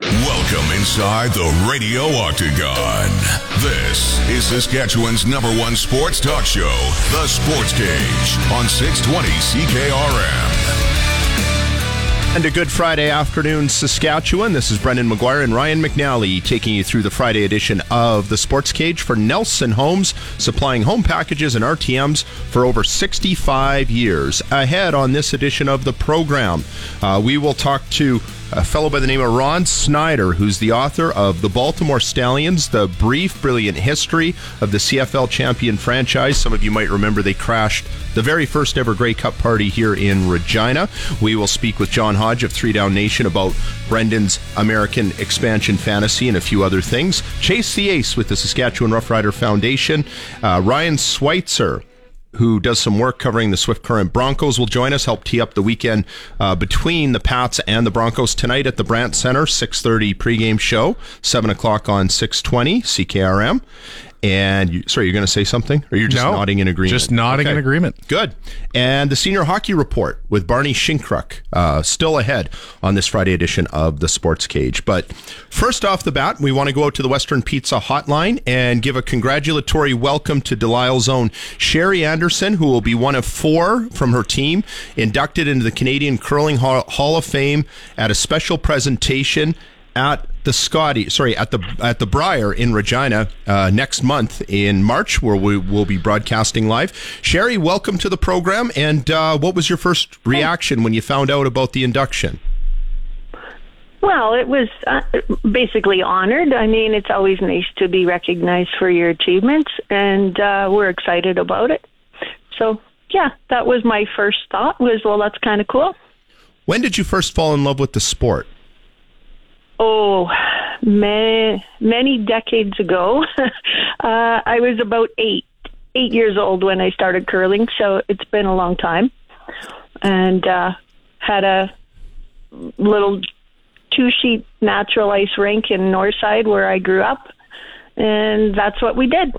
Welcome inside the Radio Octagon. This is Saskatchewan's number one sports talk show, The Sports Cage, on 620 CKRM. And a good Friday afternoon, Saskatchewan. This is Brendan McGuire and Ryan McNally taking you through the Friday edition of the Sports Cage for Nelson Homes, supplying home packages and RTMs for over 65 years. Ahead on this edition of the program, uh, we will talk to a fellow by the name of Ron Snyder, who's the author of The Baltimore Stallions, the brief, brilliant history of the CFL champion franchise. Some of you might remember they crashed the very first ever Grey Cup party here in Regina. We will speak with John Hodge of Three Down Nation about Brendan's American expansion fantasy and a few other things. Chase the Ace with the Saskatchewan Roughrider Foundation. Uh, Ryan Switzer who does some work covering the Swift Current Broncos, will join us, help tee up the weekend uh, between the Pats and the Broncos tonight at the Brandt Center, 6.30 pregame show, 7 o'clock on 620 CKRM. And you, sorry, you're going to say something, or you're just no, nodding in agreement? Just nodding okay. in agreement. Good. And the senior hockey report with Barney Shinkruk uh, still ahead on this Friday edition of the Sports Cage. But first off the bat, we want to go out to the Western Pizza Hotline and give a congratulatory welcome to Delisle's own Sherry Anderson, who will be one of four from her team inducted into the Canadian Curling Hall of Fame at a special presentation at the Scotty, sorry, at the at the Brier in Regina uh, next month in March, where we will be broadcasting live. Sherry, welcome to the program. And uh, what was your first reaction when you found out about the induction? Well, it was uh, basically honored. I mean, it's always nice to be recognized for your achievements, and uh, we're excited about it. So, yeah, that was my first thought. Was well, that's kind of cool. When did you first fall in love with the sport? Oh, many, many decades ago. uh, I was about eight, eight years old when I started curling, so it's been a long time. And uh, had a little two sheet natural ice rink in Northside where I grew up, and that's what we did.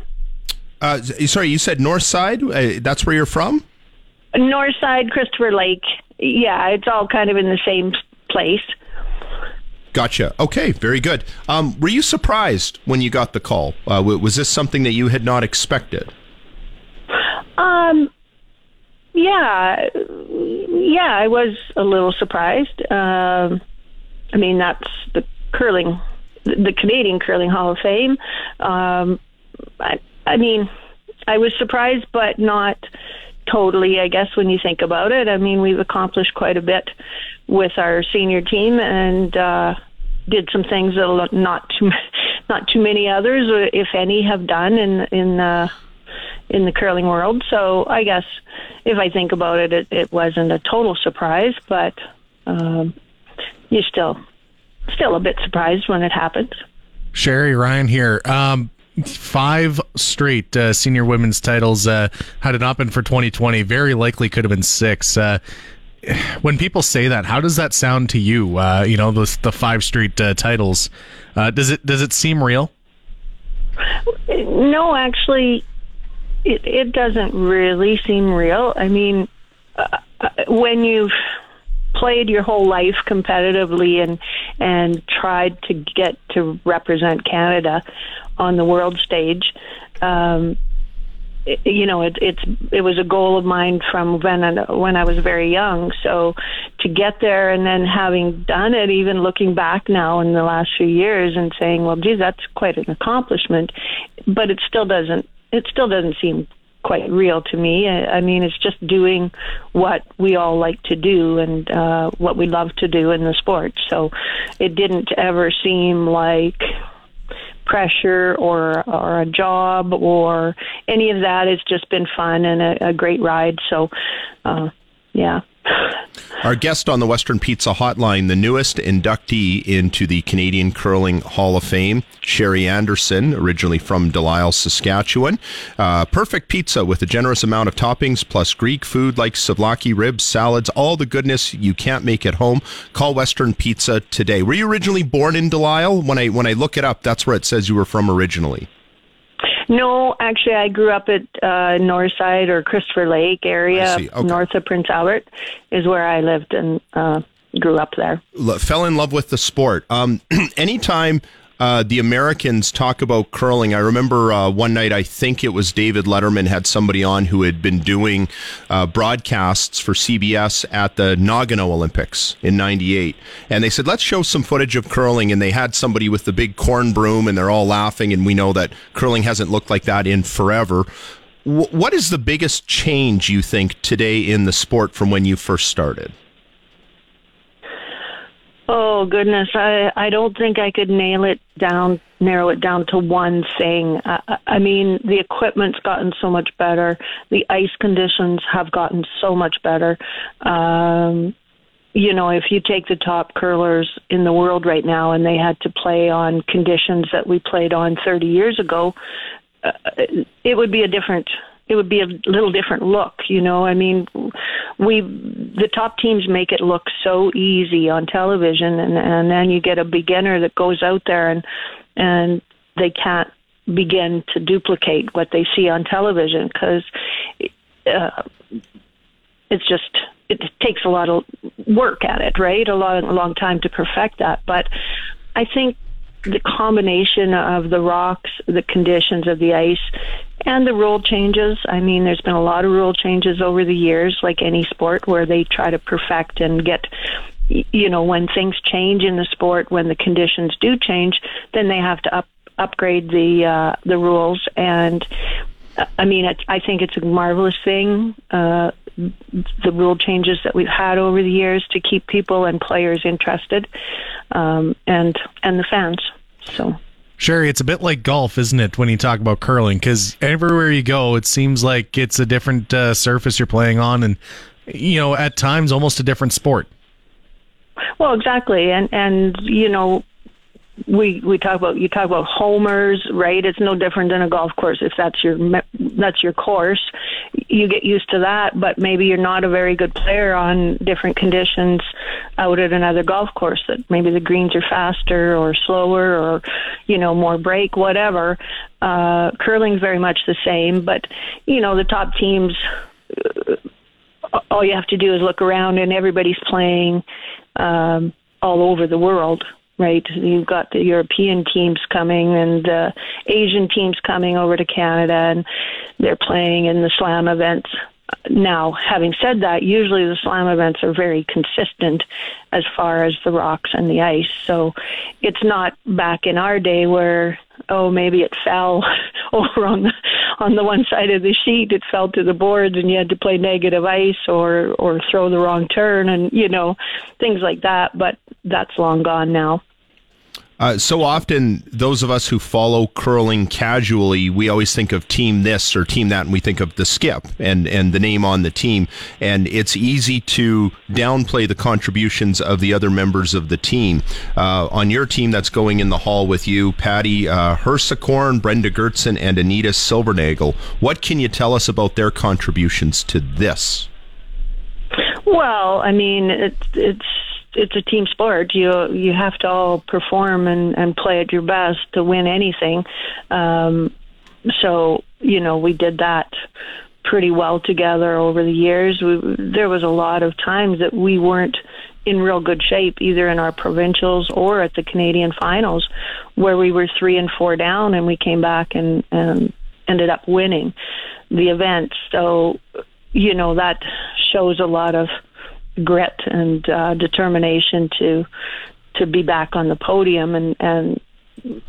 Uh, sorry, you said Northside. Uh, that's where you're from. Northside, Christopher Lake. Yeah, it's all kind of in the same place. Gotcha. Okay, very good. Um, were you surprised when you got the call? Uh, was this something that you had not expected? Um, yeah, yeah, I was a little surprised. Um, I mean, that's the curling, the Canadian Curling Hall of Fame. Um, I, I mean, I was surprised, but not totally. I guess when you think about it, I mean, we've accomplished quite a bit with our senior team and uh, did some things that not too not too many others, if any, have done in in uh, in the curling world. So I guess if I think about it, it, it wasn't a total surprise, but um, you're still still a bit surprised when it happens. Sherry Ryan here. Um, five straight uh, senior women's titles. Uh, had it not been for 2020, very likely could have been six. Uh, when people say that, how does that sound to you? Uh, you know, the the five straight uh, titles. Uh, does it does it seem real? No, actually, it it doesn't really seem real. I mean, when you've played your whole life competitively and and tried to get to represent Canada on the world stage. Um, you know, it, it's it was a goal of mine from when I, when I was very young. So to get there and then having done it, even looking back now in the last few years and saying, well, geez, that's quite an accomplishment, but it still doesn't it still doesn't seem quite real to me. I, I mean, it's just doing what we all like to do and uh, what we love to do in the sport. So it didn't ever seem like pressure or or a job or any of that. It's just been fun and a, a great ride. So, uh, yeah, Our guest on the Western Pizza Hotline, the newest inductee into the Canadian Curling Hall of Fame, Sherry Anderson, originally from Delisle, Saskatchewan. Uh, perfect pizza with a generous amount of toppings, plus Greek food like souvlaki ribs, salads, all the goodness you can't make at home. Call Western Pizza today. Were you originally born in Delisle? When I when I look it up, that's where it says you were from originally. No, actually, I grew up at uh, Northside or Christopher Lake area, Okay. north of Prince Albert, is where I lived and uh, grew up there. L- fell in love with the sport. Um, anytime uh, the Americans talk about curling, I remember uh, one night, I think it was David Letterman had somebody on who had been doing uh, broadcasts for CBS at the Nagano Olympics in 98. And they said, let's show some footage of curling. And they had somebody with the big corn broom and they're all laughing. And we know that curling hasn't looked like that in forever. W- what is the biggest change you think today in the sport from when you first started? Oh goodness, I I don't think I could nail it down, narrow it down to one thing. I, I- mean, the equipment's gotten so much better. The ice conditions have gotten so much better. Um, you know, if you take the top curlers in the world right now and they had to play on conditions that we played on 30 years ago, uh, it would be a different it would be a little different look you know? I mean we the top teams make it look so easy on television and and then you get a beginner that goes out there and and they can't begin to duplicate what they see on television because uh, it's just it takes a lot of work at it right? A long a long time to perfect that. But i think the combination of the rocks, the conditions of the ice, and the rule changes. I mean, there's been a lot of rule changes over the years, like any sport, where they try to perfect and get. You know, when things change in the sport, when the conditions do change, then they have to up upgrade the uh, the rules. And uh, I mean, it's, I think it's a marvelous thing. Uh, the rule changes that we've had over the years to keep people and players interested, um, and and the fans. So Sherry, it's a bit like golf, isn't it, when you talk about curling? Because everywhere you go, it seems like it's a different uh, surface you're playing on, and you know, at times, almost a different sport. Well, exactly, and and you know, we we talk about you talk about homers, right? It's no different than a golf course. If that's your that's your course, you get used to that. But maybe you're not a very good player on different conditions out at another golf course. That maybe the greens are faster or slower or you know more break, whatever. Uh, curling's very much the same, but you know the top teams all you have to do is look around and everybody's playing um, all over the world right? You've got the european teams coming and the asian teams coming over to canada and they're playing in the slam events. Now having said that usually the slam events are very consistent as far as the rocks and the ice. So it's not back in our day where oh maybe it fell over on the on the one side of the sheet. It fell to the boards and you had to play negative ice or or throw the wrong turn and you know things like that. But that's long gone now Uh, so often, those of us who follow curling casually, we always think of team this or team that, and we think of the skip and, and the name on the team. And it's easy to downplay the contributions of the other members of the team. Uh, on your team that's going in the hall with you, Patty uh, Brenda Goertzen, and Anita Silvernagle, what can you tell us about their contributions to this? Well, I mean, it's it's a team sport. You you have to all perform and and play at your best to win anything. Um, so you know, we did that pretty well together over the years. We, there was a lot of times that we weren't in real good shape, either in our provincials or at the Canadian finals, where we were three and four down, and we came back and and ended up winning the event. So you know that shows a lot of grit and uh, determination to to be back on the podium. And and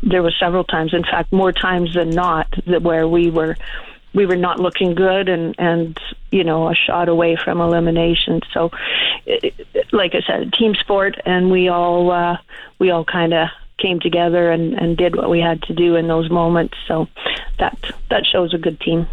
there was several times in fact more times than not that where we were we were not looking good and and you know a shot away from elimination. So it, like i said team sport and we all uh we all kind of came together and and did what we had to do in those moments. So that that shows a good team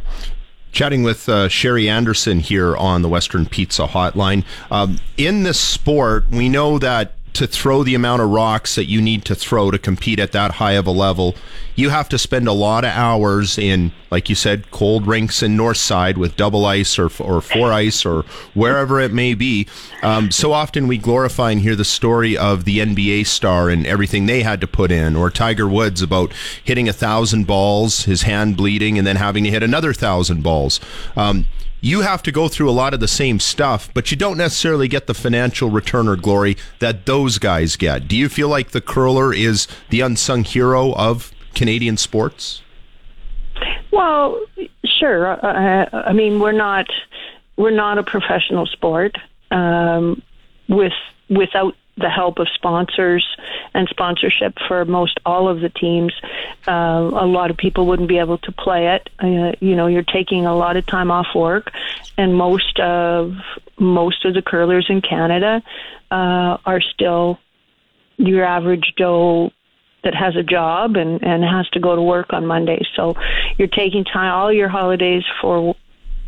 Chatting with uh, Sherry Anderson here on the Western Pizza Hotline. Um, in this sport, we know that to throw the amount of rocks that you need to throw to compete at that high of a level, you have to spend a lot of hours in, like you said, cold rinks in Northside with double ice or, or four ice or wherever it may be. Um, so often we glorify and hear the story of the NBA star and everything they had to put in, or Tiger Woods about hitting a thousand balls, his hand bleeding, and then having to hit another thousand balls. Um, you have to go through a lot of the same stuff, but you don't necessarily get the financial return or glory that those guys get. Do you feel like the curler is the unsung hero of Canadian sports? Well, sure. Uh, I mean, we're not we're not a professional sport um, with without the help of sponsors and sponsorship for most all of the teams. Uh, a lot of people wouldn't be able to play it. Uh, you know, you're taking a lot of time off work, and most of most of the curlers in Canada uh, are still your average Joe that has a job and and has to go to work on Mondays. So you're taking time all your holidays for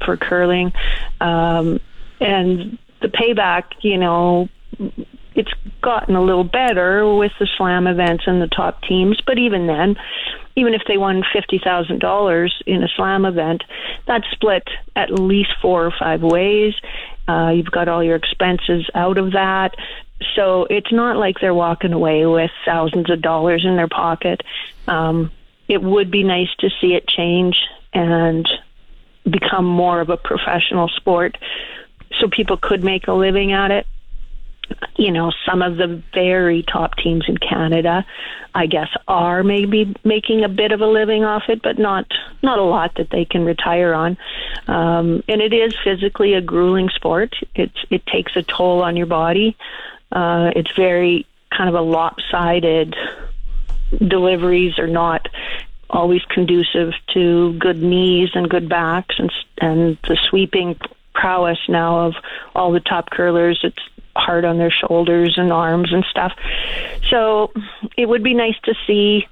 for curling, um, and the payback. You know it's gotten a little better with the slam events and the top teams, but even then, even if they won fifty thousand dollars in a slam event, that's split at least four or five ways. Uh, you've got all your expenses out of that, so it's not like they're walking away with thousands of dollars in their pocket. Um, it would be nice to see it change and become more of a professional sport, so people could make a living at it you know, some of the very top teams in Canada, I guess, are maybe making a bit of a living off it, but not not a lot that they can retire on. Um, and it is physically a grueling sport. It's it takes a toll on your body. Uh, it's very kind of a lopsided. Deliveries are not always conducive to good knees and good backs and and the sweeping prowess now of all the top curlers. It's hard on their shoulders and arms and stuff. So it would be nice to see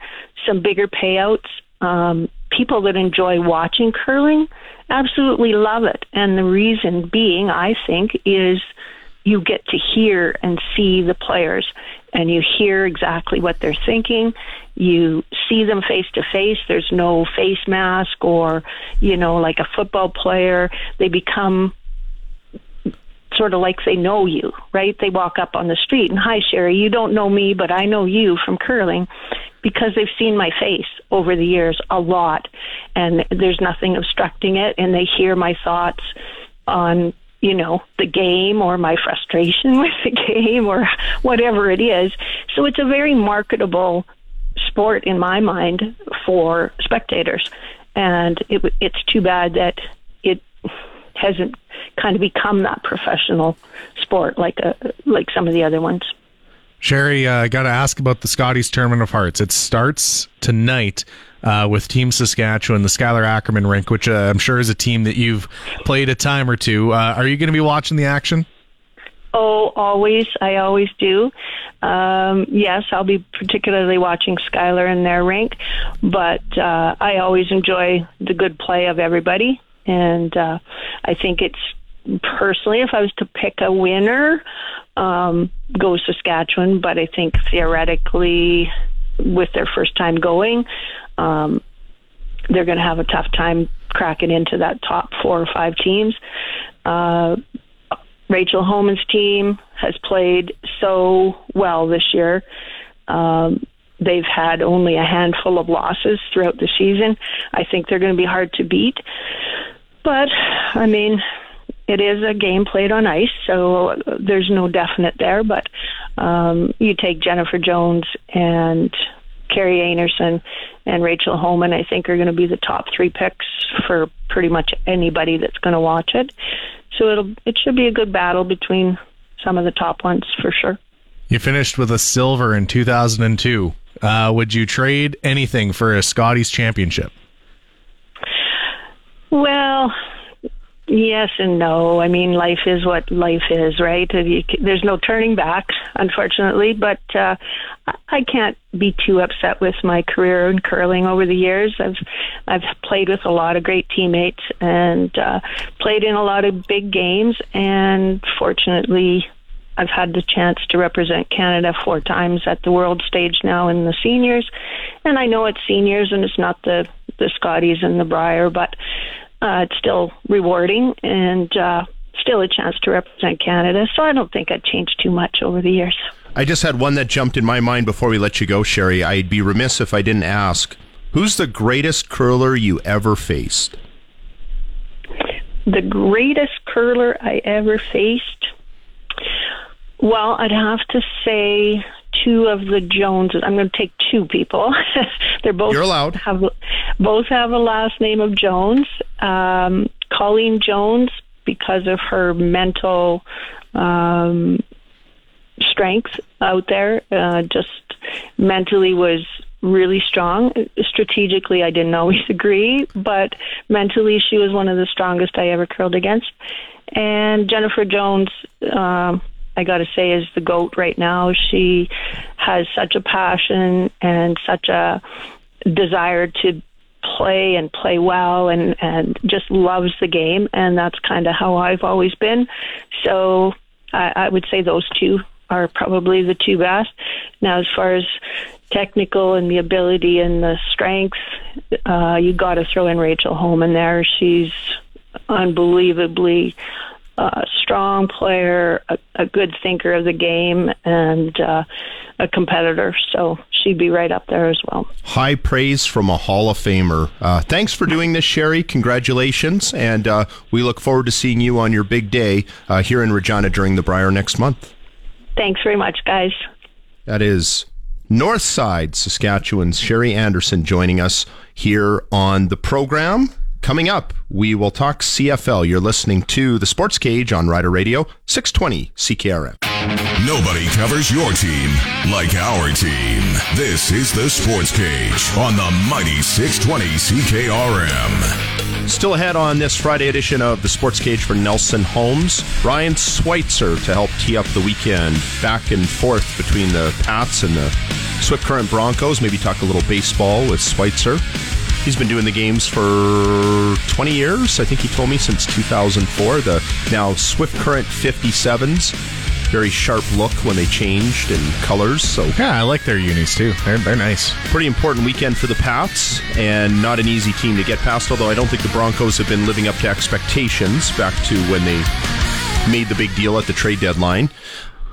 some bigger payouts. Um, people that enjoy watching curling absolutely love it. And the reason being, I think, is you get to hear and see the players and you hear exactly what they're thinking. You see them face to face. There's no face mask or, you know, like a football player. They become sort of like they know you, right? They walk up on the street and, hi, Sherry, you don't know me, but I know you from curling because they've seen my face over the years a lot and there's nothing obstructing it and they hear my thoughts on you know the game or my frustration with the game or whatever it is so it's a very marketable sport in my mind for spectators and it, it's too bad that hasn't kind of become that professional sport like a, uh, like some of the other ones. Sherry, uh, I got to ask about the Scotties Tournament of Hearts. It starts tonight uh, with Team Saskatchewan, the Skylar Ackerman rink, which uh, I'm sure is a team that you've played a time or two. Uh, are you going to be watching the action? Oh, always. I always do. Um, yes, I'll be particularly watching Skylar in their rink, but uh, I always enjoy the good play of everybody. And uh, I think it's personally, if I was to pick a winner, um, go Saskatchewan. But I think theoretically, with their first time going, um, they're going to have a tough time cracking into that top four or five teams. Uh, Rachel Homan's team has played so well this year. Um, they've had only a handful of losses throughout the season. I think they're going to be hard to beat. But, I mean, it is a game played on ice, so there's no definite there. But um, you take Jennifer Jones and Kerri Einarson and Rachel Homan, I think, are going to be the top three picks for pretty much anybody that's going to watch it. So it'll it should be a good battle between some of the top ones for sure. You finished with a silver in 2002. Uh, would you trade anything for a Scotties championship? Well, Yes and no. I mean, life is what life is, right? There's no turning back, unfortunately. But uh, I can't be too upset with my career in curling over the years. I've I've played with a lot of great teammates and uh, played in a lot of big games, and fortunately, I've had the chance to represent Canada four times at the world stage now in the seniors, and I know it's seniors and it's not the the Scotties and the Brier, but uh, it's still rewarding and uh, still a chance to represent Canada. So I don't think I'd changed too much over the years. I just had one that jumped in my mind before we let you go, Sherry. I'd be remiss if I didn't ask who's the greatest curler you ever faced? The greatest curler I ever faced? Well, I'd have to say two of the Joneses. I'm going to take two people. They're both You're allowed. have both have a last name of Jones. Um, Colleen Jones, because of her mental um, strength out there, uh, just mentally was really strong. Strategically, I didn't always agree, but mentally, she was one of the strongest I ever curled against. And Jennifer Jones. Um, I got to say, is the GOAT right now. She has such a passion and such a desire to play and play well and, and just loves the game. And that's kind of how I've always been. So I, I would say those two are probably the two best. Now, as far as technical and the ability and the strength, uh, you got to throw in Rachel Homan there. She's unbelievably a strong player, a, a, good thinker of the game, and uh, a competitor. So she'd be right up there as well. High praise from a Hall of Famer. Uh, thanks for doing this, Sherry. Congratulations. And uh, we look forward to seeing you on your big day uh, here in Regina during the Brier next month. Thanks very much, guys. That is Northside, Saskatchewan's Sherry Anderson joining us here on the program. Coming up, we will talk CFL. You're listening to the Sports Cage on Rider Radio, 620 CKRM. Nobody covers your team like our team. This is the Sports Cage on the mighty 620 CKRM. Still ahead on this Friday edition of the Sports Cage for Nelson Homes, Ryan Switzer to help tee up the weekend back and forth between the Pats and the Swift Current Broncos. Maybe talk a little baseball with Switzer. He's been doing the games for 20 years. I think he told me since 2004. The now Swift Current 57s. Very sharp look when they changed in colors. So yeah, I like their unis too. They're, they're nice. Pretty important weekend for the Pats, and not an easy team to get past. Although I don't think the Broncos have been living up to expectations back to when they made the big deal at the trade deadline.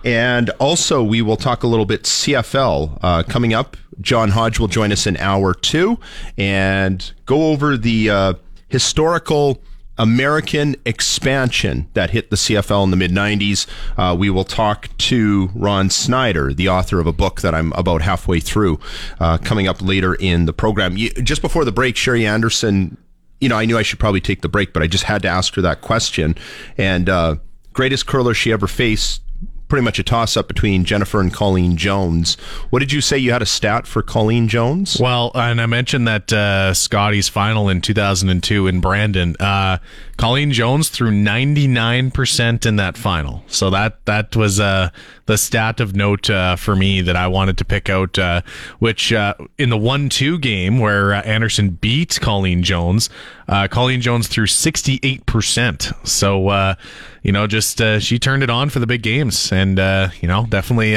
And also, we will talk a little bit CFL uh, coming up. John Hodge will join us in hour two and go over the uh, historical American expansion that hit the CFL in the mid 90s. Uh, we will talk to Ron Snyder, the author of a book that I'm about halfway through, uh, coming up later in the program. Just before the break, Sherry Anderson, you know, I knew I should probably take the break, but I just had to ask her that question. And uh, greatest curler she ever faced pretty much a toss up between Jennifer and Colleen Jones. What did you say you had a stat for Colleen Jones? Well, and I mentioned that uh, Scotties final in 2002 in Brandon. Uh, Colleen Jones threw 99% in that final. So that that was uh, the stat of note uh, for me that I wanted to pick out, uh, which uh, in the 1 2 game where Anderson beat Colleen Jones, uh, Colleen Jones threw 68%. So, you know, just she turned it on for the big games and, you know, definitely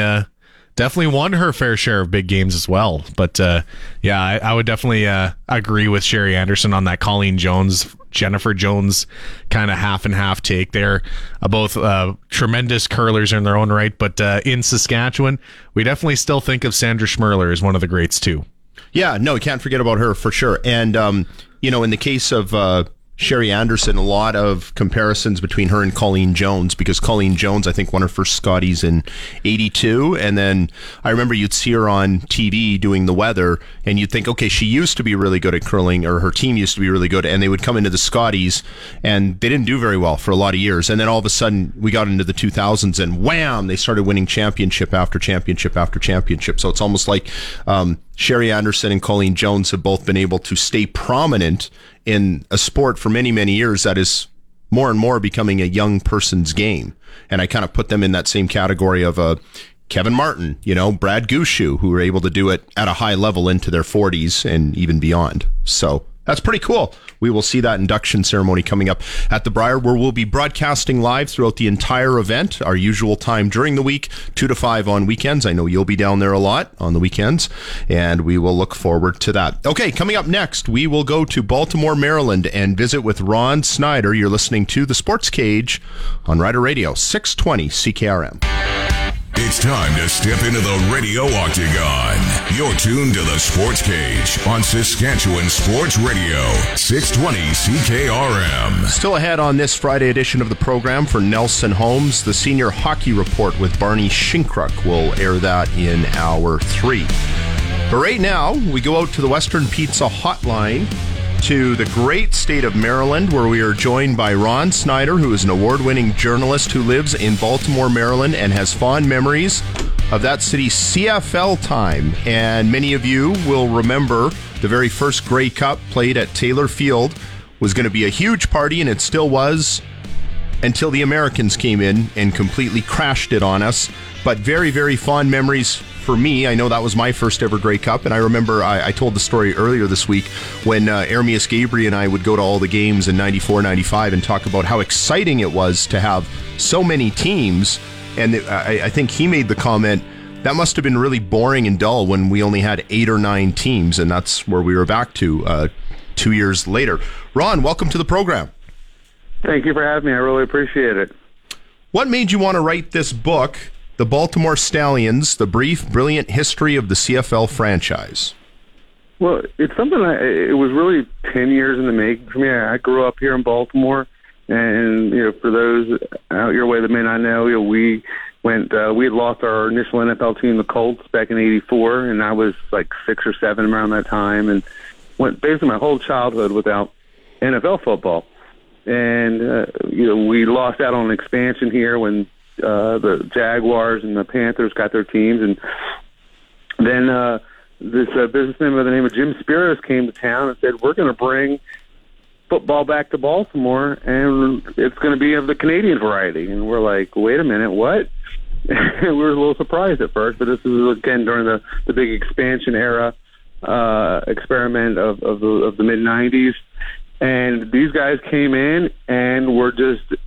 definitely won her fair share of big games as well. But uh, yeah, I, I, would definitely uh, agree with Sherry Anderson on that Colleen Jones, Jennifer Jones kind of half and half take. They're uh, both uh, tremendous curlers in their own right, but uh, in Saskatchewan, we definitely still think of Sandra Schmirler as one of the greats too. Yeah, no, you can't forget about her for sure. And um, you know, in the case of uh, Sherry Anderson, a lot of comparisons between her and Colleen Jones because Colleen Jones, I think, won her first Scotties in 82. And then I remember you'd see her on TV doing the weather and you'd think, okay, she used to be really good at curling or her team used to be really good. And they would come into the Scotties and they didn't do very well for a lot of years. And then all of a sudden we got into the 2000s and wham, they started winning championship after championship after championship. So it's almost like um, Sherry Anderson and Colleen Jones have both been able to stay prominent in a sport for many, many years that is more and more becoming a young person's game. And I kind of put them in that same category of a Kevin Martin, you know, Brad Gushue, who were able to do it at a high level into their 40s and even beyond. So that's pretty cool. We will see that induction ceremony coming up at the Brier, where we'll be broadcasting live throughout the entire event, our usual time during the week, 2 to 5 on weekends. I know you'll be down there a lot on the weekends, and we will look forward to that. Okay, coming up next, we will go to Baltimore, Maryland, and visit with Ron Snyder. You're listening to The Sports Cage on Rider Radio, 620 CKRM. It's time to step into the radio octagon. You're tuned to the Sports Cage on Saskatchewan Sports Radio, 620 CKRM. Still ahead on this Friday edition of the program for Nelson Homes, the senior hockey report with Barney Shinkruk will air that in hour three. But right now, we go out to the Western Pizza Hotline to the great state of Maryland, where we are joined by Ron Snyder, who is an award winning journalist who lives in Baltimore, Maryland, and has fond memories of that city's CFL time. And many of you will remember the very first Grey Cup played at Taylor Field was going to be a huge party, and it still was until the Americans came in and completely crashed it on us. But very, very fond memories for me, I know that was my first ever Grey Cup, and I remember I, I told the story earlier this week when uh, Ermias Gabriel and I would go to all the games in 94, 95 and talk about how exciting it was to have so many teams. And I, I think he made the comment that must have been really boring and dull when we only had eight or nine teams, and that's where we were back to uh, two years later. Ron, welcome to the program. Thank you for having me. I really appreciate it. What made you want to write this book the Baltimore Stallions, the brief, brilliant history of the CFL franchise? Well, it's something I, it was really 10 years in the making for me. I grew up here in Baltimore. And, you know, for those out your way that may not know, you know, we went, uh, we had lost our initial NFL team, the Colts, back in 84. And I was like six or seven around that time and went basically my whole childhood without NFL football. And, uh, you know, we lost out on expansion here when uh, the Jaguars and the Panthers got their teams, and then uh, this uh, businessman by the name of Jim Speros came to town and said, "We're going to bring football back to Baltimore, and it's going to be of the Canadian variety." And we're like, "Wait a minute, what?" we were a little surprised at first, but this is again during the the big expansion era uh, experiment of of the, of the mid '90s, and these guys came in and were just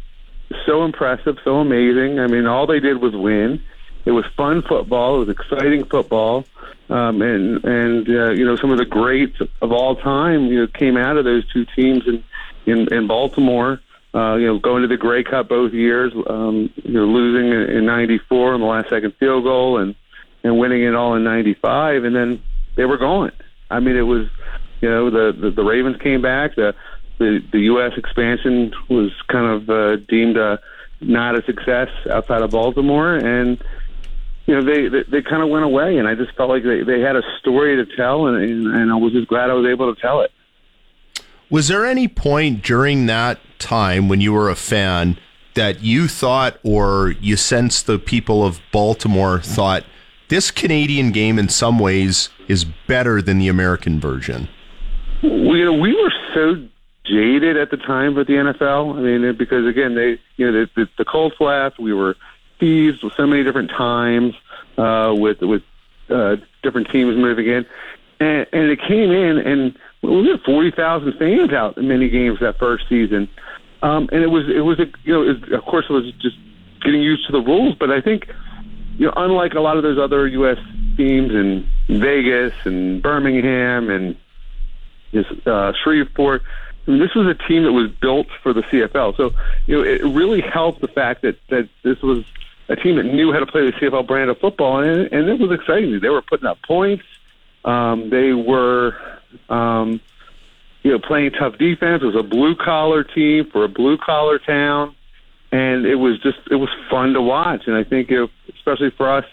so impressive, so amazing. I mean, all they did was win. It was fun football. It was exciting football, um, and and uh, you know some of the greats of all time you know came out of those two teams in in, in Baltimore. Uh, you know, going to the Grey Cup both years. Um, you know, losing in '94 on the last second field goal, and and winning it all in '95, and then they were gone. I mean, it was you know the the, the Ravens came back. The the the U.S. expansion was kind of uh, deemed a not a success outside of Baltimore, and you know they they, they kind of went away, and I just felt like they, they had a story to tell, and, and and I was just glad I was able to tell it. Was there any point during that time when you were a fan that you thought, or you sensed the people of Baltimore thought, this Canadian game in some ways is better than the American version? We, we were so jaded at the time with the NFL. I mean, because again, they you know the, the, the Colts left. We were thieves with so many different times uh, with with uh, different teams moving in, and, and it came in and we had forty thousand fans out in many games that first season, um, and it was it was a you know it, of course it was just getting used to the rules, but I think you know unlike a lot of those other U.S. teams in Vegas and Birmingham and just uh, Shreveport I mean, this was a team that was built for the CFL. So, you know, it really helped the fact that, that this was a team that knew how to play the CFL brand of football, and, and it was exciting. They were putting up points. Um, they were, um, you know, playing tough defense. It was a blue collar team for a blue collar town, and it was just it was fun to watch. And I think, if, especially for us,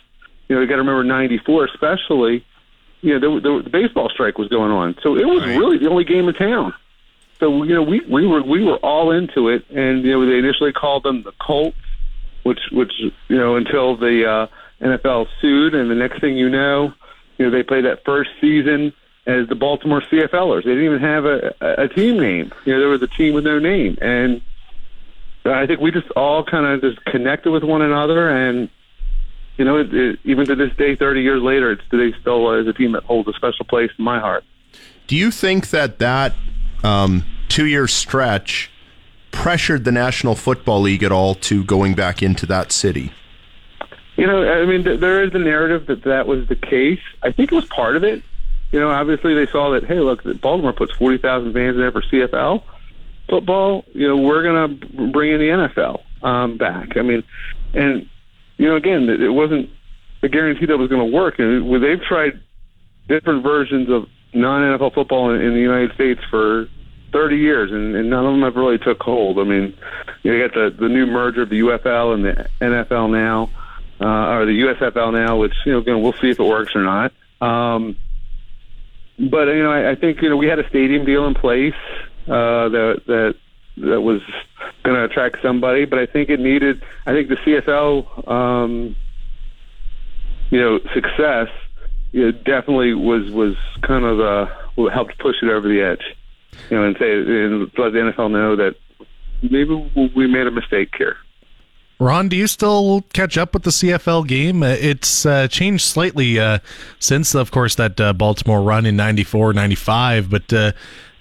you know, you got to remember '94, especially. You know, the, the, the baseball strike was going on, so it was right. really the only game in town so you know we we were we were all into it, and you know they initially called them the Colts, which which you know until the uh, NFL sued, and the next thing you know, you know they played that first season as the Baltimore CFLers. They didn't even have a, a team name. You know, there was a team with no name, and I think we just all kind of just connected with one another, and you know, it, it, even to this day, 30 years later, it's today still uh, is a team that holds a special place in my heart. Do you think that that um, two-year stretch pressured the National Football League at all to going back into that city? You know, I mean, th- there is a narrative that that was the case. I think it was part of it. You know, obviously they saw that, hey, look, Baltimore puts 40,000 fans in there for CFL football. You know, we're going to bring in the NFL um, back. I mean, and, you know, again, it wasn't a guarantee that was going to work. And they've tried different versions of non-NFL football in, in the United States for 30 years, and, and none of them have really took hold. I mean, you got the the new merger of the UFL and the NFL now, uh, or the USFL now, which you know, again, we'll see if it works or not. Um, but you know, I, I think you know we had a stadium deal in place uh, that that that was going to attract somebody, but I think it needed. I think the CFL, um, you know, success, know, definitely was was kind of uh, what helped push it over the edge. You know, and say and let the NFL know that maybe we made a mistake here. Ron, do you still catch up with the CFL game? Uh, it's uh, changed slightly uh, since, of course, that uh, Baltimore run in 94, 95, but uh,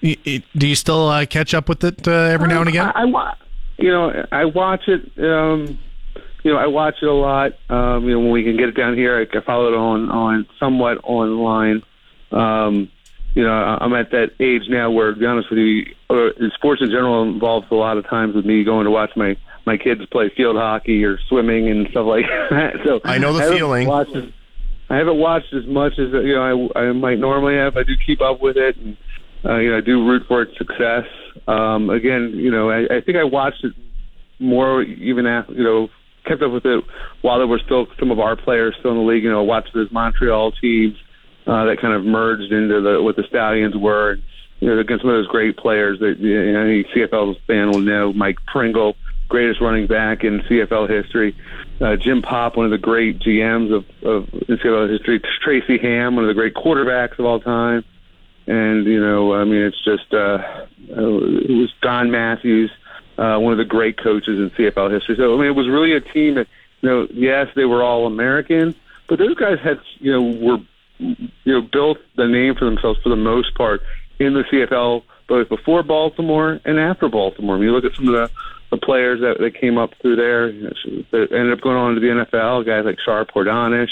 it, do you still uh, catch up with it every now and again? I, I, you know, I watch it. Um, you know, I watch it a lot. Um, you know, when we can get it down here, I, I follow it on on somewhat online. Um, you know, I'm at that age now where, to be honest with you, uh, sports in general involves a lot of times with me going to watch my my kids play field hockey or swimming and stuff like that. So I know the I feeling. As, I haven't watched as much as you know I, I might normally have. I do keep up with it, and uh, you know I do root for its success. Um, again, you know I, I think I watched it more even after you know kept up with it while there were still some of our players still in the league. You know, watched those Montreal teams uh, that kind of merged into the what the Stallions were. You know, against some of those great players that you know, any CFL fan will know. Mike Pringle, greatest running back in CFL history. Uh, Jim Popp, one of the great GMs of, of CFL history. Tracy Ham, one of the great quarterbacks of all time. And you know, I mean, it's just uh, it was Don Matthews, uh, one of the great coaches in CFL history. So I mean, it was really a team that you know, yes, they were all American, but those guys had you know were you know built the name for themselves for the most part in the CFL, both before Baltimore and after Baltimore. Mean, you look at some of the, the players that, that came up through there that ended up going on to the NFL. Guys like Shar Pourdanesh,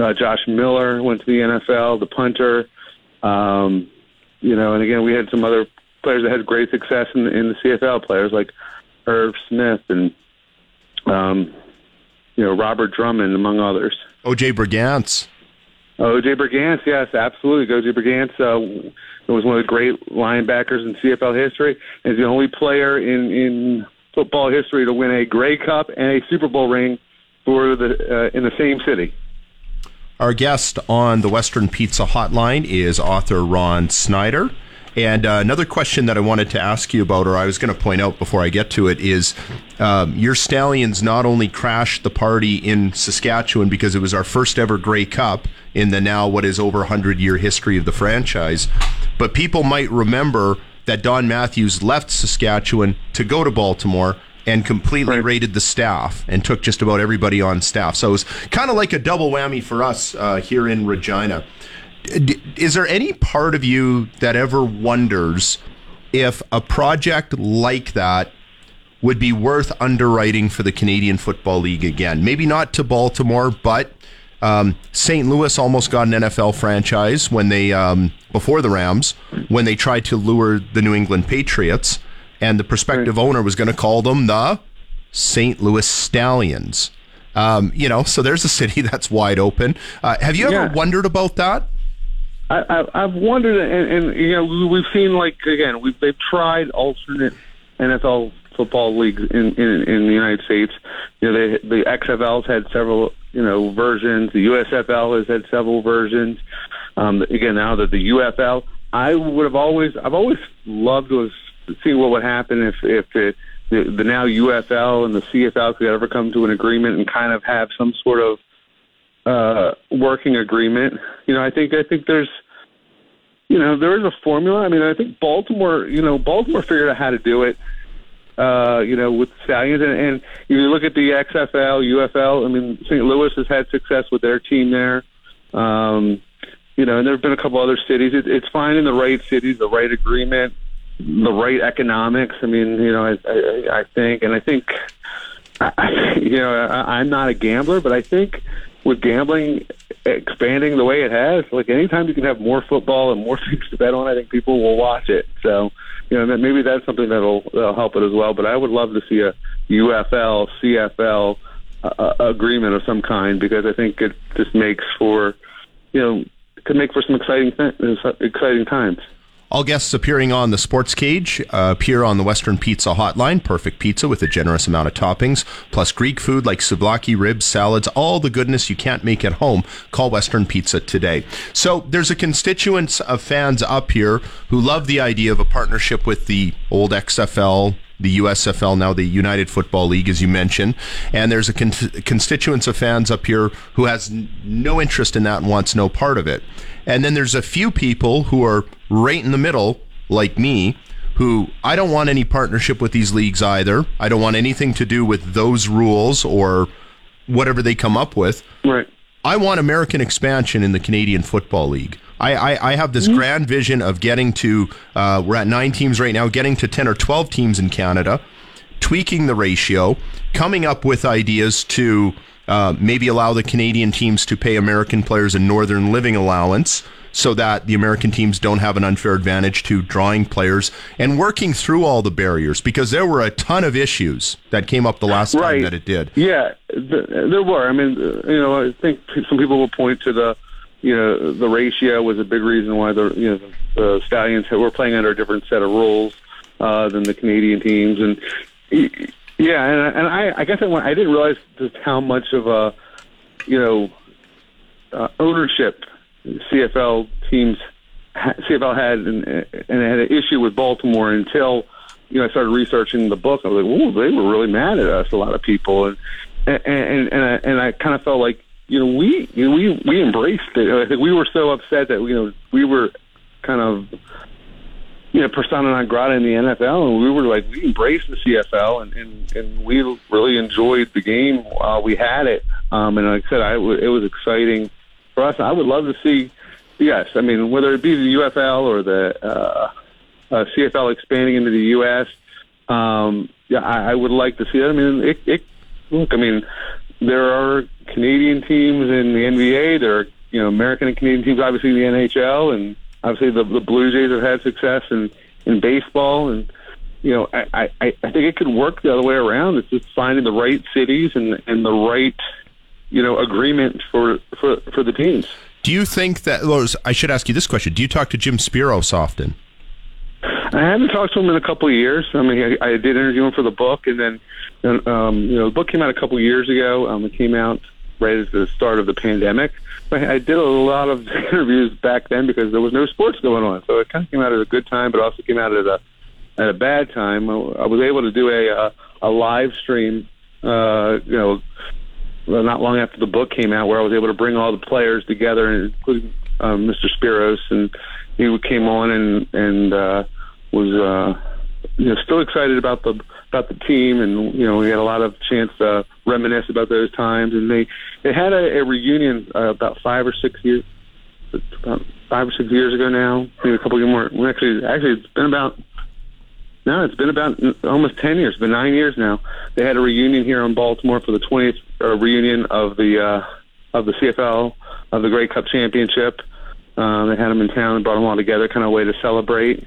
uh, Josh Miller went to the NFL. The punter, um, you know, and again we had some other players that had great success in, in the CFL. Players like Irv Smith and um, you know Robert Drummond, among others. OJ Brigance. OJ Brigance, yes, absolutely. OJ Brigance uh, was one of the great linebackers in CFL history. Is the only player in in football history to win a Grey Cup and a Super Bowl ring for the uh, in the same city. Our guest on the Western Pizza Hotline is author Ron Snyder. And uh, another question that I wanted to ask you about, or I was going to point out before I get to it, is um, your Stallions not only crashed the party in Saskatchewan because it was our first ever Grey Cup in the now what is over 100 year history of the franchise, but people might remember that Don Matthews left Saskatchewan to go to Baltimore and completely Right. raided the staff and took just about everybody on staff. So it was kind of like a double whammy for us uh, here in Regina. Is there any part of you that ever wonders if a project like that would be worth underwriting for the Canadian Football League again? Maybe not to Baltimore, but um, St. Louis almost got an NFL franchise when they um, before the Rams when they tried to lure the New England Patriots, and the prospective owner was going to call them the St. Louis Stallions. Um, you know, so there's a city that's wide open. Uh, have you ever Yeah. wondered about that? I, I, I've wondered, and, and you know, we- we've seen like again, we've they've tried alternate NFL football leagues in in, in the United States. You know, they, the XFL's had several you know versions. The USFL has had several versions. Um, again, now that the UFL, I would have always, I've always loved to seen what would happen if if it, the, the now UFL and the CFL could ever come to an agreement and kind of have some sort of uh, working agreement. You know, I think I think there's, you know, there is a formula. I mean, I think Baltimore, you know, Baltimore figured out how to do it. uh, you know, with Stallions. And, and if you look at the XFL, UFL, I mean, St. Louis has had success with their team there. Um, you know, and there have been a couple other cities. It, it's finding the right cities, the right agreement, the right economics. I mean, you know, I, I, I think, and I think, I, you know, I, I'm not a gambler, but I think with gambling expanding the way it has, like anytime you can have more football and more things to bet on, I think people will watch it. So, you know, maybe that's something that'll, that'll help it as well. But I would love to see a UFL, CFL uh, agreement of some kind because I think it just makes for, you know, could make for some exciting exciting times. All guests appearing on the Sports Cage uh, appear on the Western Pizza Hotline. Perfect pizza with a generous amount of toppings, plus Greek food like souvlaki, ribs, salads, all the goodness you can't make at home. Call Western Pizza today. So there's a constituents of fans up here who love the idea of a partnership with the old XFL, the USFL, now the United Football League, as you mentioned. And there's a con- constituents of fans up here who has n- no interest in that and wants no part of it. And then there's a few people who are right in the middle, like me, who I don't want any partnership with these leagues either. I don't want anything to do with those rules or whatever they come up with. Right. I want American expansion in the Canadian Football League. I, I, I have this mm-hmm. grand vision of getting to, uh, we're at nine teams right now, getting to 10 or 12 teams in Canada, tweaking the ratio, coming up with ideas to uh, maybe allow the Canadian teams to pay American players a northern living allowance so that the American teams don't have an unfair advantage to drawing players and working through all the barriers because there were a ton of issues that came up the last right. time that it did. Yeah, there were. I mean, you know, I think some people will point to the you know, the ratio was a big reason why the you know the Stallions were playing under a different set of rules uh, than the Canadian teams, and yeah, and, and I, I guess I, I didn't realize just how much of a you know uh, ownership CFL teams CFL had and, and had an issue with Baltimore until you know I started researching the book. I was like, "Ooh, they were really mad at us." A lot of people, and and and, and I, and I kind of felt like you know, we you know, we we embraced it. I think we were so upset that you know we were kind of you know persona non grata in the NFL, and we were like we embraced the CFL, and and, and we really enjoyed the game while we had it. Um, and like I said, I w- it was exciting for us. I would love to see. Yes, I mean whether it be the UFL or the uh, uh, CFL expanding into the US. Um, yeah, I, I would like to see that. I mean, it, it look. I mean, there are Canadian teams in the NBA. There are you know American and Canadian teams, obviously in the NHL, and obviously the, the Blue Jays have had success in in baseball. And you know, I, I I think it could work the other way around. It's just finding the right cities and and the right you know agreement for for for the teams. Do you think that? Well, I should ask you this question: Do you talk to Jim Speros often? I haven't talked to him in a couple of years. I mean, I, I did interview him for the book, and then um, you know, the book came out a couple of years ago. Um, it came out right at the start of the pandemic. I did a lot of interviews back then because there was no sports going on, so it kind of came out at a good time, but also came out at a at a bad time. I was able to do a a, a live stream, uh, you know, not long after the book came out, where I was able to bring all the players together, including um, Mr. Speros, and he came on and and uh, was uh, you know still excited about the about the team, and you know we had a lot of chance to reminisce about those times. And they they had a, a reunion uh, about five or six years, about five or six years ago now. Maybe a couple more. Actually, actually, it's been about no, it's been about almost ten years. Been nine years now. They had a reunion here in Baltimore for the 20th uh, reunion of the uh, of the CFL of the Grey Cup Championship. Uh, they had them in town and brought them all together, kind of a way to celebrate.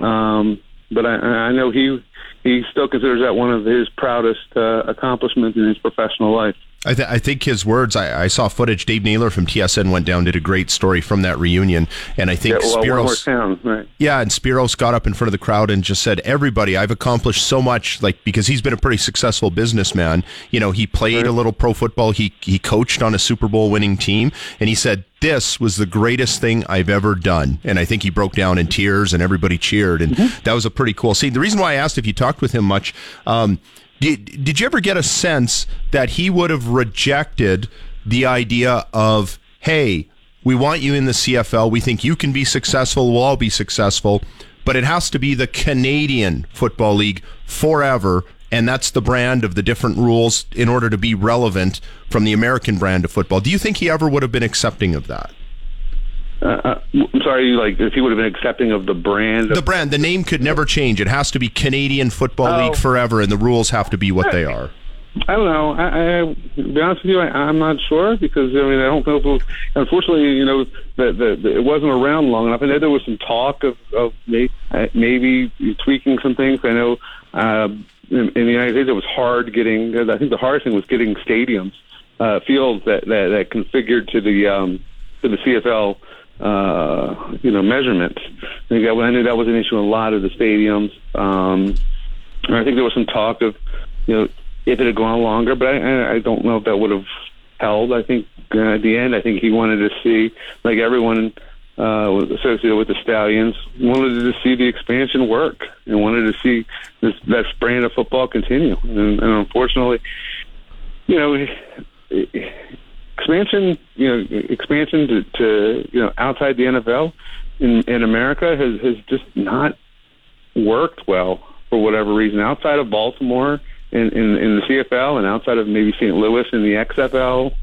Um, but I, I know he he still considers that one of his proudest uh, accomplishments in his professional life. I, th- I, think his words. I, I, saw footage. Dave Naylor from TSN went down, did a great story from that reunion, and I think yeah, well, Speros. Town, right. Yeah, and Speros got up in front of the crowd and just said, "Everybody, I've accomplished so much." Like because he's been a pretty successful businessman. You know, he played right. a little pro football. He he coached on a Super Bowl winning team, and he said, "This was the greatest thing I've ever done." And I think he broke down in tears, and everybody cheered, and mm-hmm. that was a pretty cool scene. The reason why I asked if you talked with him much. Um, did, did you ever get a sense that he would have rejected the idea of, hey, we want you in the CFL. We think you can be successful. We'll all be successful. but it has to be the Canadian Football League forever. And that's the brand of the different rules in order to be relevant from the American brand of football. Do you think he ever would have been accepting of that? Uh, uh, I'm sorry, like if he would have been accepting of the brand. The brand, the name could never change. It has to be Canadian Football Oh. League forever, and the rules have to be what they are. I don't know. I, I to be honest with you, I, I'm not sure because I mean I don't know. If it was, unfortunately, you know, the, it wasn't around long enough. I know there was some talk of of may, uh, maybe tweaking some things. I know uh, in, in the United States it was hard getting. I think the hardest thing was getting stadiums, uh, fields that, that that configured to the um, to the CFL. Uh, you know, measurements. I think that, I knew that was an issue in a lot of the stadiums. Um, and I think there was some talk of, you know, if it had gone longer, but I, I- don't know if that would have held. I think uh, at the end, I think he wanted to see, like everyone uh, associated with the Stallions, wanted to see the expansion work and wanted to see this that brand of football continue. And, and unfortunately, you know, expansion, you know, expansion to, to you know outside the NFL in in America has has just not worked well for whatever reason outside of Baltimore in, in, in the CFL and outside of maybe St. Louis in the XFL.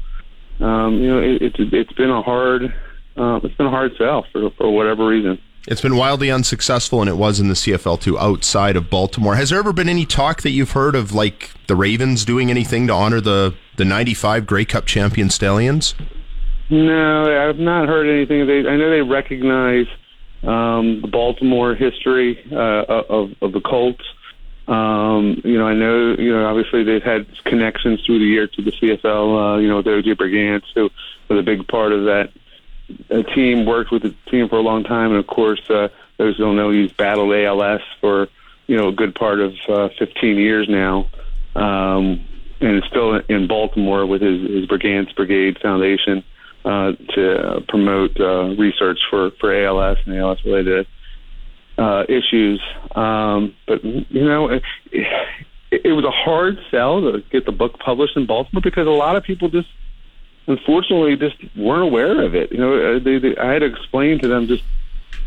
Um, you know, it, it's it's been a hard uh, it's been a hard sell for for whatever reason. It's been wildly unsuccessful, and it was in the CFL too, outside of Baltimore. Has there ever been any talk that you've heard of, like the Ravens doing anything to honor the the '95 Grey Cup champion Stallions? No, I've not heard anything. They, I know they recognize um, the Baltimore history uh, of, of the Colts. Um, you know, I know, you know, obviously they've had connections through the year to the CFL, uh, you know, with OJ Brigance, who was a big part of that uh, team, worked with the team for a long time. And of course, uh, those who don't know, he's battled ALS for, you know, a good part of uh, 15 years now. Um, and is still in Baltimore with his, his Brigance Brigade Foundation uh, to promote uh, research for, for ALS and ALS related uh, issues. Um, but you know, it, it was a hard sell to get the book published in Baltimore because a lot of people just, unfortunately, just weren't aware of it. You know, uh, they, they, I had to explain to them just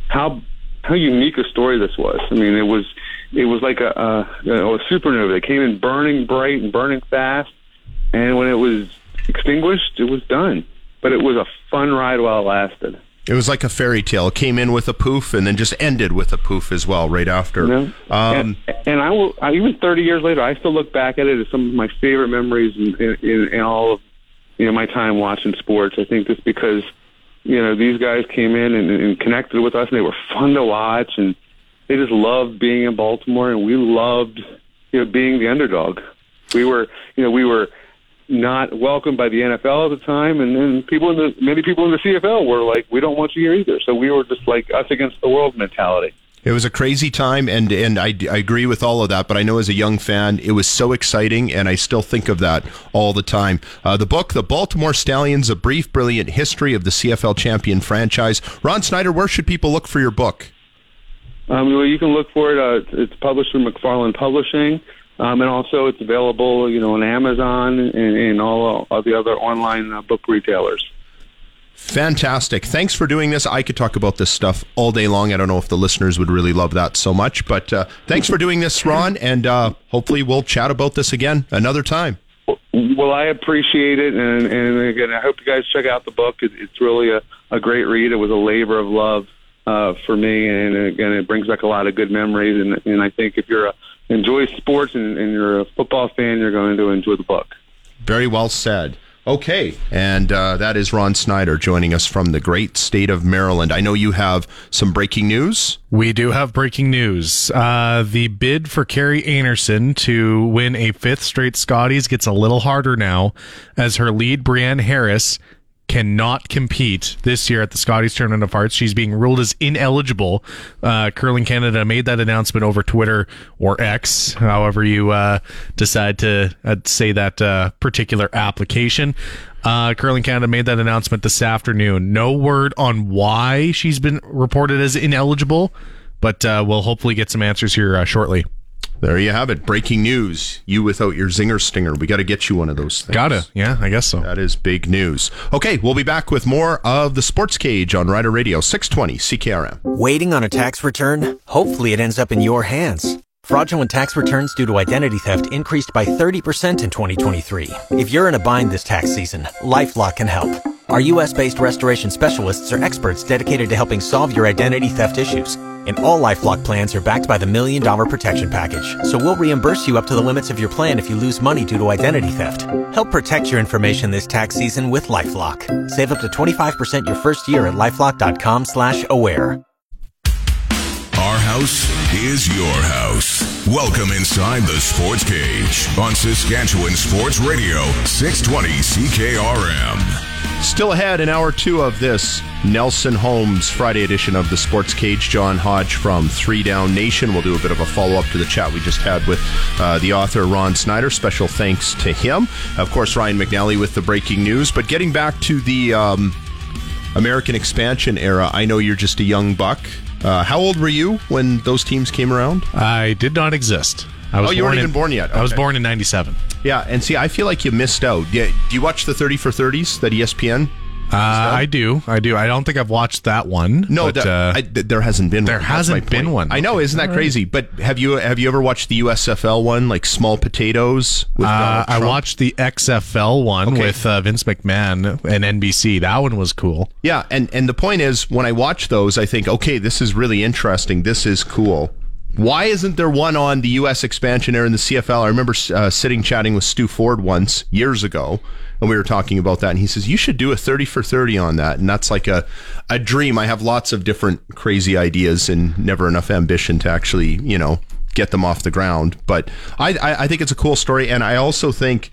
how how unique a story this was. I mean, it was it was like a, a, you know, a supernova that came in burning bright and burning fast, and when it was extinguished, it was done. But it was a fun ride while it lasted. It was like a fairy tale. It came in with a poof and then just ended with a poof as well, right after. You know? Um, and, and I will, I, even 30 years later, I still look back at it as some of my favorite memories in, in, in, in all of you know my time watching sports. I think just because you know these guys came in and, and connected with us, and they were fun to watch, and they just loved being in Baltimore, and we loved you know being the underdog. We were, you know, we were not welcomed by the NFL at the time, and then people in the many people in the CFL were like, "We don't want you here either." So we were just like us against the world mentality. It was a crazy time, and and I, I agree with all of that. But I know as a young fan, it was so exciting, and I still think of that all the time. Uh, the book, The Baltimore Stallions: A Brief, Brilliant History of the CFL Champion Franchise. Ron Snyder, where should people look for your book? Um, well, you can look for it. Uh, it's published through McFarland Publishing, um, and also it's available, you know, on Amazon and, and all, all the other online uh, book retailers. Fantastic. Thanks for doing this. I could talk about this stuff all day long. I don't know if the listeners would really love that so much, but uh, thanks for doing this, Ron, and uh, hopefully we'll chat about this again another time. Well, I appreciate it, and, and again, I hope you guys check out the book. It, it's really a, a great read. It was a labor of love uh, for me, and again, it brings back a lot of good memories. And, and I think if you're a enjoy sports and, and you're a football fan, you're going to enjoy the book. Very well said. Okay, and uh, that is Ron Snyder joining us from the great state of Maryland. I know you have some breaking news. We do have breaking news. Uh, the bid for Kerri Einarson to win a fifth straight Scotties gets a little harder now, as her lead, Briane Harris, cannot compete this year at the Scotties Tournament of Hearts. She's being ruled as ineligible. Uh, Curling Canada made that announcement over Twitter or X, however you uh, decide to uh, say that uh, particular application. Uh, Curling Canada made that announcement this afternoon. No word on why she's been reported as ineligible, but uh, we'll hopefully get some answers here shortly. There you have it. Breaking news. You without your zinger stinger. We got to get you one of those things. Gotta. Yeah, I guess so. That is big news. Okay, we'll be back with more of the Sports Cage on Rider Radio 620 CKRM. Waiting on a tax return? Hopefully it ends up in your hands. Fraudulent tax returns due to identity theft increased by 30% in 2023. If you're in a bind this tax season, LifeLock can help. Our US-based restoration specialists are experts dedicated to helping solve your identity theft issues. And all LifeLock plans are backed by the Million Dollar Protection Package. So we'll reimburse you up to the limits of your plan if you lose money due to identity theft. Help protect your information this tax season with LifeLock. Save up to 25% your first year at LifeLock.com slash aware. Our house is your house. Welcome inside the Sports Cage on Saskatchewan Sports Radio 620 CKRM. Still ahead in hour two of this Nelson Homes Friday edition of the Sports Cage. John Hodge from Three Down Nation. We'll do a bit of a follow up to the chat we just had with uh, the author Ron Snyder. Special thanks to him. Of course, Ryan McNally with the breaking news. But getting back to the um, American expansion era, I know you're just a young buck. Uh, how old were you when those teams came around? I did not exist. I was Oh, you weren't in- even born yet. I was born in 97. Yeah, and see, I feel like you missed out. Yeah, do you watch the 30 for 30s that ESPN? Uh, I do. I do. I don't think I've watched that one. No, but, that, uh, I, th- there hasn't been. there one. That's hasn't been point. one. I know, isn't that crazy? But have you have you ever watched the USFL one, like Small Potatoes? With uh, Donald I watched the XFL one Okay. with uh, Vince McMahon and NBC. That one was cool. Yeah, and and the point is, when I watch those, I think, okay, this is really interesting. This is cool. Why isn't there one on the U.S. expansion era in the CFL? I remember uh, sitting chatting with Stu Ford once years ago, and we were talking about that. And he says you should do a thirty for thirty on that, and that's like a a dream. I have lots of different crazy ideas and never enough ambition to actually, you know, get them off the ground. But I I, I think it's a cool story, and I also think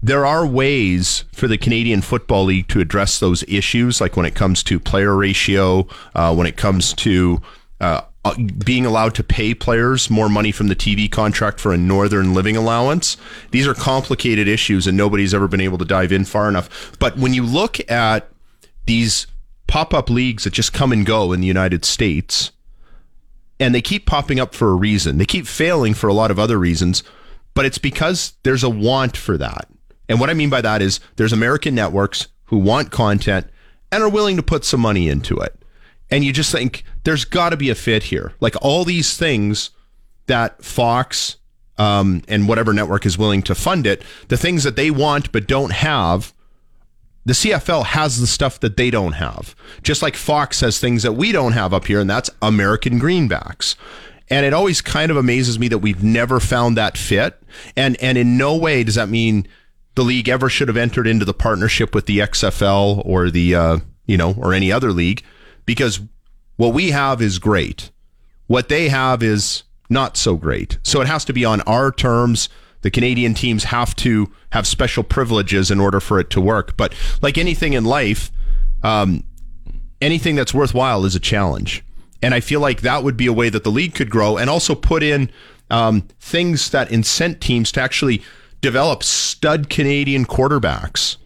there are ways for the Canadian Football League to address those issues, like when it comes to player ratio, uh, when it comes to uh, Uh, being allowed to pay players more money from the TV contract for a northern living allowance. These are complicated issues, and nobody's ever been able to dive in far enough. But when you look at these pop up leagues that just come and go in the United States, and they keep popping up for a reason. They keep failing for a lot of other reasons, but it's because there's a want for that. And what I mean by that is there's American networks who want content and are willing to put some money into it. And you just think there's got to be a fit here. Like all these things that Fox um, and whatever network is willing to fund it, the things that they want but don't have, the CFL has the stuff that they don't have. Just like Fox has things that we don't have up here, and that's American greenbacks. And it always kind of amazes me that we've never found that fit. And and in no way does that mean the league ever should have entered into the partnership with the XFL or the uh, you know or any other league because what we have is great. What they have is not so great. So it has to be on our terms. The Canadian teams have to have special privileges in order for it to work. But like anything in life, um, anything that's worthwhile is a challenge. And I feel like that would be a way that the league could grow and also put in um, things that incent teams to actually develop stud Canadian quarterbacks.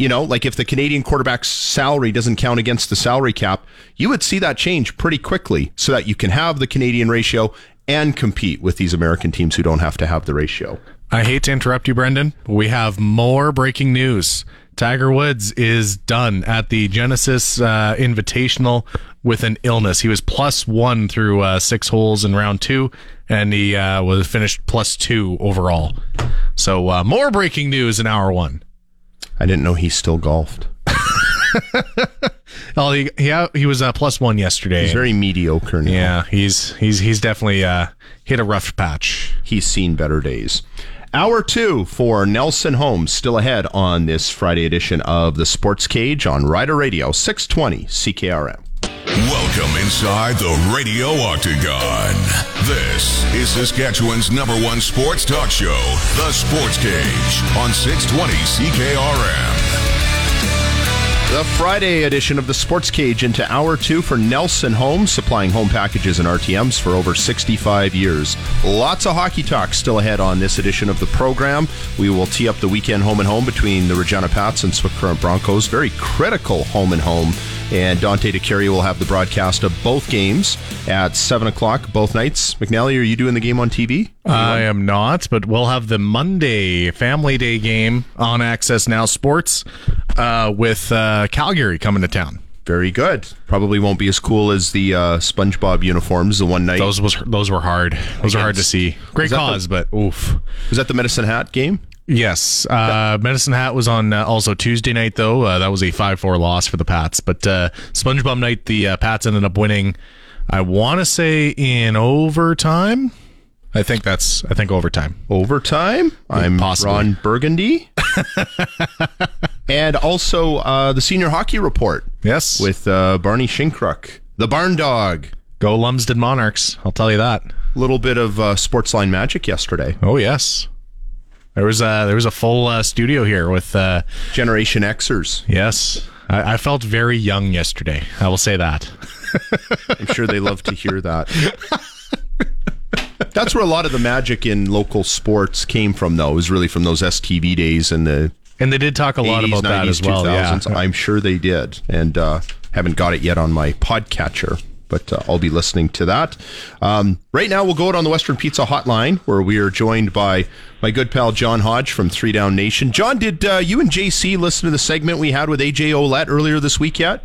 You know, like if the Canadian quarterback's salary doesn't count against the salary cap, you would see that change pretty quickly so that you can have the Canadian ratio and compete with these American teams who don't have to have the ratio. I hate to interrupt you, Brendan. We have more breaking news. Tiger Woods is done at the Genesis uh, Invitational with an illness. He was plus one through uh, six holes in round two, and he uh, was finished plus two overall. So uh, more breaking news in hour one. I didn't know he still golfed. Oh, he he, he was uh, plus one yesterday. He's very mediocre now. yeah, he's he's he's definitely uh, hit a rough patch. He's seen better days. Hour two for Nelson Homes still ahead on this Friday edition of the Sports Cage on Rider Radio 620 CKRM. Welcome inside the Radio Octagon. This is Saskatchewan's number one sports talk show, The Sports Cage, on 620 CKRM. The Friday edition of the Sports Cage into hour two for Nelson Homes, supplying home packages and RTMs for over 65 years. Lots of hockey talk still ahead on this edition of the program. We will tee up the weekend home and home between the Regina Pats and Swift Current Broncos. Very critical home and home And Dante DeCarry will have the broadcast of both games at 7 o'clock both nights. McNally, are you doing the game on TV? I am not, but we'll have the Monday Family Day game on Access Now Sports uh, with uh, Calgary coming to town. Very good. Probably won't be as cool as the uh, SpongeBob uniforms the one night. Those was those were hard. Those are hard to see. Great cause, but oof. Was that the Medicine Hat game? Yes, uh, Medicine Hat was on uh, also Tuesday night though. Uh, that was a five-four loss for the Pats. But uh, SpongeBob night, the uh, Pats ended up winning. I want to say in overtime. I think that's I think overtime. Overtime. I'm possibly. Ron Burgundy. and also uh, the senior hockey report Yes, with uh, Barney Shinkruk, the barn dog. go Lumsden Monarchs. I'll tell you that. A little bit of uh, Sportsline magic yesterday. Oh yes, there was a there was a full uh, studio here with uh, Generation Xers. yes. I, I felt very young yesterday. I will say that. I'm sure they love to hear that. That's where a lot of the magic in local sports came from, though. It was really from those STV days and the And they did talk a lot 80s, about that 90s, as well. Yeah. I'm sure they did, and uh, haven't got it yet on my podcatcher. But uh, I'll be listening to that. Um, right now, we'll go out on the Western Pizza Hotline, where we are joined by my good pal John Hodge from Three Down Nation. John, did uh, you and JC listen to the segment we had with AJ Ouellette earlier this week yet?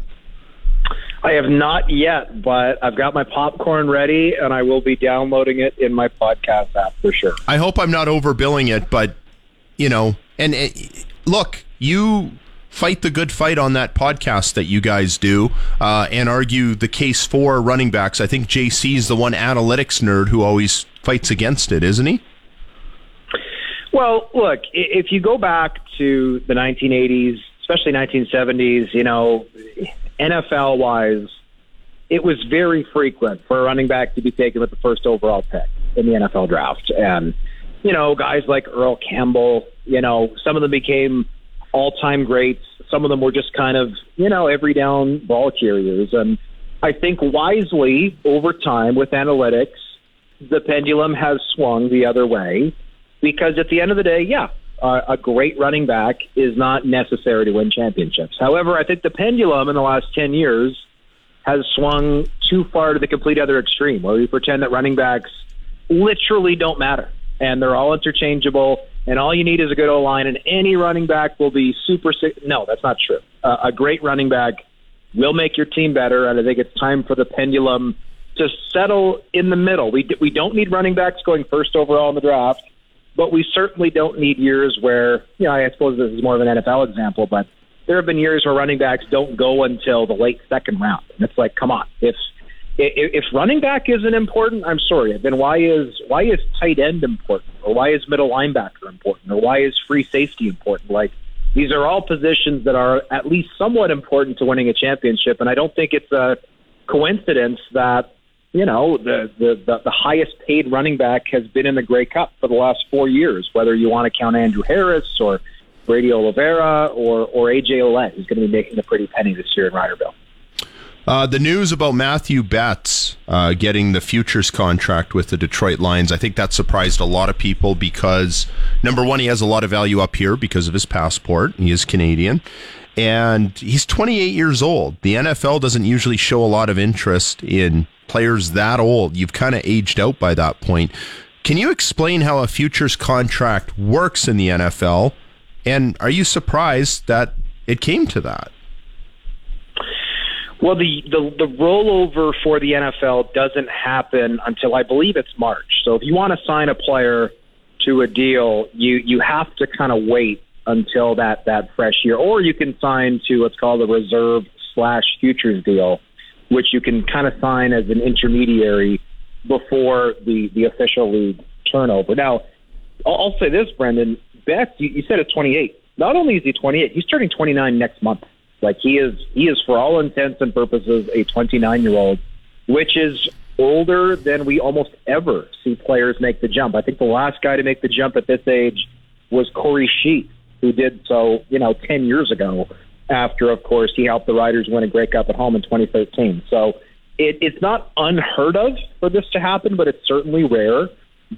I have not yet, but I've got my popcorn ready, and I will be downloading it in my podcast app for sure. I hope I'm not overbilling it, but you know, and uh, look, you fight the good fight on that podcast that you guys do, uh, and argue the case for running backs. I think JC is the one analytics nerd who always fights against it, isn't he? Well, look, if you go back to the 1980s, especially 1970s, you know, NFL wise, it was very frequent for a running back to be taken with the first overall pick in the NFL draft. And, you know, guys like Earl Campbell, you know, some of them became all time greats. Some of them were just kind of, you know, every down ball carriers. And I think wisely over time with analytics, the pendulum has swung the other way because at the end of the day, yeah, a great running back is not necessary to win championships. However, I think the pendulum in the last 10 years has swung too far to the complete other extreme, where we pretend that running backs literally don't matter and they're all interchangeable, and all you need is a good O line, and any running back will be super. si- No, that's not true. Uh, a great running back will make your team better, and I think it's time for the pendulum to settle in the middle. We we don't need running backs going first overall in the draft, but we certainly don't need years where you know I suppose this is more of an NFL example, but there have been years where running backs don't go until the late second round, and it's like, come on, if if, running back isn't important, I'm sorry. Then why is why is tight end important, or why is middle linebacker important, or why is free safety important? Like these are all positions that are at least somewhat important to winning a championship, and I don't think it's a coincidence that you know the the the, the highest paid running back has been in the Grey Cup for the last four years. Whether you want to count Andrew Harris or Brady Oliveira or or AJ Ouellette, who's going to be making a pretty penny this year in Riderville. Uh, the news about Matthew Betts uh, getting the futures contract with the Detroit Lions, I think that surprised a lot of people because, number one, he has a lot of value up here because of his passport. He is Canadian. And he's 28 years old. The NFL doesn't usually show a lot of interest in players that old. You've kind of aged out by that point. Can you explain how a futures contract works in the NFL? And are you surprised that it came to that? Well, the, the the rollover for the NFL doesn't happen until I believe it's March. So if you want to sign a player to a deal, you you have to kind of wait until that that fresh year, or you can sign to what's called a reserve slash futures deal, which you can kind of sign as an intermediary before the the official league turnover. Now, I'll, I'll say this, Brendan. Betts, you, you said it's 28. Not only is he 28, he's turning 29 next month. Like he is, he is for all intents and purposes a 29 year old, which is older than we almost ever see players make the jump. I think the last guy to make the jump at this age was Kory Sheets, who did so, you know, 10 years ago. After, of course, he helped the Riders win a Grey Cup at home in 2013. So it, it's not unheard of for this to happen, but it's certainly rare.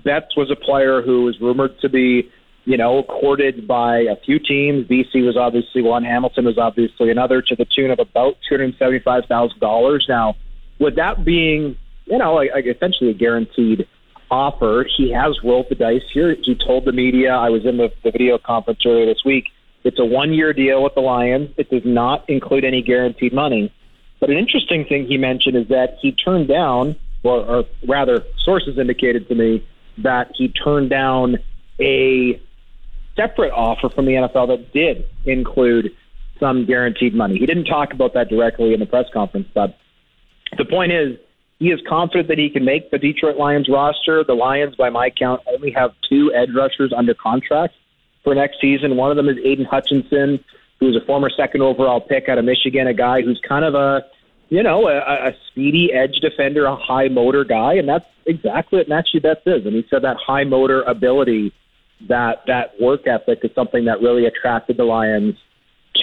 Betts was a player who was rumored to be you know, courted by a few teams. BC was obviously one, Hamilton was obviously another, to the tune of about two hundred seventy-five thousand dollars. Now, with that being, you know, like, like essentially a guaranteed offer, he has rolled the dice here. He told the media, I was in the, the video conference earlier this week. It's a one-year deal with the Lions. It does not include any guaranteed money. But an interesting thing he mentioned is that he turned down, or, or rather, sources indicated to me that he turned down a separate offer from the NFL that did include some guaranteed money. He didn't talk about that directly in the press conference, but the point is he is confident that he can make the Detroit Lions roster. The Lions, by my count, only have two edge rushers under contract for next season. One of them is Aidan Hutchinson, who's a former second overall pick out of Michigan, a guy who's kind of a you know, a, a speedy edge defender, a high motor guy, and that's exactly what Matthew Betts is. And he said that high motor ability, that that work ethic is something that really attracted the Lions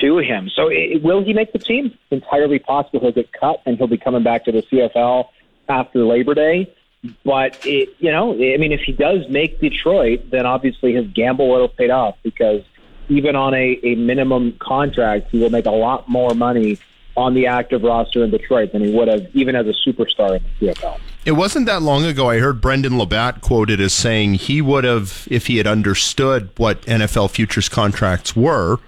to him. So it, will he make the team? Entirely possible he'll get cut and he'll be coming back to the CFL after Labor Day. But it, you know, I mean, if he does make Detroit, then obviously his gamble will have paid off because even on a, a minimum contract, he will make a lot more money on the active roster in Detroit than he would have even as a superstar in the CFL. It wasn't that long ago I heard Brendon LaBatte quoted as saying he would have, if he had understood what NFL futures contracts were,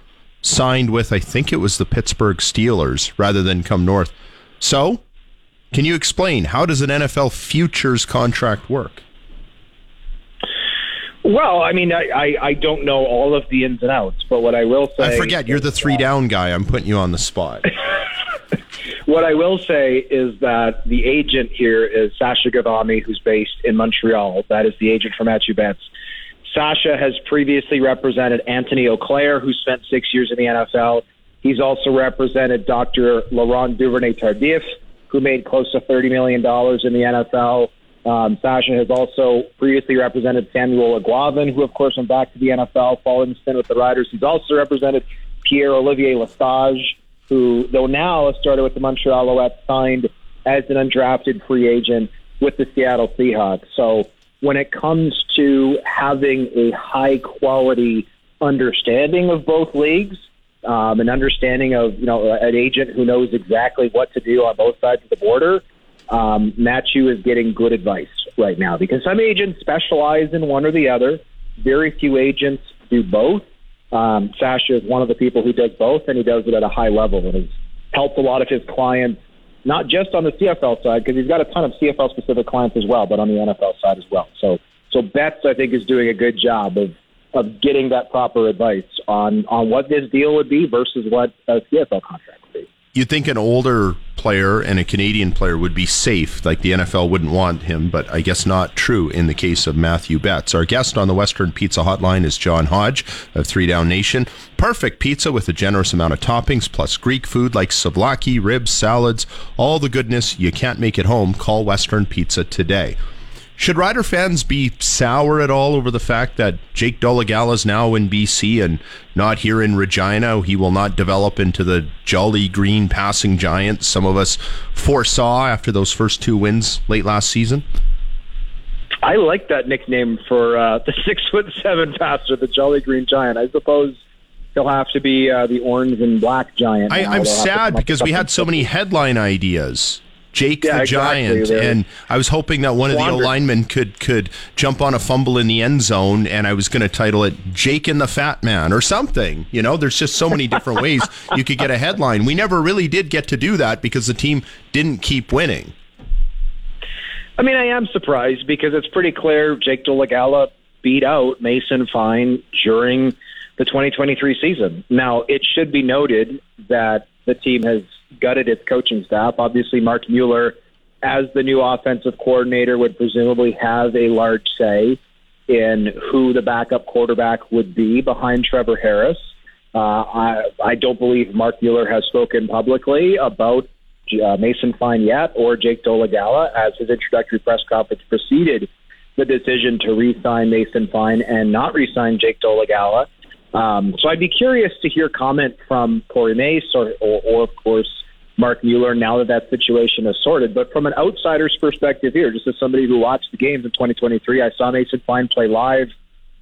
signed with, I think it was the Pittsburgh Steelers rather than come north. So, can you explain how does an NFL futures contract work? Well, I mean, I, I, I, don't know all of the ins and outs, but what I will say. I forget, you're the three down guy. I'm putting you on the spot. what I will say is that the agent here is Sasha Ghavami, who's based in Montreal. That is the agent for Matthew Betts. Sasha has previously represented Anthony Auclair, who spent six years in the NFL. He's also represented Dr. Laurent Duvernay Tardif, who made close to $30 million in the NFL. Um, Sasha has also previously represented Samuel Eguavoen, who, of course, went back to the NFL following the stint with the Riders. He's also represented Pierre Olivier Lesage, who, though now started with the Montreal Alouettes, signed as an undrafted free agent with the Seattle Seahawks. So when it comes to having a high quality understanding of both leagues, um, an understanding of you know an agent who knows exactly what to do on both sides of the border, um, Matthew is getting good advice right now because some agents specialize in one or the other. Very few agents do both. Um, Sasha is one of the people who does both, and he does it at a high level and has helped a lot of his clients, not just on the CFL side, because he's got a ton of CFL specific clients as well, but on the NFL side as well. So, so Betts, I think, is doing a good job of of getting that proper advice on on what this deal would be versus what a CFL contract. You'd think an older player and a Canadian player would be safe, like the NFL wouldn't want him, but I guess not true in the case of Matthew Betts. Our guest on the Western Pizza Hotline is John Hodge of Three Down Nation. Perfect pizza with a generous amount of toppings, plus Greek food like souvlaki, ribs, salads, all the goodness you can't make at home. Call Western Pizza today. Should Rider fans be sour at all over the fact that Jake Dolegala is now in BC and not here in Regina? He will not develop into the jolly green passing giant some of us foresaw after those first two wins late last season. I like that nickname for uh, the six foot seven passer, the Jolly Green Giant. I suppose he'll have to be uh, the orange and black giant. I, am sad because we had so many headline ideas. Jake yeah, the exactly. Giant, and I was hoping that one of the linemen could could jump on a fumble in the end zone, and I was going to title it "Jake and the Fat Man" or something. You know, there's just so many different ways you could get a headline. We never really did get to do that because the team didn't keep winning. I mean, I am surprised because it's pretty clear Jake Dolegala beat out Mason Fine during the 2023 season. Now, it should be noted that the team has gutted its coaching staff. Obviously, Mark Mueller, as the new offensive coordinator, would presumably have a large say in who the backup quarterback would be behind Trevor Harris. Uh, I, I don't believe Mark Mueller has spoken publicly about uh, Mason Fine yet or Jake Dolegala as his introductory press conference preceded the decision to re-sign Mason Fine and not re-sign Jake Dolegala. Um, so I'd be curious to hear comment from Corey Mace or, or, or, of course, Mark Mueller now that that situation is sorted. But from an outsider's perspective here, just as somebody who watched the games in 2023, I saw Mason Fine play live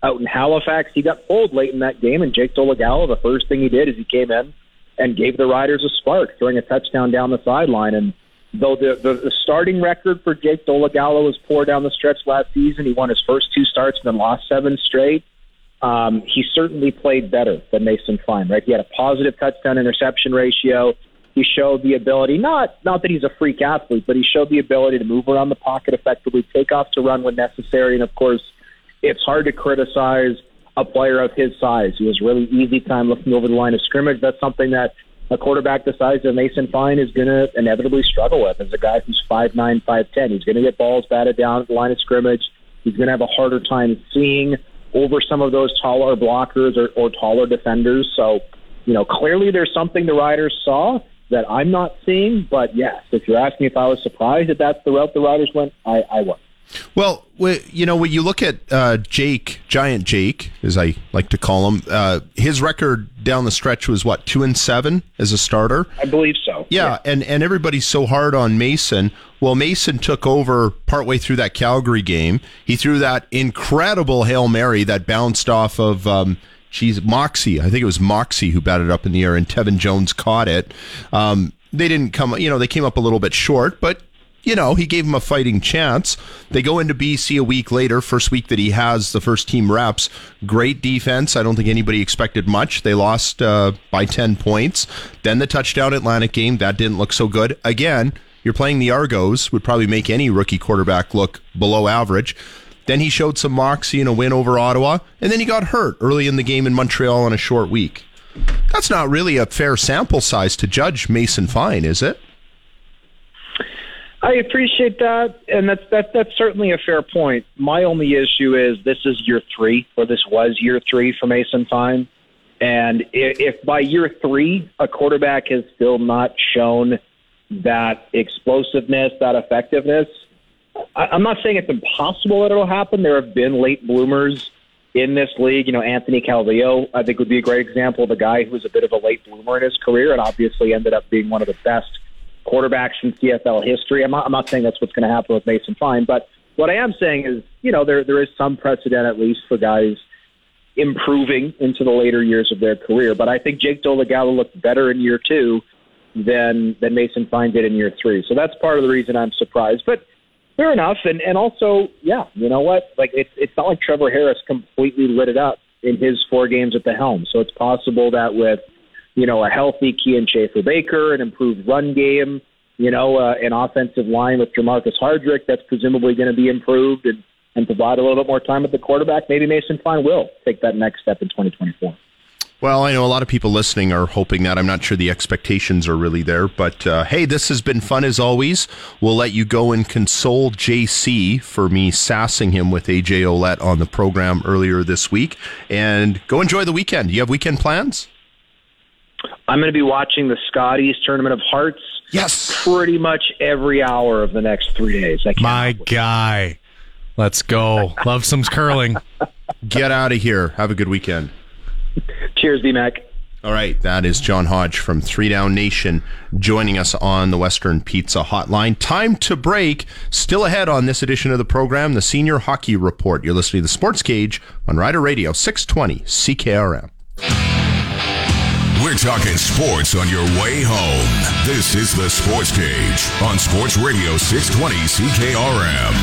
out in Halifax. He got pulled late in that game, and Jake Dolegala, the first thing he did is he came in and gave the Riders a spark, throwing a touchdown down the sideline. And though the, the, the starting record for Jake Dolegala was poor down the stretch last season, he won his first two starts and then lost seven straight. Um, he certainly played better than Mason Fine, right? He had a positive touchdown interception ratio. He showed the ability, not not that he's a freak athlete, but he showed the ability to move around the pocket effectively, take off to run when necessary, and of course, it's hard to criticize a player of his size. He has really easy time looking over the line of scrimmage. That's something that a quarterback the size of Mason Fine is going to inevitably struggle with. As a guy who's five nine, five ten, he's going to get balls batted down at the line of scrimmage. He's going to have a harder time seeing over some of those taller blockers or, or taller defenders. So, you know, clearly there's something the Riders saw that I'm not seeing. But yes, if you're asking if I was surprised that that's the route the Riders went, I, I was. Well, you know, when you look at uh, Jake, Giant Jake, as I like to call him, uh, his record down the stretch was what two and seven as a starter. I believe so. Yeah, yeah, and and everybody's so hard on Mason. Well, Mason took over partway through that Calgary game. He threw that incredible hail mary that bounced off of. Um, She's Moxie. I think it was Moxie who batted up in the air, and Tevin Jones caught it. Um, they didn't come, you know, they came up a little bit short, but you know, he gave him a fighting chance. They go into BC a week later, first week that he has the first team reps. Great defense. I don't think anybody expected much. They lost uh, by 10 points. Then the touchdown Atlantic game, that didn't look so good. Again, you're playing the Argos, would probably make any rookie quarterback look below average. Then he showed some moxie in a win over Ottawa, and then he got hurt early in the game in Montreal on a short week. That's not really a fair sample size to judge Mason Fine, is it? I appreciate that, and that's that, that's certainly a fair point. My only issue is this is year three, or this was year three for Mason Fine, and if, if by year three a quarterback has still not shown that explosiveness, that effectiveness, I, I'm not saying it's impossible that it'll happen. There have been late bloomers in this league. You know, Anthony Calvillo, I think, would be a great example of a guy who was a bit of a late bloomer in his career and obviously ended up being one of the best quarterbacks in CFL history. I'm not, I'm not saying that's what's going to happen with Mason Fine, but what I am saying is, you know, there there is some precedent at least for guys improving into the later years of their career. But I think Jake Dolegala looked better in year two than than Mason Fine did in year three. So that's part of the reason I'm surprised. But fair enough. And and also, yeah, you know what? Like it's it's not like Trevor Harris completely lit it up in his four games at the helm. So it's possible that with you know, a healthy Kian Schaffer Baker, an improved run game, you know, uh, an offensive line with Jermarcus Hardrick that's presumably going to be improved and, and provide a little bit more time at the quarterback. Maybe Mason Fine will take that next step in 2024. Well, I know a lot of people listening are hoping that. I'm not sure the expectations are really there, but uh, hey, this has been fun as always. We'll let you go and console JC for me sassing him with AJ Ouellette on the program earlier this week, and go enjoy the weekend. You have weekend plans? I'm going to be watching the Scotties Tournament of Hearts. Yes, pretty much every hour of the next three days. My guy, let's go. Love some curling. Get out of here. Have a good weekend. Cheers, BMAC. All right, that is John Hodge from Three Down Nation joining us on the Western Pizza Hotline. Time to break. Still ahead on this edition of the program, the Senior Hockey Report. You're listening to the Sports Cage on Rider Radio 620 CKRM. We're talking sports on your way home. This is the Sports Cage on Sports Radio 620 CKRM.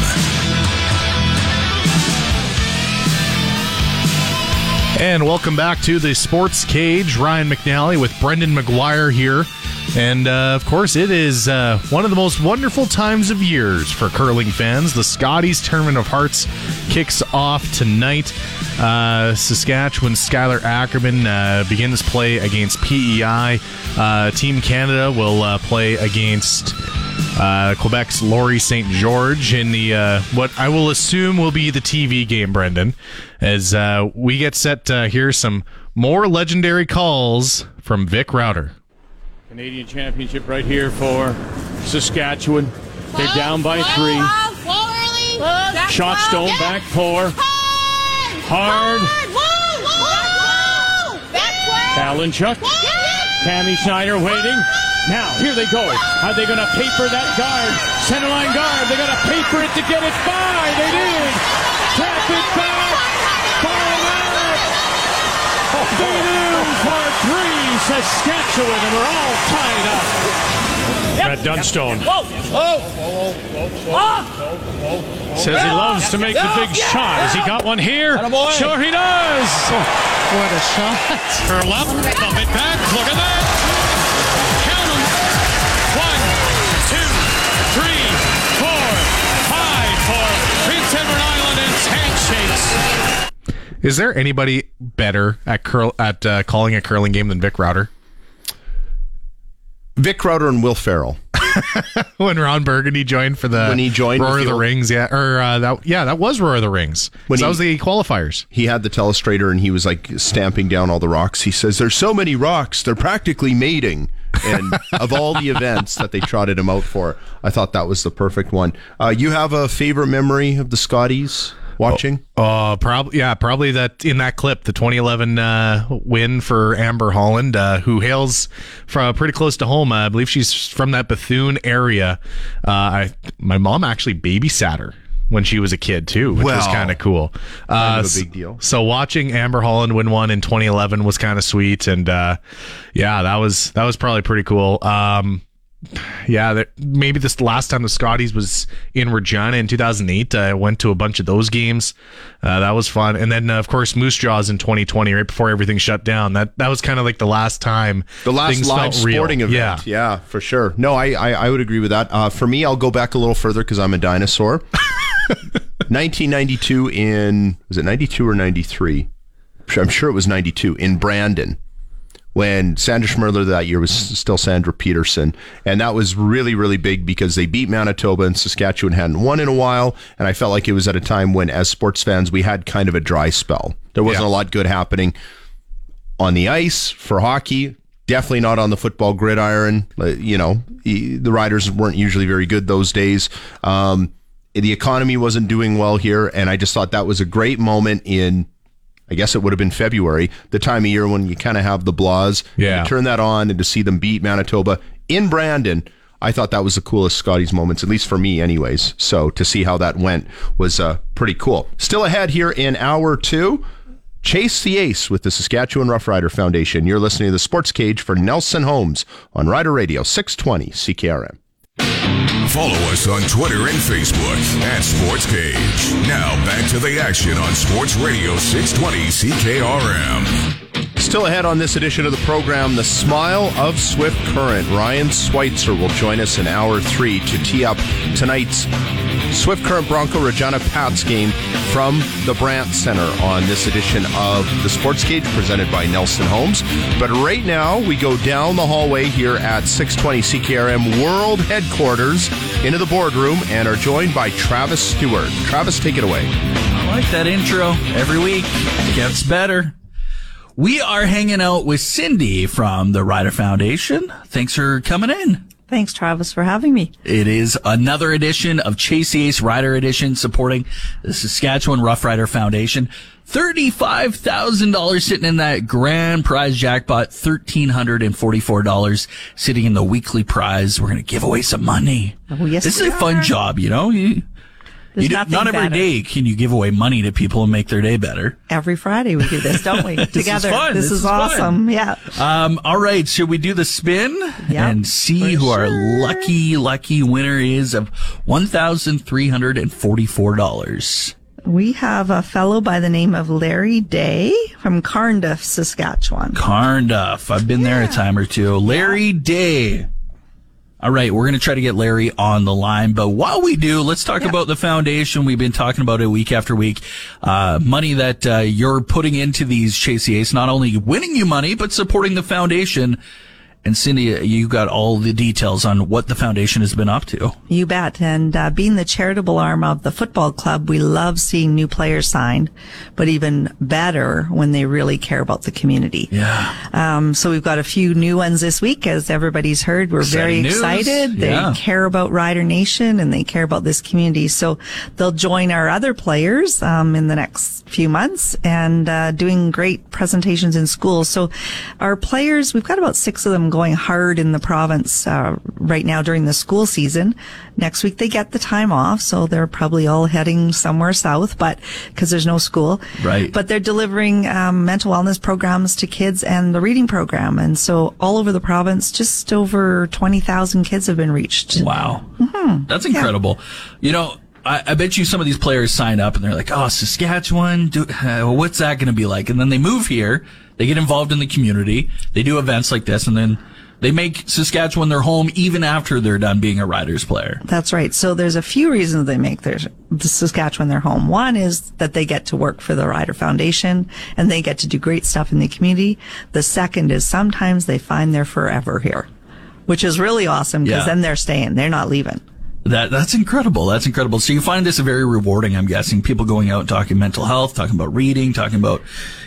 And welcome back to the Sports Cage. Ryan McNally with Brendan McGuire here. And uh, of course, it is uh, one of the most wonderful times of years for curling fans. The Scotties Tournament of Hearts kicks off tonight. Uh, Saskatchewan Skylar Ackerman uh, begins play against PEI. Uh, Team Canada will uh, play against Quebec's Laurie St. George in the what I will assume will be the TV game, Brendan. As we get set to hear some more legendary calls from Vic Rauter. Canadian Championship right here for Saskatchewan. They're down by three. Shot stone back four. Hard. Alan Chuck. Tammy Schneider waiting. Now, here they go. Are they going to paper that guard? Centerline guard. They're going to paper it to get it by. They did. Tap it back. Fire oh, Two for three, Saskatchewan, and we're all tied up. Brett Dunstone ah. says he loves to make the big shot. Has he got one here? Sure he does. Oh, what a shot. Curl up, bump it back. Look at that. Is there anybody better at curl at uh, calling a curling game than Vic Rauter? Vic Crowder and Will Ferrell. when Ron Burgundy joined for the When he joined Roar of the Rings, yeah, or uh, that yeah, that was Roar of the Rings. When So that was the qualifiers. He had the telestrator and he was like stamping down all the rocks. He says, There's so many rocks, they're practically mating. And of all the events that they trotted him out for, I thought that was the perfect one. Uh, you have a favorite memory of the Scotties watching? Uh, probably yeah, probably that in that clip, the 2011 uh, win for Amber Holland, uh, who hails from pretty close to home. Uh, I believe she's from that Bethune area. Uh, I my mom actually babysat her when she was a kid too, which was kind of cool. Uh, of a big deal. So watching Amber Holland win one in 2011 was kind of sweet, and uh, yeah, that was that was probably pretty cool. Um, yeah, maybe this last time the Scotties was in Regina in 2008. I went to a bunch of those games. Uh, that was fun. And then, uh, of course, Moose Jaws in 2020, right before everything shut down. That that was kind of like the last time The last live felt real. sporting event. Yeah. yeah, for sure. No, I, I, I would agree with that. Uh, for me, I'll go back a little further because I'm a dinosaur. 1992 in, was it 92 or 93? I'm sure it was 92 in Brandon when Sandra Schmirler that year was still Sandra Peterson. And that was really, really big because they beat Manitoba and Saskatchewan hadn't won in a while. And I felt like it was at a time when, as sports fans, we had kind of a dry spell. There wasn't Yeah. a lot good happening on the ice for hockey. Definitely not on the football gridiron. Uh, You know, the Riders weren't usually very good those days. Um, the economy wasn't doing well here, and I just thought that was a great moment in. I guess it would have been February, the time of year when you kind of have the blahs. Yeah. You turn that on and to see them beat Manitoba in Brandon, I thought that was the coolest Scotties moments, at least for me, anyways. So to see how that went was uh, pretty cool. Still ahead here in hour two. Chase the Ace with the Saskatchewan Roughrider Foundation. You're listening to the Sports Cage for Nelson Homes on Rider Radio 620 CKRM. Follow us on Twitter and Facebook at Sports Cage. Now back to the action on Sports Radio 620 CKRM. Still ahead on this edition of the program, the smile of Swift Current. Ryan Switzer will join us in hour three to tee up tonight's Swift Current Bronco Regina Pats game from the Brandt Center on this edition of the Sports Cage presented by Nelson Homes. But right now, we go down the hallway here at 620 CKRM World Headquarters into the boardroom and are joined by Travis Stewart. Travis, take it away. I like that intro every week. Gets better. We are hanging out with Cindy from the Rider Foundation. Thanks for coming in. Thanks, Travis, for having me. It is another edition of Chase Ace Rider Edition supporting the Saskatchewan Rough Rider Foundation. $35,000 sitting in that grand prize jackpot. $1,344 sitting in the weekly prize. We're going to give away some money. Oh, yes, This is we a fun job, you know? You, There's do- not every better. day can you give away money to people and make their day better. Every Friday we do this, don't we? is Together. fun. This, This is, is fun. awesome. Yeah. Um, all right. Should we do the spin Yeah, and see who our lucky, lucky winner is of $1,344? We have a fellow by the name of Larry Day from Carnduff, Saskatchewan. Carnduff. I've been there a time or two. Larry Day. All right, we're going to try to get Larry on the line, but while we do, let's talk about the foundation. We've been talking about it week after week. Uh, money that uh, you're putting into these Chase Ace, not only winning you money, but supporting the foundation. And Cindy, you got all the details on what the foundation has been up to. You bet. And uh, being the charitable arm of the football club, we love seeing new players signed, but even better when they really care about the community. Yeah. Um, so we've got a few new ones this week, as everybody's heard. We're very Exciting news. excited. They Yeah. care about Rider Nation and they care about this community. So they'll join our other players um, in the next few months and uh, doing great presentations in schools. So our players, we've got about six of them going hard in the province uh, right now during the school season. Next week they get the time off, so they're probably all heading somewhere south, but because there's no school. Right. But they're delivering um, mental wellness programs to kids and the reading program, and so all over the province, just over twenty thousand kids have been reached. Wow. Mm-hmm. That's incredible. You know, I, I bet you some of these players sign up and they're like, oh, Saskatchewan, do, uh, what's that going to be like? And then they move here, they get involved in the community, they do events like this, and then they make Saskatchewan their home even after they're done being a Riders player. That's right. So there's a few reasons they make their the Saskatchewan their home. One is that they get to work for the Rider Foundation and they get to do great stuff in the community. The second is sometimes they find they're forever here, which is really awesome because Yeah. then they're staying. They're not leaving. That that's incredible. That's incredible. So you find this very rewarding. I'm guessing people going out talking mental health, talking about reading, talking about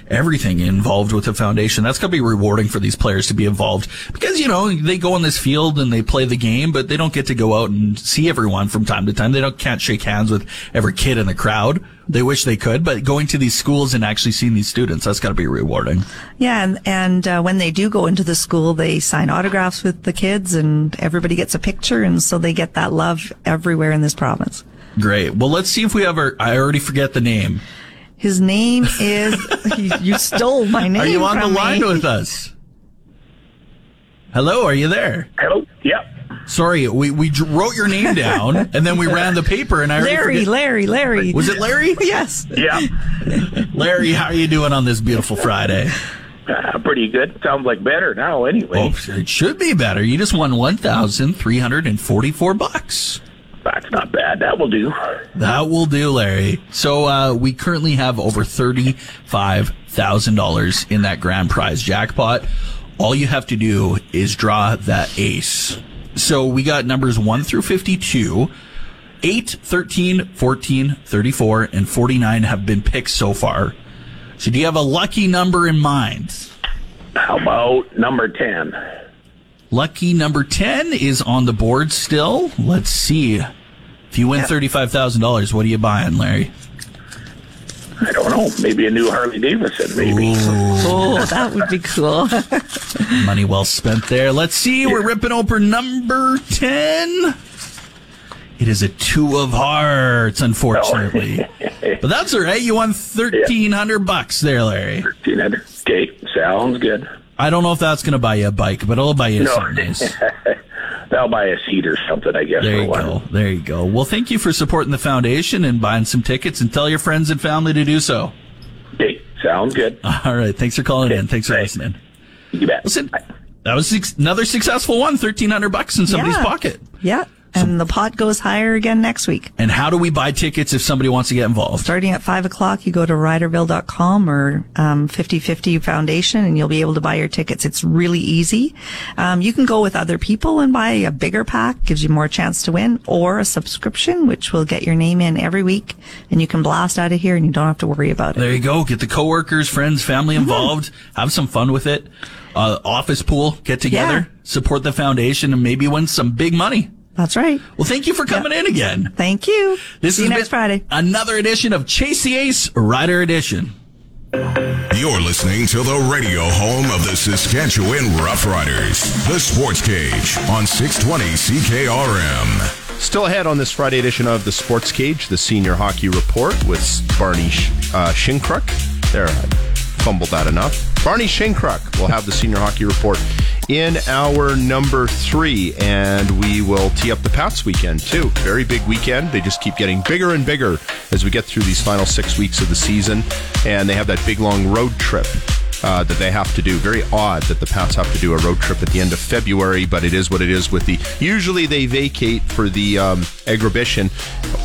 everything involved with the foundation. That's to be rewarding for these players to be involved because you know they go on this field and they play the game, but they don't get to go out and see everyone from time to time. They don't can't shake hands with every kid in the crowd. They wish they could, but going to these schools and actually seeing these students, that's got to be rewarding. Yeah, and and uh, when they do go into the school, they sign autographs with the kids, and everybody gets a picture, and so they get that love everywhere in this province. Great. Well, let's see if we have our. I already forget the name. His name is. you, you stole my name. Are you on the from me. line with us? Hello, are you there? Hello. Yep. Sorry, we, we wrote your name down and then we ran the paper and I already Larry, forget- Larry, Larry. Was it Larry? yes. Yeah. Larry, how are you doing on this beautiful Friday? Uh, pretty good. Sounds like better now. Anyway, Oh, it should be better. You just won one thousand three hundred and forty-four bucks. that's not bad. That will do. That will do, Larry. So uh, we currently have over thirty-five thousand dollars in that grand prize jackpot. All you have to do is draw that ace. So we got numbers one through fifty-two. 8, 13, 14, 34, and 49 have been picked so far. So do you have a lucky number in mind? How about number ten? Lucky number 10 is on the board still. Let's see. If you win $35,000, what are you buying, Larry? I don't know. Maybe a new Harley Davidson. Maybe. Oh, that would be cool. Money well spent there. Let's see. We're ripping open number 10. It is a two of hearts, unfortunately. Oh. but that's all right. You won 1300 bucks there, Larry. Thirteen hundred. Okay, sounds good. I don't know if that's going to buy you a bike, but I'll buy you No. something nice. That'll buy a seat or something, I guess. There you go. There you go. Well, thank you for supporting the foundation and buying some tickets and tell your friends and family to do so. Okay, sounds good. All right. Thanks for calling in. Thanks for Thanks. listening. You bet. Listen, that was six, another successful one. Thirteen hundred bucks in somebody's Yeah. pocket. yeah. And the pot goes higher again next week. And how do we buy tickets if somebody wants to get involved? Starting at 5 o'clock, you go to riderville.com or um, 5050 Foundation and you'll be able to buy your tickets. It's really easy. Um, you can go with other people and buy a bigger pack, gives you more chance to win, or a subscription, which will get your name in every week and you can blast out of here and you don't have to worry about it. There you go. Get the coworkers, friends, family involved. Have some fun with it. Uh, office pool, get together, Yeah. support the foundation, and maybe win some big money. That's right. Well, thank you for coming in again. Thank you. This See you next Friday. Another edition of Chase the Ace Rider Edition. You're listening to the radio home of the Saskatchewan Roughriders, the Sports Cage on 620 CKRM. Still ahead on this Friday edition of the Sports Cage, the Senior Hockey Report with Barney uh, Shinkruk. There, I fumbled that enough. Barney Shinkruk will have the Senior Hockey Report in our number three, and we will tee up the Pats weekend too. Very big weekend. They just keep getting bigger and bigger as we get through these final six weeks of the season, and they have that big long road trip uh, that they have to do. Very odd that the Pats have to do a road trip at the end of February, but it is what it is. With the usually they vacate for the um, Agribition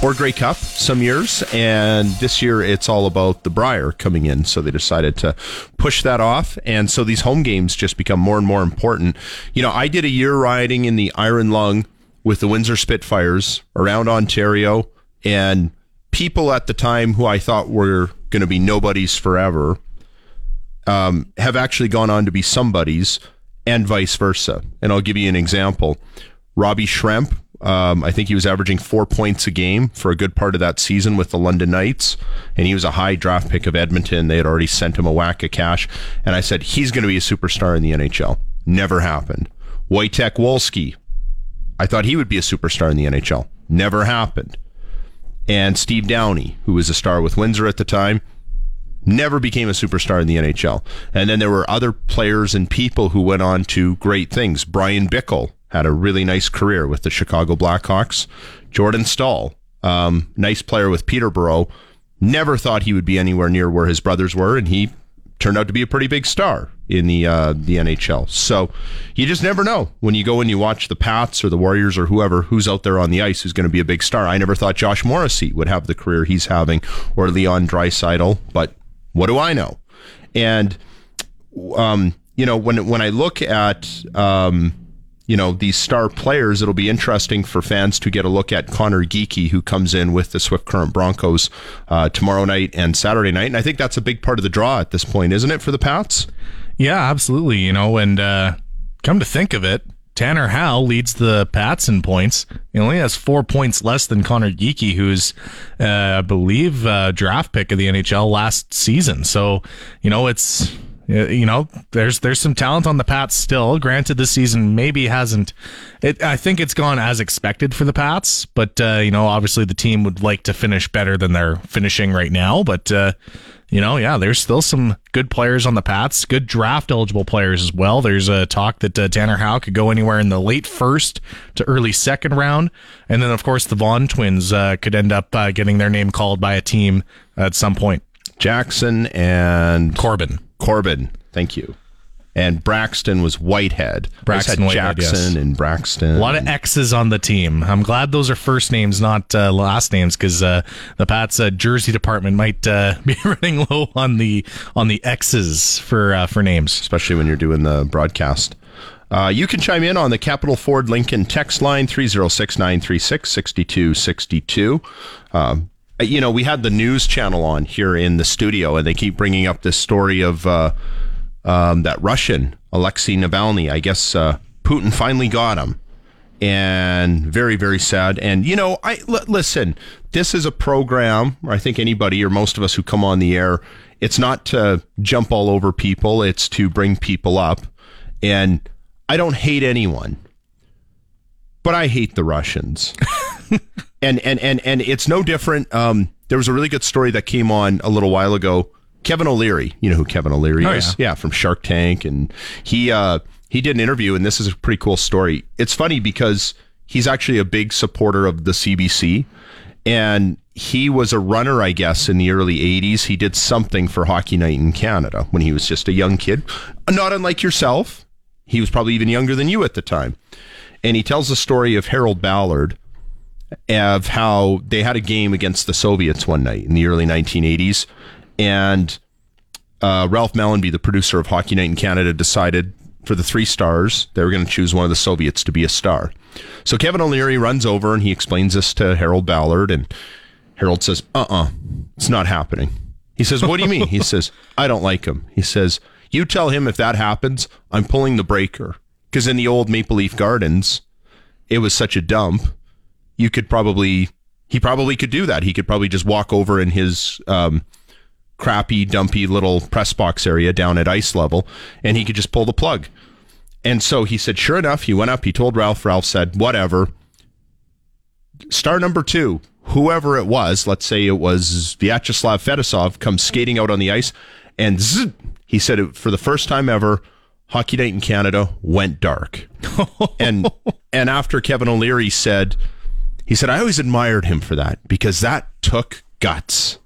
or Grey Cup some years, and this year it's all about the Brier coming in, so they decided to push that off, and so these home games just become more and more important. You know, I did a year riding in the Iron Lung with the Windsor Spitfires around Ontario, and people at the time who I thought were going to be nobodies forever um, have actually gone on to be somebodies and vice versa. And I'll give you an example. Robbie Schremp, um, I think he was averaging four points a game for a good part of that season with the London Knights, and he was a high draft pick of Edmonton. They had already sent him a whack of cash, and I said he's going to be a superstar in the NHL. Never happened. Wojtek Wolski. I thought he would be a superstar in the NHL. Never happened. And Steve Downey, who was a star with Windsor at the time, never became a superstar in the NHL. And then there were other players and people who went on to great things. Bryan Bickell had a really nice career with the Chicago Blackhawks. Jordan Staal, um, nice player with Peterborough, never thought he would be anywhere near where his brothers were, and he turned out to be a pretty big star in the uh, the NHL. So you just never know when you go and you watch the Pats or the Warriors or whoever who's out there on the ice who's going to be a big star. I never thought Josh Morrissey would have the career he's having or Leon Draisaitl, but what do I know? And um, you know when when I look at um, you know these star players, it'll be interesting for fans to get a look at Connor Geekie, who comes in with the Swift Current Broncos uh, tomorrow night and Saturday night, and I think that's a big part of the draw at this point, isn't it, for the Pats? Yeah, absolutely. You know, and uh, come to think of it, Tanner Howe leads the Pats in points. He only has four points less than Connor Geekie, who's, uh, I believe, uh, draft pick of the NHL last season. So, you know, it's you know, there's there's some talent on the Pats still. Granted, this season maybe hasn't. It, I think it's gone as expected for the Pats, but uh, you know, obviously the team would like to finish better than they're finishing right now. But uh, you know, yeah, there's still some good players on the Pats, good draft eligible players as well. There's a talk that uh, Tanner Howe could go anywhere in the late first to early second round, and then of course the Vaughn twins uh, could end up uh, getting their name called by a team at some point. Jackson and Corbin. Corbin, thank you. And Braxton was Whitehead. Braxton Whitehead, Jackson yes. and Braxton. A lot of X's on the team. I'm glad those are first names, not uh, last names, because uh, the Pats uh, jersey department might uh, be running low on the on the X's for uh, for names, especially when you're doing the broadcast. Uh, you can chime in on the Capital Ford Lincoln text line 306 936 6262. Um, you know, we had the news channel on here in the studio, and they keep bringing up this story of uh, um, that Russian Alexei Navalny. I guess uh, Putin finally got him, and very, very sad. And you know, I l- listen. This is a program. Where I think anybody or most of us who come on the air, it's not to jump all over people. It's to bring people up. And I don't hate anyone, but I hate the Russians. and and and and it's no different. Um, there was a really good story that came on a little while ago. Kevin O'Leary, you know who Kevin O'Leary Oh, is? yeah. from Shark Tank, and he uh, he did an interview, and this is a pretty cool story. It's funny because he's actually a big supporter of the CBC, and he was a runner, I guess, in the early '80s. He did something for Hockey Night in Canada when he was just a young kid, not unlike yourself. He was probably even younger than you at the time, and he tells the story of Harold Ballard of how they had a game against the Soviets one night in the early 1980s, and uh, Ralph Mellanby, the producer of Hockey Night in Canada, decided for the three stars they were going to choose one of the Soviets to be a star. So Kevin O'Leary runs over and he explains this to Harold Ballard, and Harold says, "Uh-uh, it's not happening." He says, "What do you mean?" he says, "I don't like him." He says, "You tell him if that happens, I'm pulling the breaker." Because in the old Maple Leaf Gardens, it was such a dump you could probably he probably could do that. He could probably just walk over in his um, crappy, dumpy little press box area down at ice level, and he could just pull the plug. And so he said, sure enough, he went up. He told Ralph. Ralph said, whatever. Star number two, whoever it was, let's say it was Vyacheslav Fetisov, comes skating out on the ice, and zzz, he said it, for the first time ever, Hockey Night in Canada went dark. and and after Kevin O'Leary said, he said, I always admired him for that because that took guts.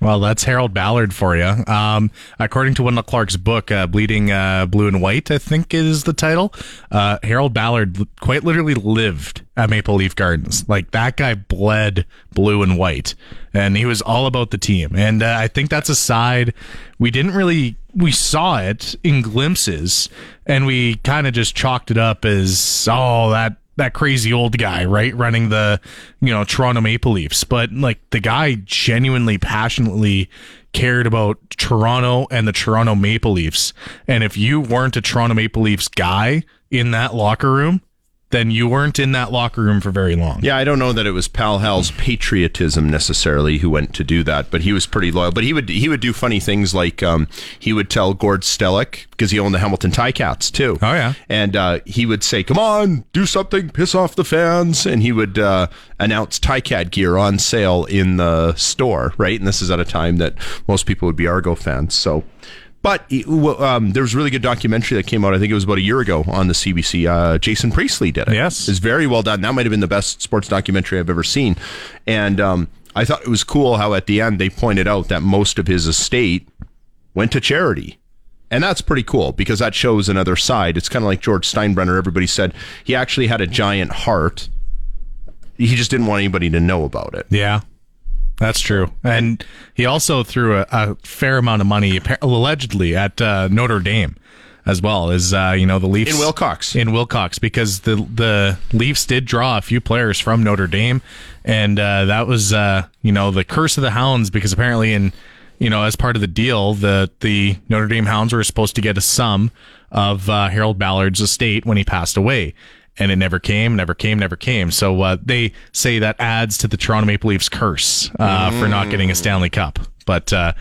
Well, that's Harold Ballard for you. Um, according to Wendel Clark's book, uh, Bleeding uh, Blue and White, I think is the title. Uh, Harold Ballard quite literally lived at Maple Leaf Gardens. Like that guy bled blue and white, and he was all about the team. And uh, I think that's a side we didn't really we saw it in glimpses, and we kind of just chalked it up as oh that that crazy old guy, right, running the you know Toronto Maple Leafs. But like the guy genuinely, passionately cared about Toronto and the Toronto Maple Leafs. And if you weren't a Toronto Maple Leafs guy in that locker room, then you weren't in that locker room for very long. Yeah, I don't know that it was Pal Hal's patriotism necessarily who went to do that, but he was pretty loyal. But he would he would do funny things like um, he would tell Gord Stellick because he owned the Hamilton Ticats too. Oh yeah, and uh, he would say, "Come on, do something, piss off the fans," and he would uh, announce Ticat gear on sale in the store. Right, and this is at a time that most people would be Argo fans. So. But um, there was a really good documentary that came out. I think it was about a year ago on the CBC. Uh, Jason Priestley did it. Yes, it's very well done. That might have been the best sports documentary I've ever seen. And um, I thought it was cool how at the end they pointed out that most of his estate went to charity. And that's pretty cool because that shows another side. It's kind of like George Steinbrenner. Everybody said he actually had a giant heart. He just didn't want anybody to know about it. Yeah. That's true. And he also threw a, a fair amount of money, allegedly, at uh, Notre Dame as well as uh, you know the Leafs in Wilcox. In Wilcox because the the Leafs did draw a few players from Notre Dame, and uh, that was uh, you know the curse of the Hounds because apparently in you know as part of the deal the the Notre Dame Hounds were supposed to get a sum of uh, Harold Ballard's estate when he passed away and it never came, never came, never came. So uh, they say that adds to the Toronto Maple Leafs curse uh, mm. for not getting a Stanley Cup. But uh,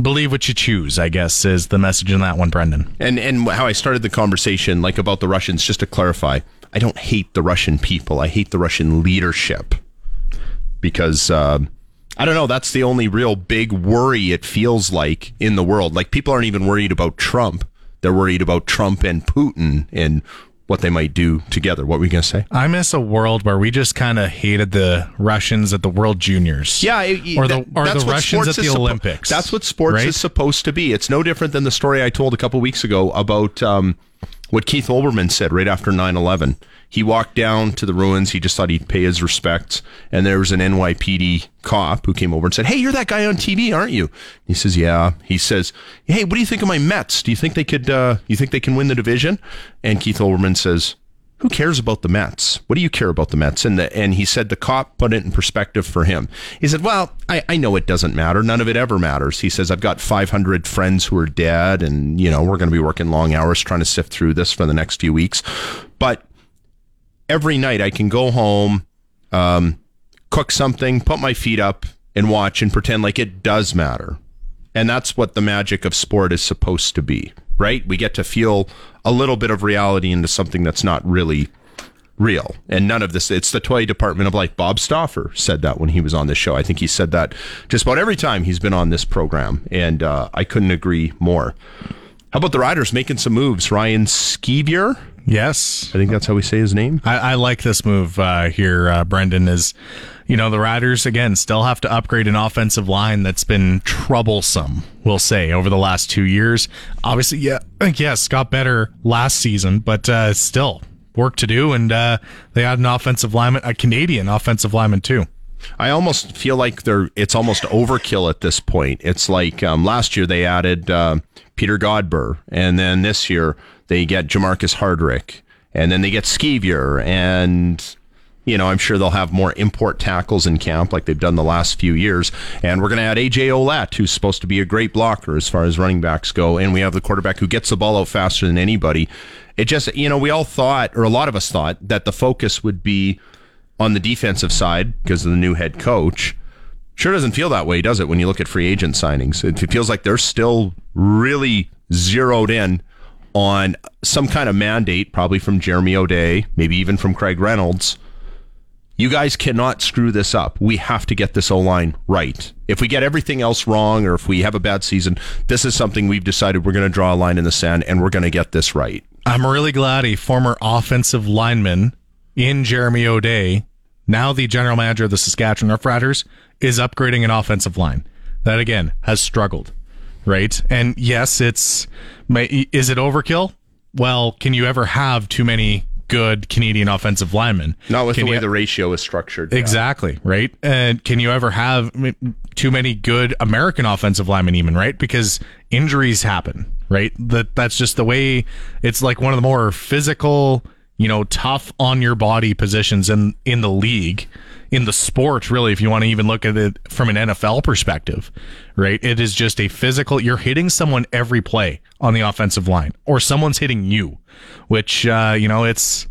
believe what you choose, I guess, is the message in that one, Brendan. And and how I started the conversation, like about the Russians, just to clarify, I don't hate the Russian people. I hate the Russian leadership because. Uh, I don't know. That's the only real big worry it feels like in the world. Like people aren't even worried about Trump. They're worried about Trump and Putin and what they might do together. What were you going to say? I miss a world where we just kind of hated the Russians at the World Juniors. Yeah, or the or the Russians at the Olympics. that's what sports right? is supposed to be. It's no different than the story I told a couple weeks ago about um, what Keith Olbermann said right after 9/11 he walked down to the ruins. He just thought he'd pay his respects. And there was an NYPD cop who came over and said, Hey, you're that guy on TV, aren't you? He says, Yeah. He says, Hey, what do you think of my Mets? Do you think they could, uh, you think they can win the division? And Keith Olbermann says, who cares about the Mets? What do you care about the Mets? And the, and he said the cop put it in perspective for him. He said, "Well, I, I know it doesn't matter. None of it ever matters." He says, "I've got 500 friends who are dead, and you know we're going to be working long hours trying to sift through this for the next few weeks. But every night I can go home, um, cook something, put my feet up, and watch and pretend like it does matter. And that's what the magic of sport is supposed to be, right? We get to feel a little bit of reality into something that's not really real. And none of this, it's the toy department of life. Bob Stauffer said that when he was on this show. I think he said that just about every time he's been on this program. And uh, I couldn't agree more. How about the Riders making some moves? Ryan Sceviour Yes, I think that's how we say his name. I, I like this move uh, here, uh, Brendan. Is you know the Riders again still have to upgrade an offensive line that's been troublesome. We'll say over the last two years. Obviously, yeah, yes, got better last season, but uh, still work to do. And uh, they had an offensive lineman, a Canadian offensive lineman too. I almost feel like they're it's almost overkill at this point. It's like um, last year they added uh, Peter Godber, and then this year they get Jermarcus Hardrick, and then they get Sceviour, and you know, I'm sure they'll have more import tackles in camp like they've done the last few years. And we're going to add AJ Ouellette, who's supposed to be a great blocker as far as running backs go. And we have the quarterback who gets the ball out faster than anybody. It just, you know, we all thought, or a lot of us thought, that the focus would be on the defensive side because of the new head coach. Sure doesn't feel that way, does it, when you look at free agent signings? It feels like they're still really zeroed in on some kind of mandate, probably from Jeremy O'Day, maybe even from Craig Reynolds. You guys cannot screw this up. We have to get this O line right. If we get everything else wrong or if we have a bad season, this is something we've decided we're going to draw a line in the sand and we're going to get this right. I'm really glad a former offensive lineman in Jeremy O'Day, now the general manager of the Saskatchewan Roughriders, is upgrading an offensive line that again has struggled right? And yes, it's is it overkill? Well, can you ever have too many good Canadian offensive linemen? Not with can the way you, the ratio is structured. Exactly, yeah. right? And can you ever have too many good American offensive linemen even, right? Because injuries happen, right? That that's just the way it's like one of the more physical, you know, tough on your body positions in in the league in the sport, really, if you want to even look at it from an NFL perspective, right? It is just a physical, you're hitting someone every play on the offensive line, or someone's hitting you, which, uh, you know, it's,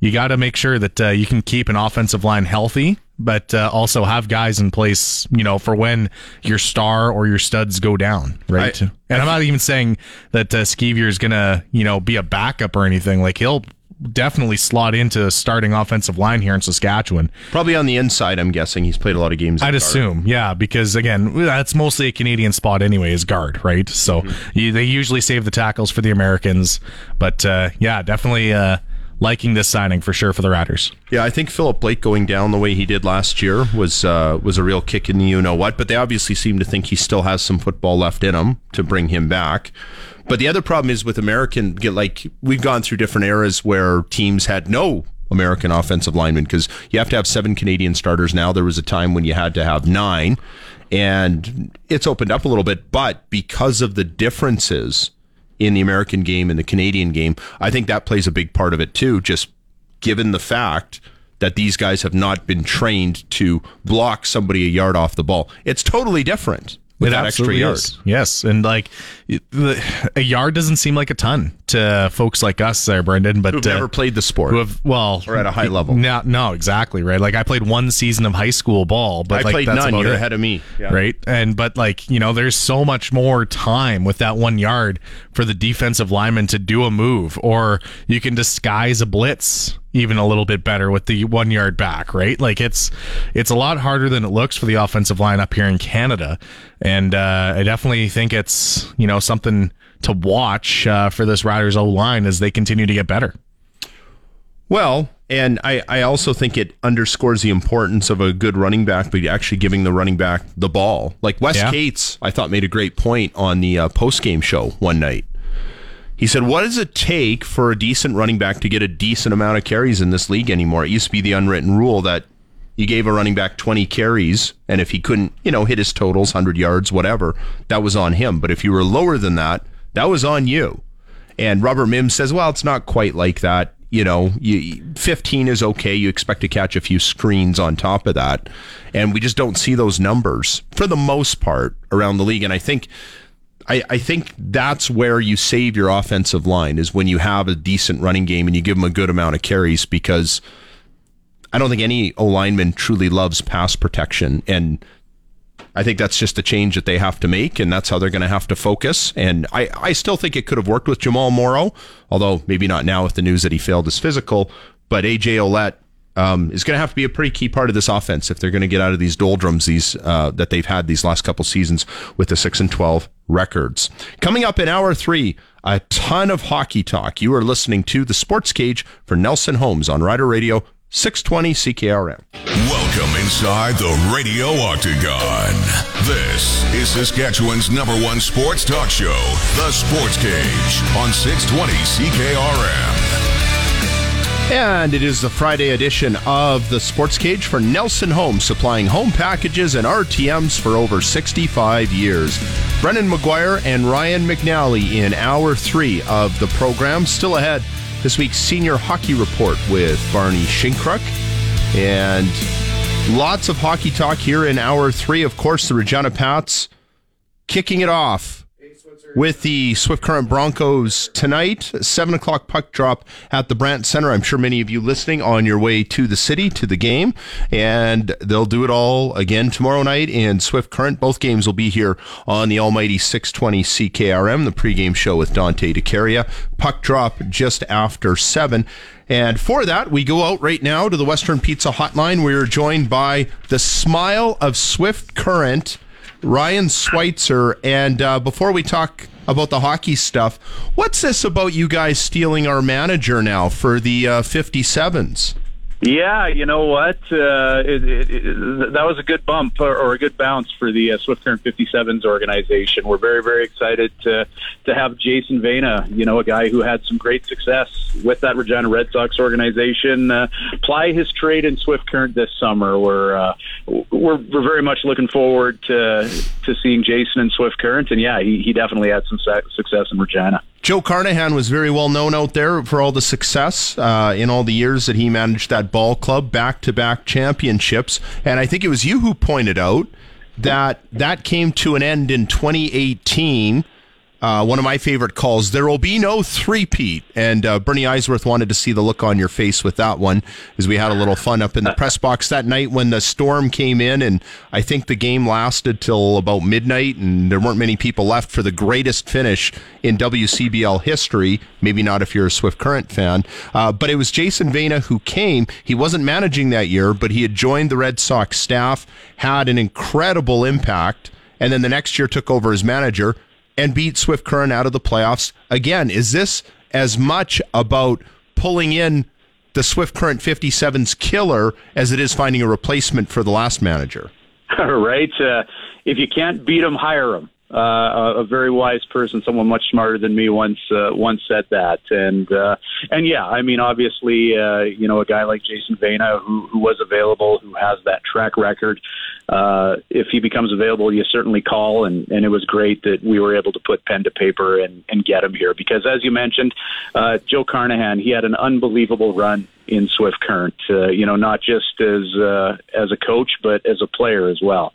you got to make sure that uh, you can keep an offensive line healthy, but uh, also have guys in place, you know, for when your star or your studs go down, right? I- and I'm not even saying that uh, Sceviour is gonna, you know, be a backup or anything. Like he'll definitely slot into starting offensive line here in Saskatchewan. Probably on the inside, I'm guessing. He's played a lot of games. I'd guard. assume, yeah, because again, that's mostly a Canadian spot anyway, is guard, right? So Mm-hmm. you, they usually save the tackles for the Americans, but uh, yeah, definitely uh, liking this signing for sure for the Riders. Yeah, I think Philip Blake going down the way he did last year was uh, was a real kick in the you know what. But they obviously seem to think he still has some football left in him to bring him back. But the other problem is with American, get like we've gone through different eras where teams had no American offensive linemen because you have to have seven Canadian starters now. There was a time when you had to have nine, and it's opened up a little bit. But because of the differences in the American game and the Canadian game, I think that plays a big part of it too. Just given the fact that these guys have not been trained to block somebody a yard off the ball, it's totally different with that extra yard. is. Yes, and like a yard doesn't seem like a ton to folks like us there, Brendan. But Who've uh, never played the sport. who have well Or at a high level. No, no, exactly right. Like I played one season of high school ball, but I like, played that's none. You're it. ahead of me. Yeah. right? And but like you know, there's so much more time with that one yard for the defensive lineman to do a move, or you can disguise a blitz even a little bit better with the one yard back, right? Like it's it's a lot harder than it looks for the offensive line up here in Canada, and uh, I definitely think it's you know something to watch uh, for this Riders O line as they continue to get better. Well, and I, I also think it underscores the importance of a good running back, but actually giving the running back the ball. Like Wes Yeah. Cates, I thought made a great point on the uh, post game show one night. He said, "What does it take for a decent running back to get a decent amount of carries in this league anymore? It used to be the unwritten rule that you gave a running back 20 carries, and if he couldn't, you know, hit his totals, 100 yards, whatever, that was on him. But if you were lower than that, that was on you." And Robert Mimbs says, "Well, it's not quite like that. You know, you, 15 is okay. You expect to catch a few screens on top of that, and we just don't see those numbers for the most part around the league. And I think." I, I think that's where you save your offensive line is when you have a decent running game and you give them a good amount of carries because I don't think any O lineman truly loves pass protection. And I think that's just a change that they have to make, and that's how they're going to have to focus. And I, I still think it could have worked with Jamal Morrow, although maybe not now with the news that he failed his physical. But AJ Ouellette um, is going to have to be a pretty key part of this offense if they're going to get out of these doldrums these uh, that they've had these last couple seasons with the six and twelve records. Coming up in hour three, a ton of hockey talk. You are listening to the Sports Cage for Nelson Homes on Rider Radio 620 CKRM. Welcome inside the Radio Octagon. This is Saskatchewan's number one sports talk show, The Sports Cage, on 620 CKRM. And it is the Friday edition of the Sports Cage for Nelson Homes, supplying home packages and RTMs for over 65 years. Brendan McGuire and Ryan McNally in hour three of the program. Still ahead, this week's senior hockey report with Barney Shinkruk. And lots of hockey talk here in hour three. Of course, the Regina Pats kicking it off with the Swift Current Broncos tonight. Seven o'clock puck drop at the Brandt Center. I'm sure many of you listening on your way to the city to the game, and they'll do it all again tomorrow night in Swift Current. Both games will be here on the almighty 620 CKRM, the pregame show with Dante DeCaria. Puck drop just after seven. And for that, we go out right now to the Western Pizza Hotline. We are joined by the smile of Swift Current. Ryan Switzer. And uh, before we talk about the hockey stuff, what's this about you guys stealing our manager now for the uh, 57s? Yeah, you know what? Uh, it, it, it, that was a good bump or, or a good bounce for the uh, Swift Current 57s organization. We're very, very excited to to have Jason Vena, you know, a guy who had some great success with that Regina Red Sox organization, uh, ply his trade in Swift Current this summer. We're uh, we're we're very much looking forward to to seeing Jason in Swift Current, and yeah, he, he definitely had some success in Regina. Joe Carnahan was very well known out there for all the success uh, in all the years that he managed that ball club, back to back championships. And I think it was you who pointed out that that came to an end in 2018 uh, one of my favorite calls. There will be no three-peat. And uh, Bernie Eiswirth wanted to see the look on your face with that one as we had a little fun up in the press box that night when the storm came in. And I think the game lasted till about midnight, and there weren't many people left for the greatest finish in WCBL history. Maybe not if you're a Swift Current fan. Uh, but it was Jason Vena who came. He wasn't managing that year, but he had joined the Red Sox staff, had an incredible impact, and then the next year took over as manager and beat Swift Current out of the playoffs. Again, is this as much about pulling in the Swift Current 57's killer as it is finding a replacement for the last manager? right. Uh, if you can't beat them, hire them. Uh, a very wise person, someone much smarter than me, once uh, once said that, and uh, and yeah, I mean, obviously, uh, you know, a guy like Jason Vena, who, who was available, who has that track record, uh, if he becomes available, you certainly call, and and it was great that we were able to put pen to paper and and get him here. Because, as you mentioned, uh, Joe Carnahan, he had an unbelievable run in Swift Current, uh, you know, not just as uh, as a coach, but as a player as well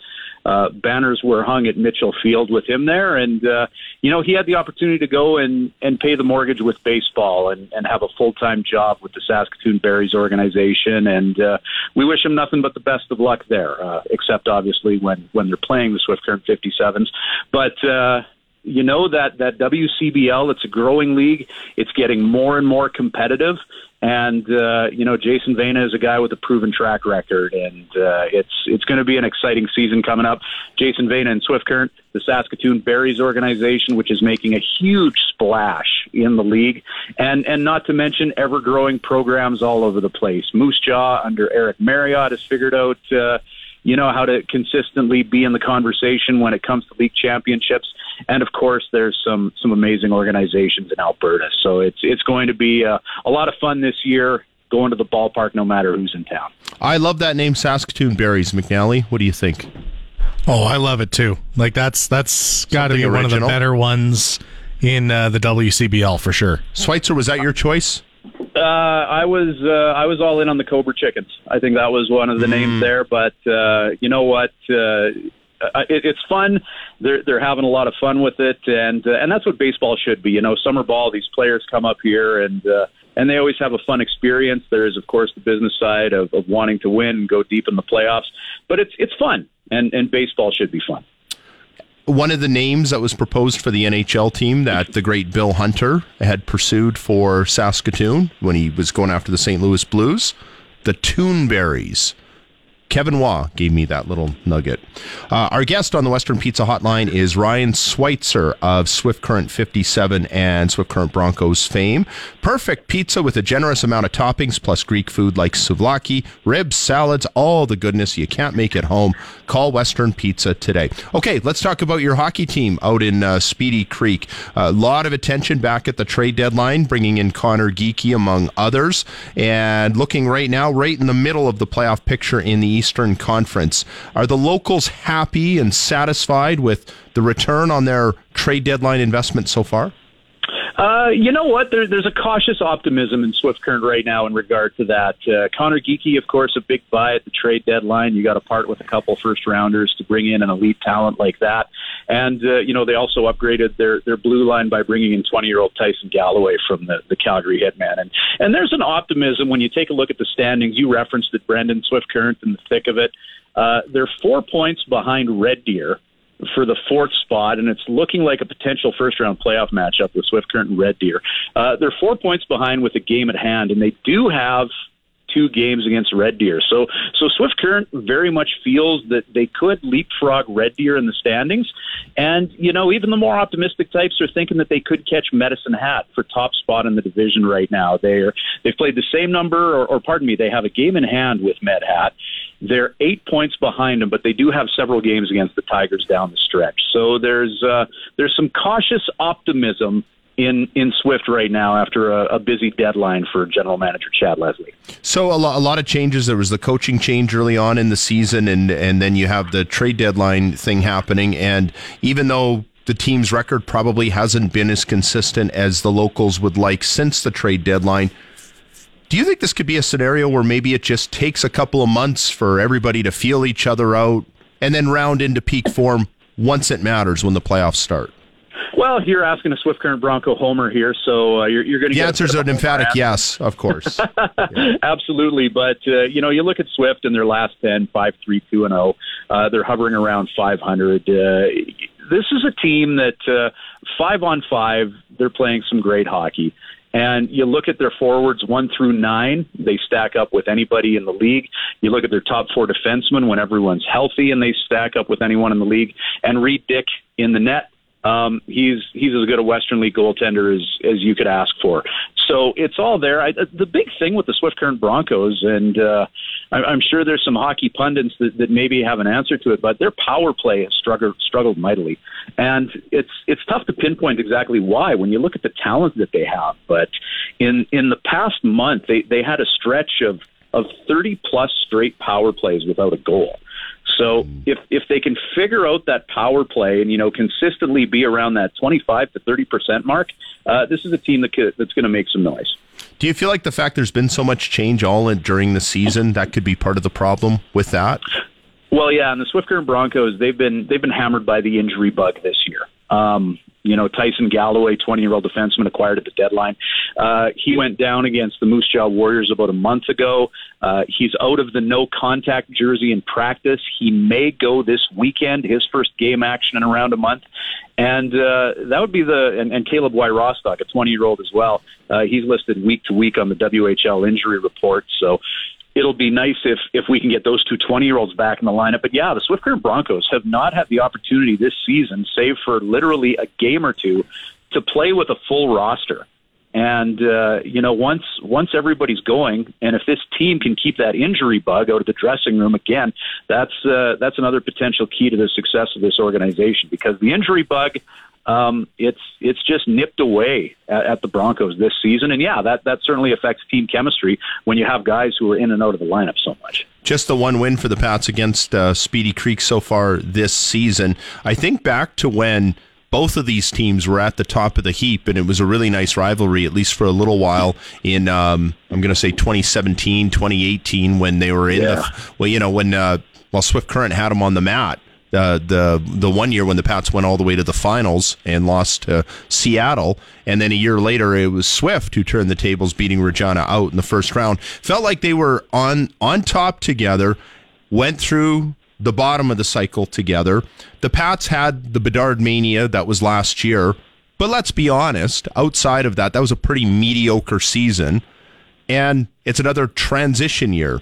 uh, banners were hung at Mitchell Field with him there, and uh, you know he had the opportunity to go and and pay the mortgage with baseball and and have a full time job with the Saskatoon Berries organization, and uh, we wish him nothing but the best of luck there, uh, except obviously when when they're playing the Swift Current 57s, but. Uh, you know that that WCBL it's a growing league. It's getting more and more competitive, and uh, you know, Jason Vena is a guy with a proven track record, and uh, it's it's going to be an exciting season coming up. Jason Vena and Swift Current, the Saskatoon Berries organization, which is making a huge splash in the league, and and not to mention ever growing programs all over the place. Moose Jaw under Eric Marriott has figured out. Uh, you know how to consistently be in the conversation when it comes to league championships and of course there's some some amazing organizations in Alberta. So it's it's going to be a, a lot of fun this year going to the ballpark no matter who's in town. I love that name Saskatoon Berries, McNally. What do you think? Oh, I love it too. Like that's that's got to be Something one of the better ones in uh, the WCBL for sure. Switzer, was that your choice? Uh, I was uh, I was all in on the Cobra Chickens. I think that was one of the names there. But uh, you know what? Uh, uh, it, it's fun. They're they're having a lot of fun with it, and uh, and that's what baseball should be. You know, summer ball. These players come up here and. Uh, and they always have a fun experience. There is, of course, the business side of, of wanting to win and go deep in the playoffs, but it's it's fun, and and baseball should be fun. One of the names that was proposed for the NHL team that the great Bill Hunter had pursued for Saskatoon when he was going after the St. Louis Blues, the Toonberries. Kevin Waugh gave me that little nugget. Uh, our guest on the Western Pizza Hotline is Ryan Switzer of Swift Current 57 and Swift Current Broncos fame. Perfect pizza with a generous amount of toppings plus Greek food like souvlaki, ribs, salads, all the goodness you can't make at home. Call Western Pizza today. Okay, let's talk about your hockey team out in uh, Speedy Creek. A lot of attention back at the trade deadline, bringing in Connor Geekie among others, and looking right now right in the middle of the playoff picture in the Eastern Conference. Are the locals happy and satisfied with the return on their trade deadline investment so far? Uh, you know what? There, there's a cautious optimism in Swift Current right now in regard to that. Uh, Connor Geekie, of course, a big buy at the trade deadline. You got to part with a couple first rounders to bring in an elite talent like that. And, uh, you know, they also upgraded their, their blue line by bringing in 20 year old Tyson Galloway from the, the Calgary Hitman. And, and there's an optimism when you take a look at the standings. You referenced it, Brendan, Swift Current in the thick of it. Uh, they're four points behind Red Deer for the fourth spot, and it's looking like a potential first round playoff matchup with Swift Current and Red Deer. Uh, they're four points behind with a game at hand, and they do have two games against Red Deer. So so Swift Current very much feels that they could leapfrog Red Deer in the standings. And, you know, even the more optimistic types are thinking that they could catch Medicine Hat for top spot in the division right now. They're they've played the same number or, or pardon me, they have a game in hand with Med Hat. They're eight points behind them, but they do have several games against the Tigers down the stretch. So there's uh, there's some cautious optimism in in Swift right now after a, a busy deadline for General Manager Chad Leslie. So a, lo- a lot of changes. There was the coaching change early on in the season, and and then you have the trade deadline thing happening. And even though the team's record probably hasn't been as consistent as the locals would like since the trade deadline, do you think this could be a scenario where maybe it just takes a couple of months for everybody to feel each other out and then round into peak form once it matters when the playoffs start? Well, you're asking a Swift Current Bronco homer here, so uh, you're, you're going to The answer's an emphatic yes, of course. Absolutely, but uh, you know, you look at Swift in their last 10, 5 3 2 and 0. Uh, they're hovering around 500. Uh, this is a team that uh, 5 on 5, they're playing some great hockey. And you look at their forwards one through nine, they stack up with anybody in the league. You look at their top four defensemen when everyone's healthy, and they stack up with anyone in the league. And Reid Dyck in the net, um, he's he's as good a Western League goaltender as as you could ask for. So it's all there. I, the big thing with the Swift Current Broncos, and uh, I'm sure there's some hockey pundits that, that maybe have an answer to it, but their power play has struggled struggled mightily, and it's it's tough to pinpoint exactly why when you look at the talent that they have. But in in the past month, they they had a stretch of of 30 plus straight power plays without a goal. So if if they can figure out that power play and you know consistently be around that 25 to 30 percent mark, uh, this is a team that could, that's going to make some noise. Do you feel like the fact there's been so much change all in, during the season that could be part of the problem with that? Well, yeah, and the Swift Current Broncos they've been they've been hammered by the injury bug this year. Um, you know, Tyson Galloway, 20 year old defenseman acquired at the deadline. Uh, he went down against the Moose Jaw Warriors about a month ago. Uh, he's out of the no contact jersey in practice. He may go this weekend, his first game action in around a month. And uh, that would be the, and, and Caleb Y. Rostock, a 20 year old as well. Uh, he's listed week to week on the WHL injury report. So it'll be nice if if we can get those two 20 year olds back in the lineup. But yeah, the Swift Current Broncos have not had the opportunity this season, save for literally a game or two, to play with a full roster. And uh, you know, once once everybody's going, and if this team can keep that injury bug out of the dressing room again, that's uh, that's another potential key to the success of this organization. Because the injury bug, um, it's it's just nipped away at, at the Broncos this season, and yeah, that that certainly affects team chemistry when you have guys who are in and out of the lineup so much. Just the one win for the Pats against uh, Speedy Creek so far this season. I think back to when both of these teams were at the top of the heap, and it was a really nice rivalry, at least for a little while. In um, I'm going to say 2017, 2018, when they were in Yeah. the well, you know, when uh, well Swift Current had them on the mat. Uh, the the one year when the Pats went all the way to the finals and lost to Seattle, and then a year later it was Swift who turned the tables, beating Regina out in the first round. Felt like they were on on top together. Went through the bottom of the cycle together. The Pats had the Bedard mania that was last year, but let's be honest. Outside of that, that was a pretty mediocre season, and it's another transition year.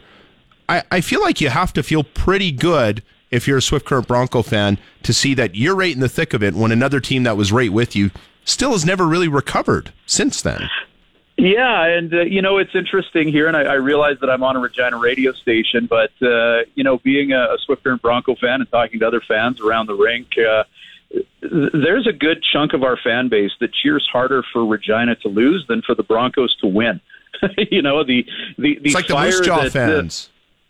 I, I feel like you have to feel pretty good if you're a Swift Current Bronco fan to see that you're right in the thick of it when another team that was right with you still has never really recovered since then. Yeah, and uh, you know it's interesting here, and I, I realize that I'm on a Regina radio station, but uh, you know, being a, a Swift Current Bronco fan and talking to other fans around the rink, uh, there's a good chunk of our fan base that cheers harder for Regina to lose than for the Broncos to win. you know, the the the It's like the Moose Jaw fans.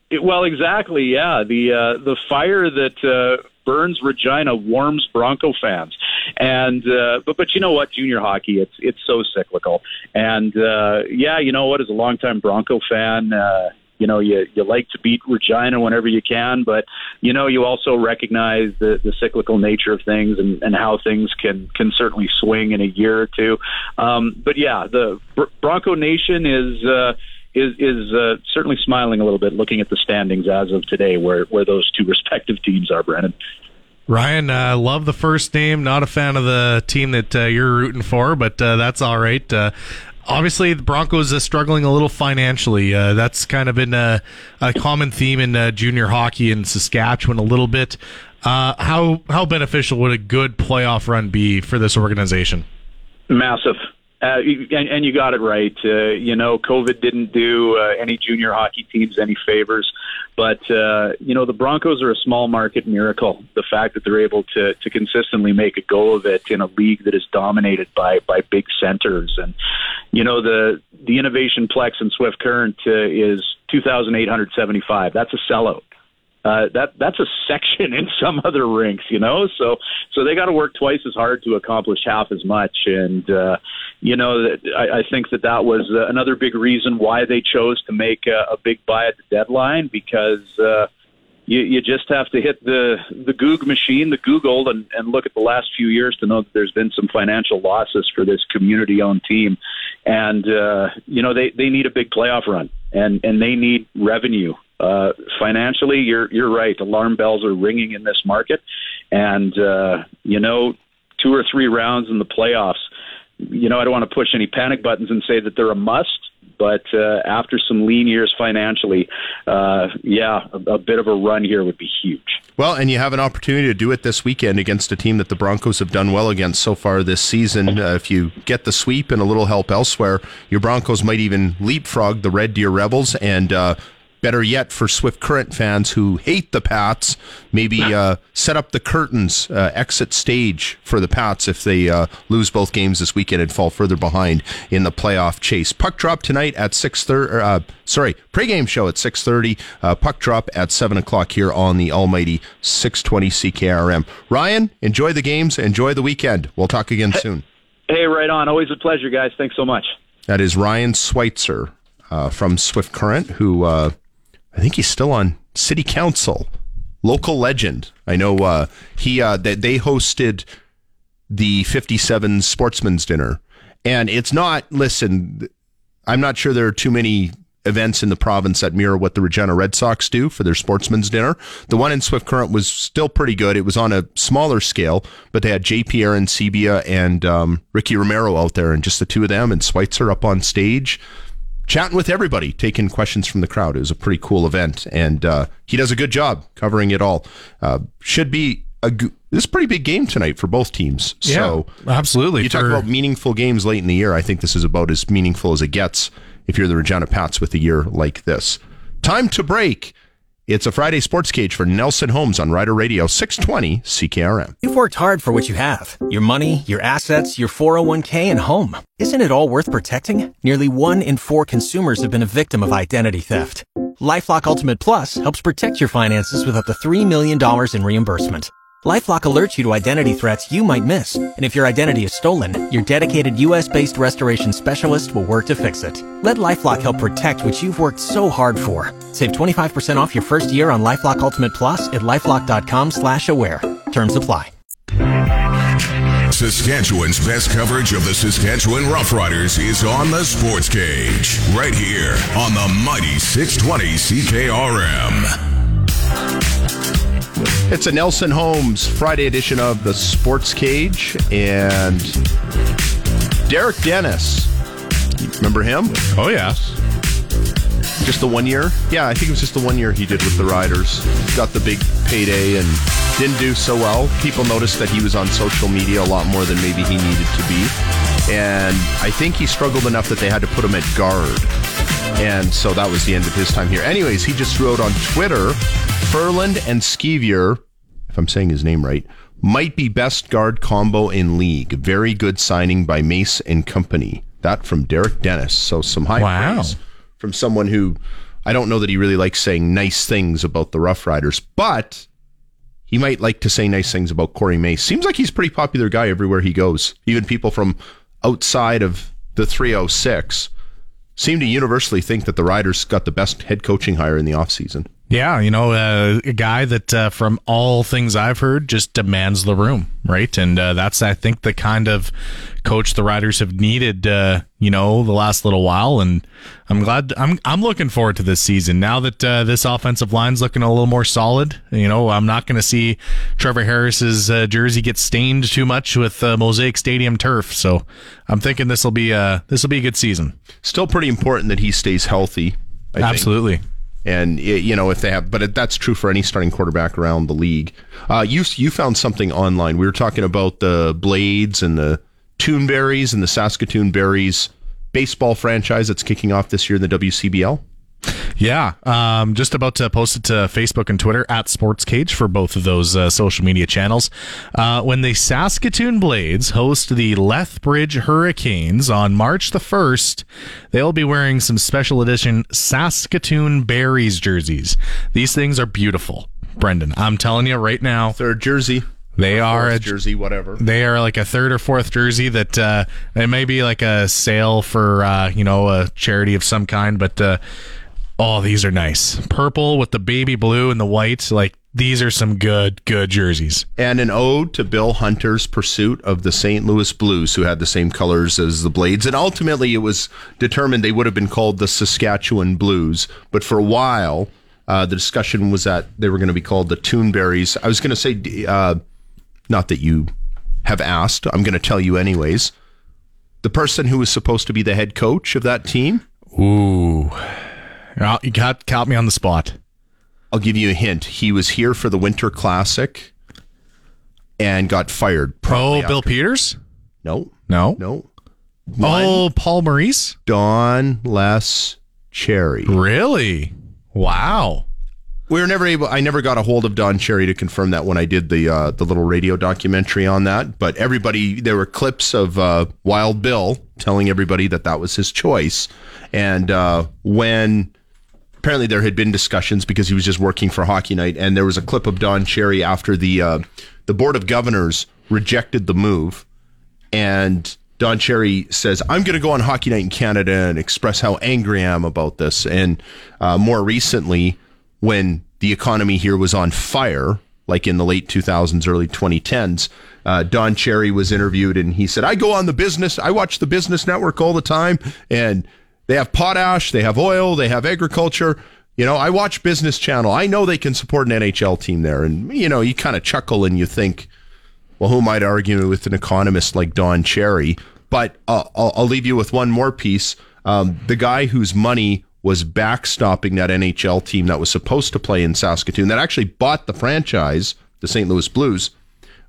It, well, exactly. Yeah, the uh, the fire that uh, burns Regina warms Bronco fans, and uh, but but you know what? Junior hockey, it's it's so cyclical, and uh, yeah, you know what? As a longtime Bronco fan. Uh, you know, you you like to beat Regina whenever you can, but you know, you also recognize the the cyclical nature of things and, and how things can can certainly swing in a year or two. Um, but yeah, the Br- Bronco Nation is. Uh, is is uh, certainly smiling a little bit looking at the standings as of today, where where those two respective teams are, Brennan. Ryan, uh, love the first name. Not a fan of the team that uh, you're rooting for, but uh, that's all right. Uh, obviously, the Broncos are struggling a little financially. Uh, that's kind of been a, a common theme in uh, junior hockey in Saskatchewan a little bit. Uh, how how beneficial would a good playoff run be for this organization? Massive. Uh, and, and you got it right. Uh, you know, COVID didn't do uh, any junior hockey teams any favors, but uh, you know the Broncos are a small market miracle. The fact that they're able to to consistently make a go of it in a league that is dominated by by big centers, and you know the the innovation plex in Swift Current uh, is two thousand eight hundred seventy five. That's a sellout. Uh, that that's a section in some other rinks, you know. So so they got to work twice as hard to accomplish half as much, and uh, you know I, I think that that was uh, another big reason why they chose to make a, a big buy at the deadline because uh, you, you just have to hit the the Goog machine, the Google, and, and look at the last few years to know that there's been some financial losses for this community-owned team, and uh, you know they they need a big playoff run, and and they need revenue. Uh, financially, you're you're right. Alarm bells are ringing in this market, and uh, you know, two or three rounds in the playoffs. You know, I don't want to push any panic buttons and say that they're a must, but uh, after some lean years financially, uh, yeah, a, a bit of a run here would be huge. Well, and you have an opportunity to do it this weekend against a team that the Broncos have done well against so far this season. Uh, if you get the sweep and a little help elsewhere, your Broncos might even leapfrog the Red Deer Rebels and uh, better yet for Swift Current fans who hate the Pats, maybe uh, set up the curtains, uh, exit stage for the Pats if they uh, lose both games this weekend and fall further behind in the playoff chase. Puck drop tonight at six thirty. Uh, sorry, pregame show at six thirty. Uh, puck drop at seven o'clock here on the almighty six twenty CKRM. Ryan, enjoy the games, enjoy the weekend. We'll talk again soon. Hey, right on. Always a pleasure, guys. Thanks so much. That is Ryan Switzer uh, from Swift Current, who uh, I think he's still on city council. Local legend. I know uh, he uh, they, they hosted the 57 Sportsman's Dinner, and it's not. Listen, I'm not sure there are too many events in the province that mirror what the Regina Red Sox do for their Sportsman's Dinner. The one in Swift Current was still pretty good. It was on a smaller scale, but they had JP Arencibia and um, Ricky Romero out there, and just the two of them, and Switzer up on stage chatting with everybody, taking questions from the crowd. It was a pretty cool event, and uh, he does a good job covering it all. Uh, should be a this is a pretty big game tonight for both teams. So yeah, absolutely. You talk For- about meaningful games late in the year. I think this is about as meaningful as it gets if you're the Regina Pats with a year like this. Time to break. It's a Friday sports cage for Nelson Homes on Rider Radio 620 CKRM. You've worked hard for what you have your money, your assets, your 401k, and home. Isn't it all worth protecting? Nearly one in four consumers have been a victim of identity theft. Lifelock Ultimate Plus helps protect your finances with up to $3 million in reimbursement. LifeLock alerts you to identity threats you might miss, and if your identity is stolen, your dedicated U.S.-based restoration specialist will work to fix it. Let LifeLock help protect what you've worked so hard for. Save 25% off your first year on LifeLock Ultimate Plus at lifeLock.com/aware. Terms apply. Saskatchewan's best coverage of the Saskatchewan Roughriders is on the Sports Cage, right here on the mighty 620 CKRM. It's a Nelson Homes Friday edition of the Sports Cage, and Derek Dennis. Remember him? Oh yes. Just the one year? Yeah, I think it was just the one year he did with the Riders. Got the big payday and didn't do so well. People noticed that he was on social media a lot more than maybe he needed to be. And I think he struggled enough that they had to put him at guard. And so that was the end of his time here. Anyways, he just wrote on Twitter Ferland and Sceviour, if I'm saying his name right, might be best guard combo in league. Very good signing by Mace and Company. That from Derek Dennis. So some high Wow. praise from someone who I don't know that he really likes saying nice things about the Rough Riders, but he might like to say nice things about Corey Mace. Seems like he's a pretty popular guy everywhere he goes. Even people from outside of the 306 seem to universally think that the Riders got the best head coaching hire in the offseason. Yeah, you know, uh, a guy that, uh, from all things I've heard, just demands the room, right? And uh, that's, I think, the kind of coach the Riders have needed, uh, you know, the last little while. And I'm glad, I'm, I'm looking forward to this season now that uh, this offensive line's looking a little more solid. You know, I'm not going to see Trevor Harris's uh, jersey get stained too much with uh, Mosaic Stadium turf. So I'm thinking this will be uh, this will be a good season. Still pretty important that he stays healthy. I think. And you know if they have, but that's true for any starting quarterback around the league. Uh, you you found something online. We were talking about the Blades and the Toonberries and the Saskatoon Berries baseball franchise that's kicking off this year in the WCBL. Yeah, um, just about to post it to Facebook and Twitter at Sports Cage for both of those uh, social media channels. Uh, when the Saskatoon Blades host the Lethbridge Hurricanes on March the 1st, they'll be wearing some special edition Saskatoon Berries jerseys. These things are beautiful, Brendan. I'm telling you right now. Third jersey. They are a jersey, whatever. they are like a third or fourth jersey that uh, it may be like a sale for uh, you know a charity of some kind, but uh, Oh, these are nice. Purple with the baby blue and the white. Like these are some good, good jerseys. And an ode to Bill Hunter's pursuit of the St. Louis Blues, who had the same colors as the Blades. And ultimately, it was determined they would have been called the Saskatchewan Blues. But for a while, uh, the discussion was that they were going to be called the Toonberries. I was going to say, uh, not that you have asked, I'm going to tell you anyways. The person who was supposed to be the head coach of that team, Ooh. Oh, you got caught me on the spot. I'll give you a hint. He was here for the Winter Classic and got fired. Oh, Bill after. Peters? No, No. no. Oh, Paul Maurice? Don Les Cherry. Really? Wow. We were never able. I never got a hold of Don Cherry to confirm that when I did the uh, the little radio documentary on that. But everybody, there were clips of uh, Wild Bill telling everybody that that was his choice. And uh, when apparently there had been discussions because he was just working for Hockey Night, and there was a clip of Don Cherry after the uh, the board of governors rejected the move, and Don Cherry says, "I'm going to go on Hockey Night in Canada and express how angry I am about this." And uh, more recently, when the economy here was on fire, like in the late 2000s, early 2010s, uh, Don Cherry was interviewed, and he said, "I go on the business. I watch the Business Network all the time, and they have potash, they have oil, they have agriculture." You know, I watch Business Channel. I know they can support an NHL team there. And, you know, you kind of chuckle and you think, well, who might argue with an economist like Don Cherry? But uh, I'll, I'll leave you with one more piece. Um, the guy whose money was backstopping that NHL team that was supposed to play in Saskatoon, that actually bought the franchise, the St. Louis Blues,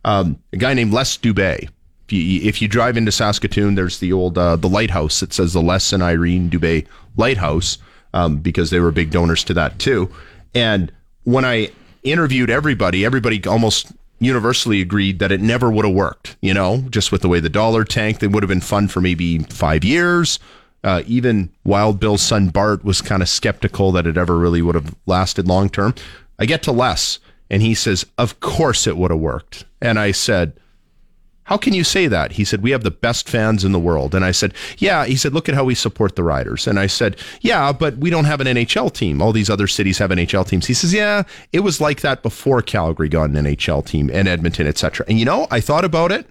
um, a guy named Les Dubé. If you, drive into Saskatoon, there's the old uh, the lighthouse that says the Les and Irene Dubé Lighthouse um, because they were big donors to that too. And when I interviewed everybody, everybody almost universally agreed that it never would have worked. You know, just with the way the dollar tanked, it would have been fun for maybe five years. Uh, even Wild Bill's son Bart was kind of skeptical that it ever really would have lasted long term. I get to Les, and he says, "Of course it would have worked." And I said, how can you say that? He said, We have the best fans in the world. And I said, Yeah. He said, Look at how we support the Riders. And I said, Yeah, but we don't have an NHL team. All these other cities have NHL teams. He says, Yeah, it was like that before Calgary got an NHL team and Edmonton, etc. And you know, I thought about it.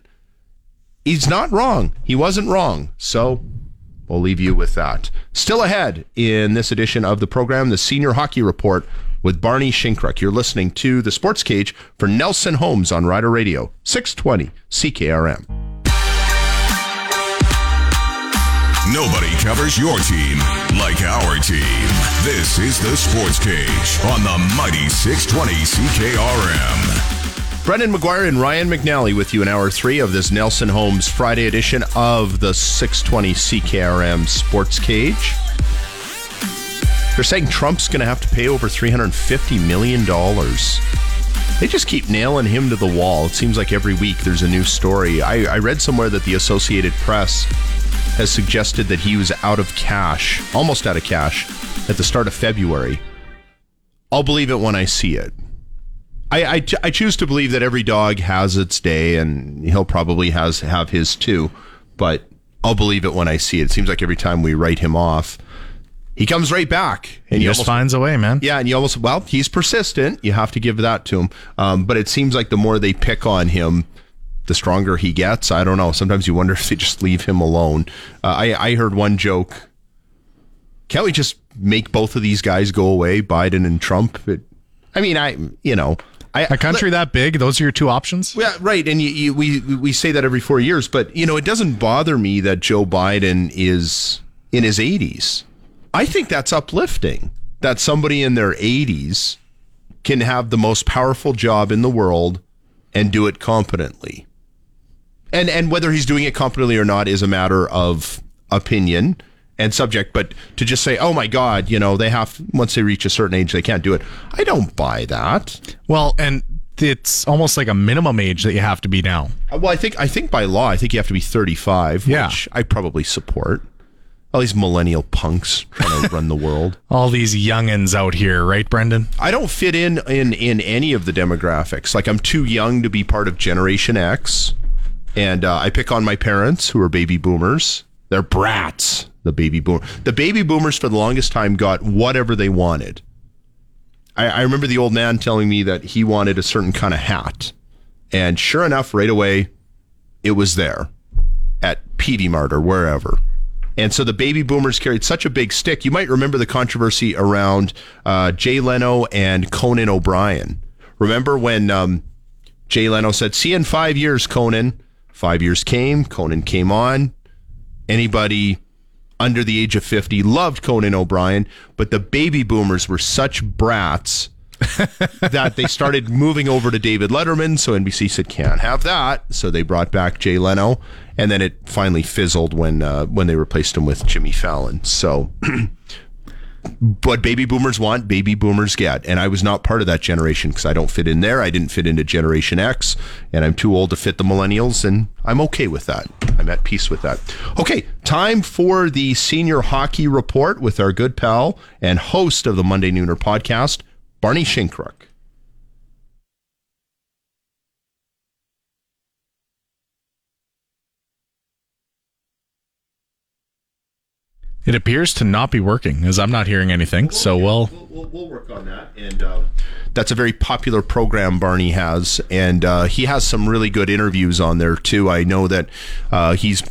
He's not wrong. He wasn't wrong. So we'll leave you with that. Still ahead in this edition of the program, the Senior Hockey Report with Barney Shinkruck. You're listening to the Sports Cage for Nelson Homes on Rider Radio, 620 CKRM. Nobody covers your team like our team. This is the Sports Cage on the mighty 620 CKRM. Brendan McGuire and Ryan McNally with you in hour three of this Nelson Homes Friday edition of the 620 CKRM Sports Cage. They're saying Trump's going to have to pay over $350 million. They just keep nailing him to the wall. It seems like every week there's a new story. I, I read somewhere that the Associated Press has suggested that he was out of cash, almost out of cash, at the start of February. I'll believe it when I see it. I, I, I choose to believe that every dog has its day, and he'll probably has have his too. But I'll believe it when I see it. It seems like every time we write him off, he comes right back, and He you just almost, finds a way, man. yeah, and you almost well, he's persistent. You have to give that to him. Um, but it seems like the more they pick on him, the stronger he gets. I don't know. Sometimes you wonder if they just leave him alone. Uh, I I heard one joke. Can't we just make both of these guys go away, Biden and Trump? It, I mean, I you know, I A country that big, those are your two options? yeah, right. And you, you, we we say that every four years, but you know, it doesn't bother me that Joe Biden is in his 80s. I think that's uplifting that somebody in their 80s can have the most powerful job in the world and do it competently. And and whether he's doing it competently or not is a matter of opinion and subject. But to just say, "Oh my God," you know, they have once they reach a certain age, they can't do it. I don't buy that. Well, and it's almost like a minimum age that you have to be now. Well, I think I think by law, I think you have to be 35, Yeah. which I probably support. All these millennial punks trying to run the world. All these youngins out here, right, Brendan? I don't fit in in in any of the demographics. Like I'm too young to be part of Generation X, and uh, I pick on my parents who are baby boomers. They're brats. The baby boom, the baby boomers for the longest time got whatever they wanted. I, I remember the old man telling me that he wanted a certain kind of hat, and sure enough, right away, it was there at Peavey Mart or wherever. And so the baby boomers carried such a big stick. You might remember the controversy around uh, Jay Leno and Conan O'Brien. Remember when um, Jay Leno said, "See in five years, Conan." Five years came. Conan came on. Anybody under the age of fifty loved Conan O'Brien, but the baby boomers were such brats that they started moving over to David Letterman. So NBC said, "Can't have that." So they brought back Jay Leno, and then it finally fizzled when uh, when they replaced him with Jimmy Fallon. So. but baby boomers want, baby boomers get. And I was not part of that generation because I don't fit in there. I didn't fit into Generation X, and I'm too old to fit the millennials, and I'm okay with that. I'm at peace with that. Okay, time for the senior hockey report with our good pal and host of the Monday Nooner podcast, Barney Shinkrook. It appears to not be working, as I'm not hearing anything. So we'll we'll, we'll work on that. And uh, that's a very popular program Barney has, and uh, he has some really good interviews on there too. I know that uh, he's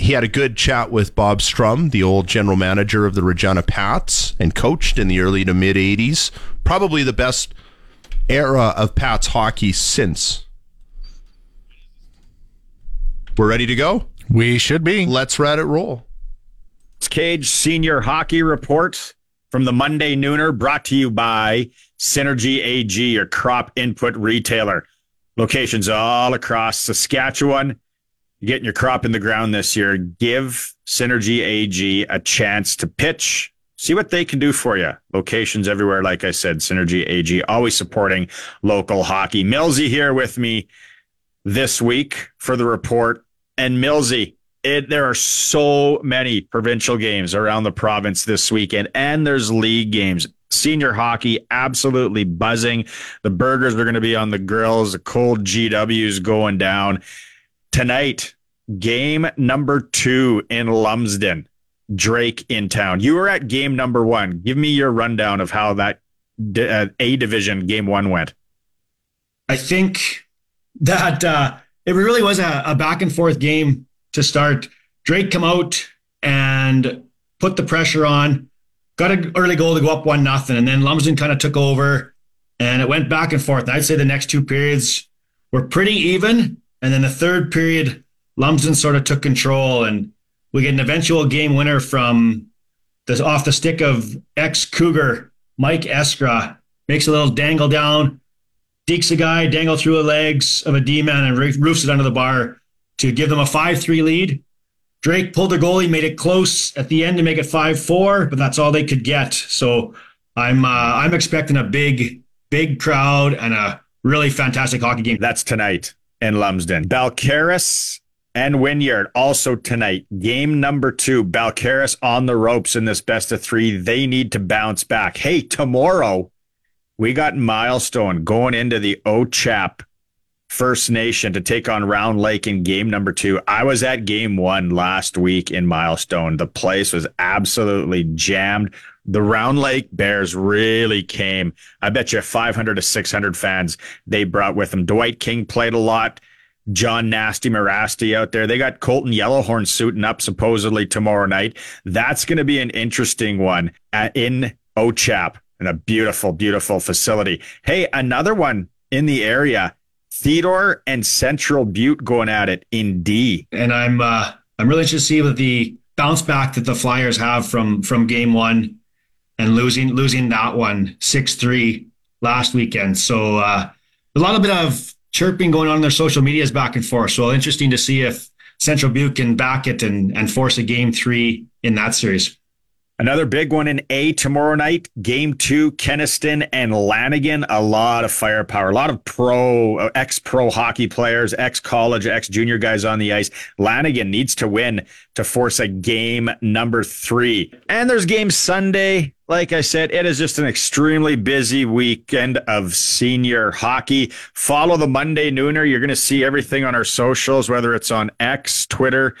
he had a good chat with Bob Strumm, the old general manager of the Regina Pats, and coached in the early to mid '80s. Probably the best era of Pats hockey since. We're ready to go. We should be. Let's rat it roll. It's Cage Senior Hockey Report from the Monday Nooner, brought to you by Synergy AG, your crop input retailer. Locations all across Saskatchewan. Getting your crop in the ground this year. Give Synergy AG a chance to pitch. See what they can do for you. Locations everywhere, like I said, Synergy AG, always supporting local hockey. Millsy here with me this week for the report. And Millsy, it, there are so many provincial games around the province this weekend, and there's league games. Senior hockey absolutely buzzing. The burgers are going to be on the grills. The cold GWs going down tonight. Game number two in Lumsden. Drake in town. You were at game number one. Give me your rundown of how that uh, A division game one went. I think that uh, it really was a, a back and forth game to start. Drake come out and put the pressure on, got an early goal to go up one nothing, and then Lumsden kind of took over, and it went back and forth. And I'd say the next two periods were pretty even, and then the third period, Lumsden sort of took control, and we get an eventual game winner from the off the stick of ex Cougar Mike Eskra makes a little dangle down, dekes a guy, dangle through the legs of a D man, and roofs it under the bar to give them a 5 3 lead. Drake pulled the goalie, made it close at the end to make it 5 4, but that's all they could get. So I'm, uh, I'm expecting a big, big crowd and a really fantastic hockey game. That's tonight in Lumsden. Balcarres and Wynyard also tonight. Game number two. Balcarres on the ropes in this best of three. They need to bounce back. Hey, tomorrow we got milestone going into the OCHAP First Nation to take on Round Lake in game number two. I was at game one last week in Milestone. The place was absolutely jammed. The Round Lake Bears really came. I bet you 500 to 600 fans they brought with them. Dwight King played a lot. John Nasty Marasti out there. They got Colton Yellowhorn suiting up supposedly tomorrow night. That's going to be an interesting one at, in OCHAP in a beautiful, beautiful facility. Hey, another one in the area Theodore and Central Butte going at it in D. And I'm uh, I'm really interested to see what the bounce back that the Flyers have from from game one and losing losing that one six three last weekend. So uh, a lot of bit of chirping going on in their social medias back and forth. So interesting to see if Central Butte can back it and and force a game three in that series. Another big one in A tomorrow night. Game two, Kenaston and Lanigan. A lot of firepower, a lot of pro, uh, ex pro hockey players, ex college, ex junior guys on the ice. Lanigan needs to win to force a game number three. And there's game Sunday. Like I said, it is just an extremely busy weekend of senior hockey. Follow the Monday Nooner. You're going to see everything on our socials, whether it's on X, Twitter,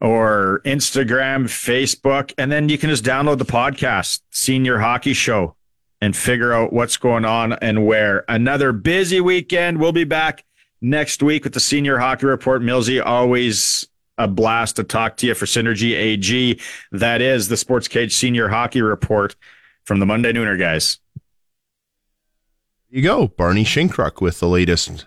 or Instagram, Facebook, and then you can just download the podcast, Senior Hockey Show, and figure out what's going on and where. Another busy weekend. We'll be back next week with the Senior Hockey Report. Millsy, always a blast to talk to you for Synergy AG. That is the Sports Cage Senior Hockey Report from the Monday Nooner guys. you go, Barney Shinkruk with the latest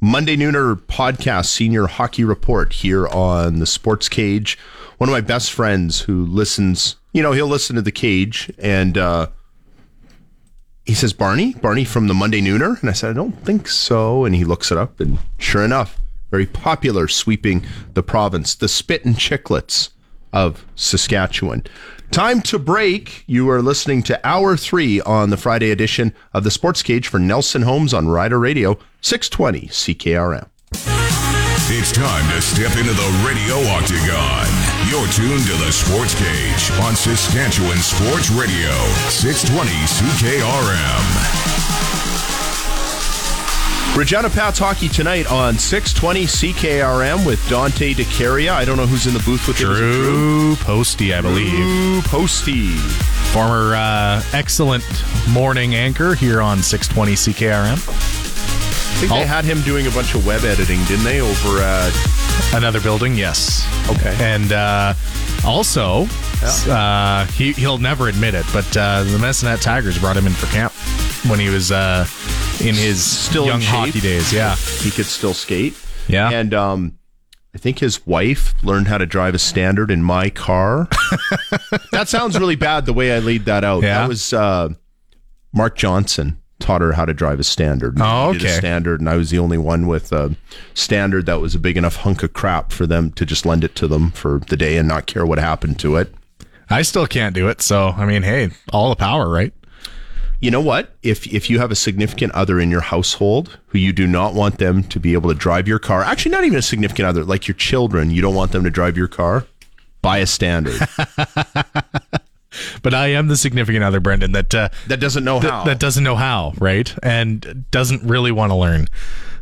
Monday Nooner podcast senior hockey report here on the Sports Cage. One of my best friends who listens, you know, he'll listen to the cage and uh, he says, Barney, Barney from the Monday Nooner? And I said, I don't think so. And he looks it up and sure enough, very popular sweeping the province, the Spit and Chicklets of Saskatchewan. Time to break. You are listening to Hour 3 on the Friday edition of the Sports Cage for Nelson Homes on Rider Radio, 620 CKRM. It's time to step into the radio octagon. You're tuned to the Sports Cage on Saskatchewan Sports Radio, 620 CKRM. Regina Pats hockey tonight on 620 CKRM with Dante DeCaria. I don't know who's in the booth with it Drew Posty, I believe. Drew Posty. Former uh, excellent morning anchor here on 620 CKRM. I think they had him doing a bunch of web editing, didn't they, over at Another building, yes. Okay. And uh, also, uh, he, he'll never admit it, but uh, the Medicine Hat Tigers brought him in for camp when he was uh, in his still young in hockey days. Yeah. He could still skate. Yeah. And um, I think his wife learned how to drive a standard in my car. that sounds really bad the way I laid that out. Yeah. That was uh, Mark Johnson taught her how to drive a standard. Oh, He did a okay. standard, and I was the only one with a standard that was a big enough hunk of crap for them to just lend it to them for the day and not care what happened to it. I still can't do it. So, I mean, hey, all the power, right? You know what? If if you have a significant other in your household who you do not want them to be able to drive your car, actually not even a significant other, like your children, you don't want them to drive your car, buy a standard. But I am the significant other, Brendan, that uh, that doesn't know that, how. that doesn't know how, right? And doesn't really want to learn.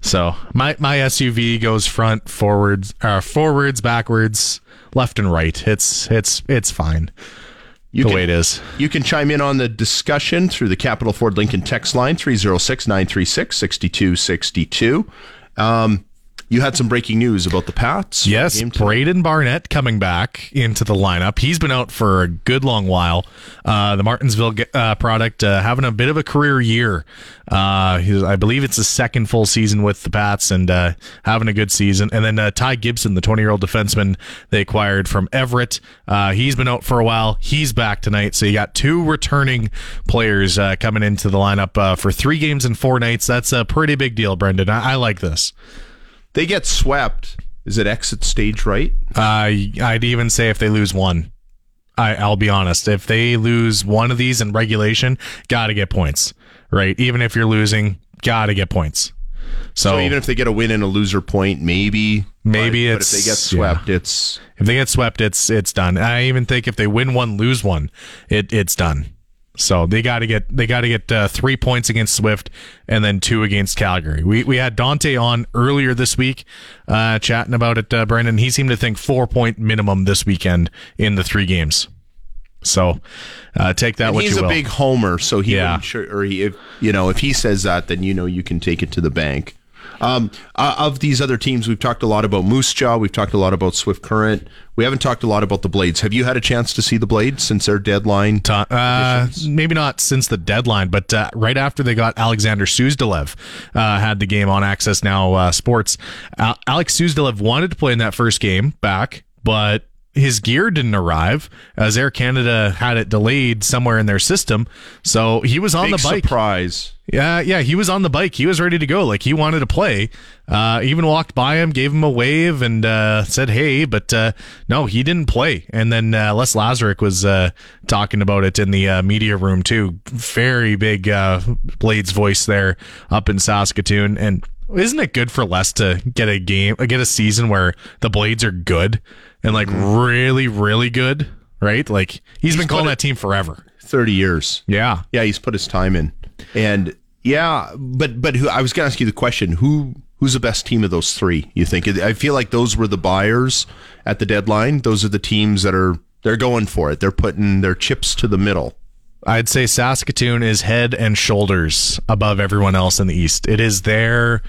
So my my SUV goes front, forwards, uh, forwards, backwards, left and right. It's it's it's fine. You the can- way it is. You can chime in on the discussion through the Capital Ford Lincoln text line 306 936 6262. Um, you had some breaking news about the Pats. Yes, Braden Barnett coming back into the lineup. He's been out for a good long while. Uh, the Martensville uh, product uh, having a bit of a career year. Uh, I believe it's his second full season with the Pats and uh, having a good season. And then uh, Ty Gibson, the 20 year old defenseman they acquired from Everett, uh, he's been out for a while. He's back tonight. So you got two returning players uh, coming into the lineup uh, for three games and four nights. That's a pretty big deal, Brendan. I, I like this. They get swept. Is it exit stage right? Uh, I'd even say if they lose one, I, I'll be honest. If they lose one of these in regulation, got to get points, right? Even if you're losing, got to get points. So, So, even if they get a win and a loser point, maybe. Maybe but, it's- But if they get swept, it's. if they get swept, it's it's done. I even think if they win one, lose one, it it's done. So they got to get they got to get uh, three points against Swift and then two against Calgary. We we had Dante on earlier this week, uh, chatting about it. Uh, Brendan, he seemed to think four point minimum this weekend in the three games. So uh, take that And what he's you a will. big homer, so he Yeah. sure, or he, if you know, if he says that, then you know you can take it to the bank. Um, uh, of these other teams, we've talked a lot about Moose Jaw. We've talked a lot about Swift Current. We haven't talked a lot about the Blades. Have you had a chance to see the Blades since their deadline? Uh, maybe not since the deadline, but uh, right after they got Alexander Suzdalev, uh, had the game on Access Now uh, Sports. Al- Alex Suzdalev wanted to play in that first game back, but his gear didn't arrive as Air Canada had it delayed somewhere in their system. So he was on Big the bike. surprise. Yeah, yeah, he was on the bike. He was ready to go. Like he wanted to play. Uh, even walked by him, gave him a wave, and uh, said, "Hey," but uh, no, he didn't play. And then uh, Les Lazaruk was uh, talking about it in the uh, media room too. Very big uh, Blades voice there up in Saskatoon. And isn't it good for Les to get a game, get a season where the Blades are good and like really, really good, right? Like he's been calling that team forever. Thirty years. Yeah, Yeah, he's put his time in, and yeah, but but who? I was going to ask you the question: Who Who's the best team of those three? You think? I feel like those were the buyers at the deadline. Those are the teams that are they're going for it. They're putting their chips to the middle. I'd say Saskatoon is head and shoulders above everyone else in the East. It is their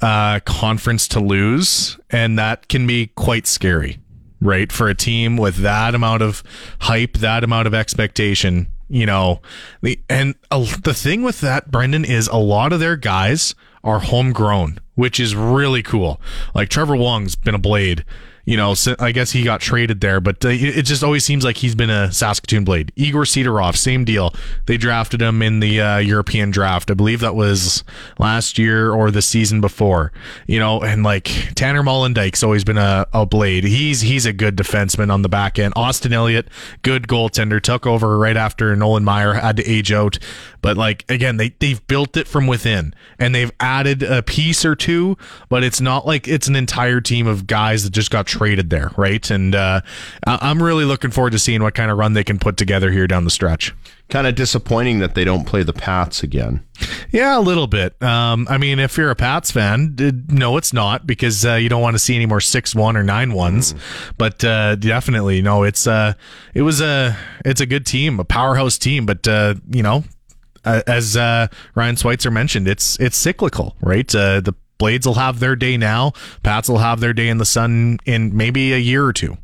uh, conference to lose, and that can be quite scary, right? For a team with that amount of hype, that amount of expectation, you know. The and uh, the thing with that, Brendan, is a lot of their guys are homegrown, which is really cool. Like Trevor Wong's been a blade you know, I guess he got traded there, but uh, it just always seems like he's been a Saskatoon Blade. Igor Sidorov, same deal. They drafted him in the uh, European draft. I believe that was last year or the season before. You know, and like Tanner Molendyk's always been a, a Blade. He's he's a good defenseman on the back end. Austin Elliott, good goaltender, took over right after Nolan Maier had to age out. But like again, they they've built it from within and they've added a piece or two, but it's not like it's an entire team of guys that just got traded there, right? And uh, I'm really looking forward to seeing what kind of run they can put together here down the stretch. Kind of disappointing that they don't play the Pats again. Yeah, a little bit. Um, I mean, if you're a Pats fan, no, it's not because uh, you don't want to see any more six one or nine ones. Mm. But uh, definitely, no, it's uh, it was a it's a good team, a powerhouse team. But uh, you know, as uh, Ryan Switzer mentioned, it's it's cyclical, right? Uh, the Blades will have their day now. Pats will have their day in the sun in maybe a year or two.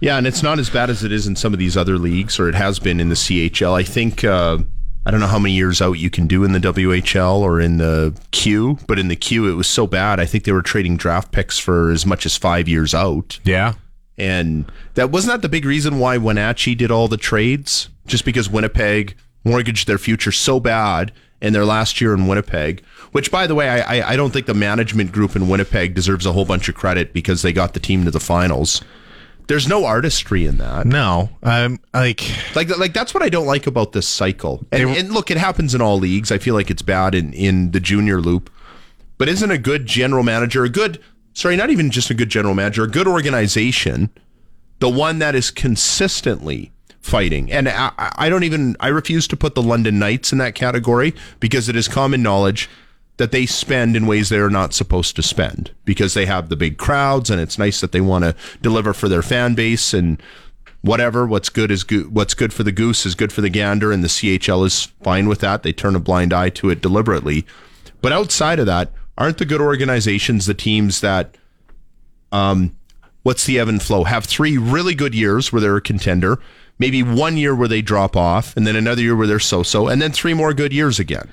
Yeah, and it's not as bad as it is in some of these other leagues, or it has been in the CHL. I think uh, I don't know how many years out you can do in the WHL or in the Q, but in the Q it was so bad. I think they were trading draft picks for as much as five years out. Yeah, and that wasn't that the big reason why Wenatchee did all the trades, just because Winnipeg mortgaged their future so bad in their last year in Winnipeg. Which, by the way, I, I don't think the management group in Winnipeg deserves a whole bunch of credit because they got the team to the finals. There's no artistry in that. No, um, like like like that's what I don't like about this cycle. And, and look, it happens in all leagues. I feel like it's bad in in the junior loop, but isn't a good general manager a good? Sorry, not even just a good general manager, a good organization, the one that is consistently fighting. And I, I don't even, I refuse to put the London Knights in that category because it is common knowledge that they spend in ways they are not supposed to spend because they have the big crowds and it's nice that they want to deliver for their fan base and whatever what's good is good what's good for the goose is good for the gander and the CHL is fine with that. They turn a blind eye to it deliberately. But outside of that aren't the good organizations the teams that um what's the ebb and flow? Have three really good years where they're a contender maybe one year where they drop off, and then another year where they're so so, and then three more good years again.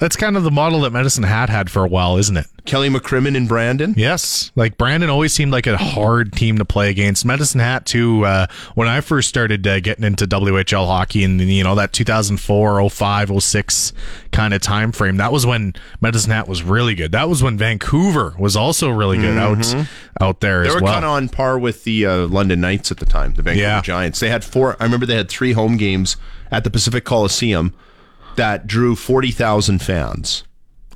That's kind of the model that Medicine Hat had for a while, isn't it? Kelly McCrimmon and Brandon. Yes, like Brandon always seemed like a hard team to play against. Medicine Hat too. Uh, when I first started uh, getting into WHL hockey and you know that 2004, 05, 06 kind of time frame, that was when Medicine Hat was really good. That was when Vancouver was also really good mm-hmm. out out there. They were well. kind of on par with the uh, London Knights at the time, the Vancouver yeah. Giants. They had four. I remember they had three home games at the Pacific Coliseum that drew 40,000 fans.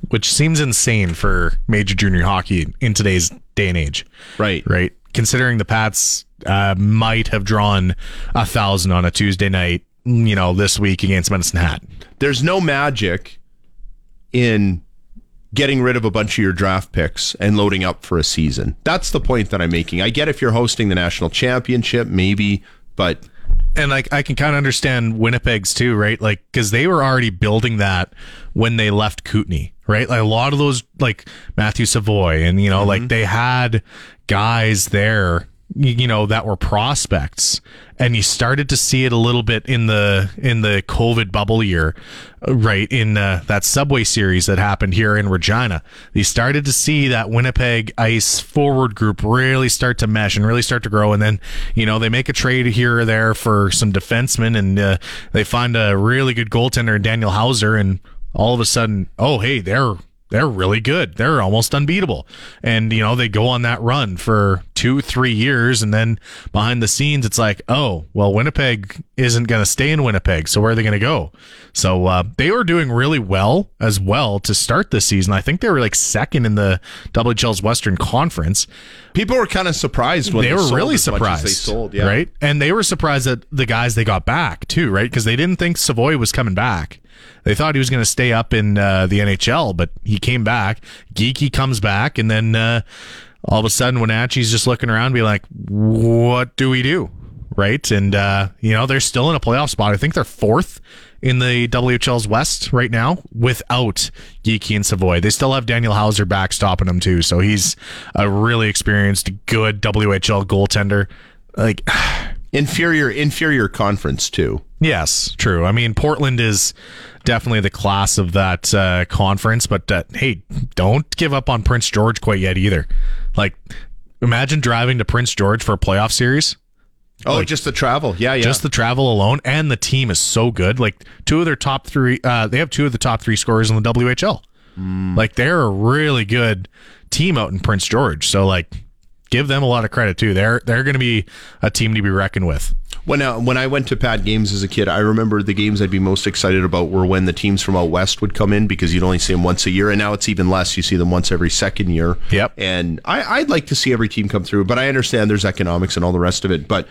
Which seems insane for major junior hockey in today's day and age. Right. Right. Considering the Pats uh, might have drawn a thousand on a Tuesday night, you know, this week against Medicine Hat. There's no magic in getting rid of a bunch of your draft picks and loading up for a season. That's the point that I'm making. I get if you're hosting the national championship, maybe, but and like I can kind of understand Winnipeg's too, right? Like because they were already building that when they left Kootenay, right? Like a lot of those, like Matthew Savoie, and you know, mm-hmm. like they had guys there you know that were prospects and you started to see it a little bit in the in the covid bubble year right in uh, that subway series that happened here in regina. You started to see that winnipeg ice forward group really start to mesh and really start to grow. And then you know they make a trade here or there for some defensemen and uh, they find a really good goaltender in daniel hauser and all of a sudden oh hey they're they're really good. They're almost unbeatable. And, you know, they go on that run for two, three years. And then behind the scenes, it's like, oh, well, Winnipeg isn't going to stay in Winnipeg. So where are they going to go? So uh, they were doing really well as well to start this season. I think they were like second in the WHL's Western Conference. People were kind of surprised when they, they were really surprised. they sold, yeah. Right. And they were surprised that the guys they got back too, right? Because they didn't think Savoie was coming back. They thought he was going to stay up in uh, the NHL, but he came back. Geekie comes back, and then uh, all of a sudden, Wenatchee's just looking around, be like, "What do we do?" Right, and uh, you know they're still in a playoff spot. I think they're fourth in the WHL's West right now without Geekie and Savoie. They still have Daniel Hauser backstopping them too, so he's a really experienced, good WHL goaltender. Like inferior, inferior conference too. Yes, true. I mean, Portland is definitely the class of that uh, conference, but uh, hey, don't give up on Prince George quite yet either. Like, imagine driving to Prince George for a playoff series. Oh, like, just the travel. Yeah, yeah. Just the travel alone. And the team is so good. Like, two of their top three, uh, they have two of the top three scorers in the WHL. Mm. Like, they're a really good team out in Prince George. So, like, give them a lot of credit, too. They're, they're going to be a team to be reckoned with. When uh, when I went to Pat games as a kid, I remember the games I'd be most excited about were when the teams from out west would come in because you'd only see them once a year, and now it's even less. You see them once every second year. Yep. And I, I'd like to see every team come through, but I understand there's economics and all the rest of it. But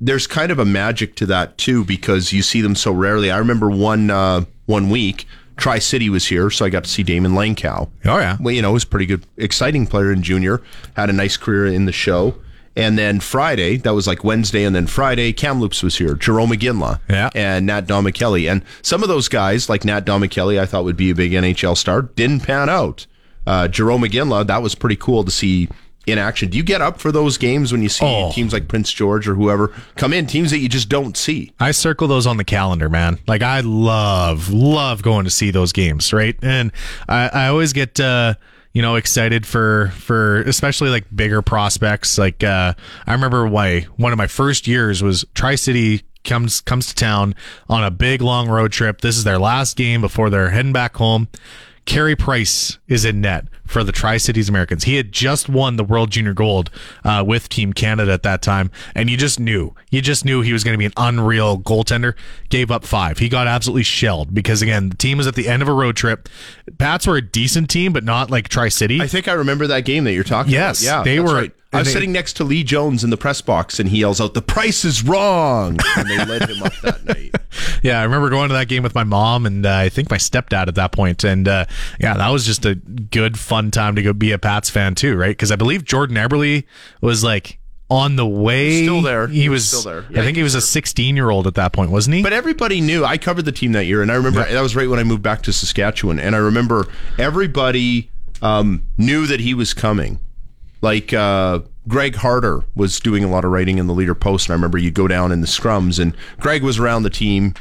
there's kind of a magic to that too because you see them so rarely. I remember one uh, one week. Tri City was here, so I got to see Daymond Langkow. Oh yeah, well, you know, was a pretty good, exciting player in junior. Had a nice career in the show. And then Friday, that was like Wednesday, and then Friday, Kamloops was here, Jarome Iginla, yeah. and Hnat Domenichelli. And some of those guys, like Hnat Domenichelli, I thought would be a big NHL star, didn't pan out. Uh, Jarome Iginla, that was pretty cool to see in action. Do you get up for those games when you see oh. teams like Prince George or whoever come in, teams that you just don't see? I circle those on the calendar, man. Like I love, love going to see those games, right? And I, I always get uh you know excited for for especially like bigger prospects like uh i remember why one of my first years was tri-city comes comes to town on a big long road trip this is their last game before they're heading back home Carey Price is in net for the Tri Cities Americans. He had just won the World Junior Gold uh, with Team Canada at that time, and you just knew, you just knew he was going to be an unreal goaltender. Gave up five. He got absolutely shelled because again, the team was at the end of a road trip. Pats were a decent team, but not like Tri City. I think I remember that game that you're talking yes, about. Yes, they were. Right. I was they, sitting next to Lee Jones in the press box, and he yells out, "The price is wrong!" And they led him up that night. Yeah, I remember going to that game with my mom and uh, I think my stepdad at that point, and uh, yeah, that was just a good, fun time to go be a Pats fan too, right? Because I believe Jordan Eberle was like on the way. Still there. He, he was, was, still there. Yeah, I think he was a 16 year old at that point, wasn't he? But everybody knew. I covered the team that year, and I remember yeah. that was right when I moved back to Saskatchewan, and I remember everybody um, knew that he was coming. Like uh, Greg Harder was doing a lot of writing in the Leader Post, and I remember you'd go down in the scrums, and Greg was around the team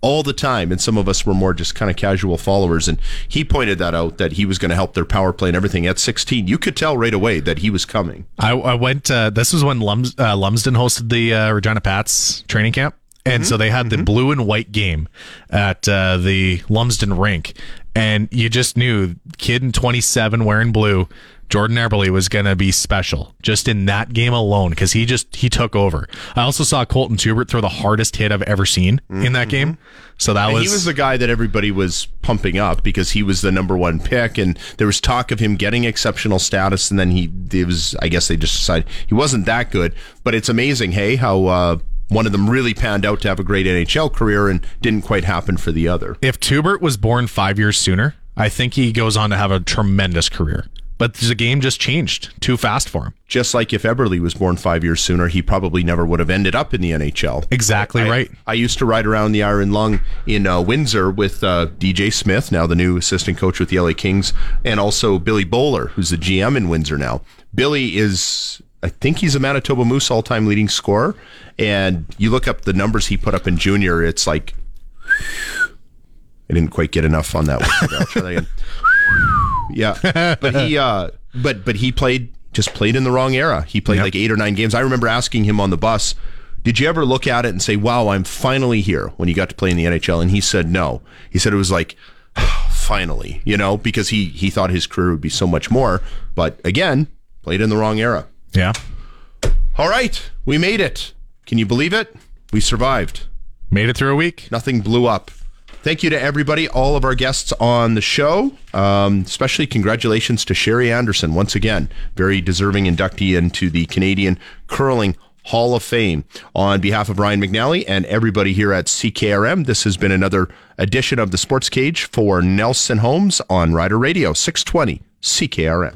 all the time, and some of us were more just kind of casual followers. And he pointed that out that he was going to help their power play and everything. At 16, you could tell right away that he was coming. I, I went. Uh, this was when Lums, uh, Lumsden hosted the uh, Regina Pats training camp. And mm-hmm. so they had the mm-hmm. blue and white game at uh, the Lumsden rink. And you just knew kid in 27 wearing blue Jordan Eberle was going to be special just in that game alone because he just he took over. I also saw Colten Teubert throw the hardest hit I've ever seen mm-hmm. in that game. So that and was he was the guy that everybody was pumping up because he was the number one pick, and there was talk of him getting exceptional status, and then he it was I guess they just decided he wasn't that good. But it's amazing, hey, how. Uh, one of them really panned out to have a great NHL career and didn't quite happen for the other. If Teubert was born five years sooner, I think he goes on to have a tremendous career. But the game just changed too fast for him. Just like if Eberle was born five years sooner, he probably never would have ended up in the NHL. Exactly I, right. I, used to ride around the Iron Lung in uh, Windsor with uh, DJ Smith, now the new assistant coach with the LA Kings, and also Billy Bowler, who's the GM in Windsor now. Billy is I think he's a Manitoba Moose all time leading scorer. And you look up the numbers he put up in junior, it's like I didn't quite get enough on that one. yeah, but he, uh, but but he played just played in the wrong era. He played yep. like eight or nine games. I remember asking him on the bus, "Did you ever look at it and say, "Wow, I'm finally here"?" When you got to play in the NHL, and he said, "No." He said it was like, "Finally," you know, because he he thought his career would be so much more. But again, played in the wrong era. Yeah. All right, we made it. Can you believe it? We survived. Made it through a week. Nothing blew up. Thank you to everybody, all of our guests on the show. Um, especially congratulations to Sherry Anderson once again, very deserving inductee into the Canadian Curling Hall of Fame. On behalf of Ryan McNally and everybody here at CKRM, this has been another edition of the Sports Cage for Nelson Homes on Rider Radio 620 CKRM.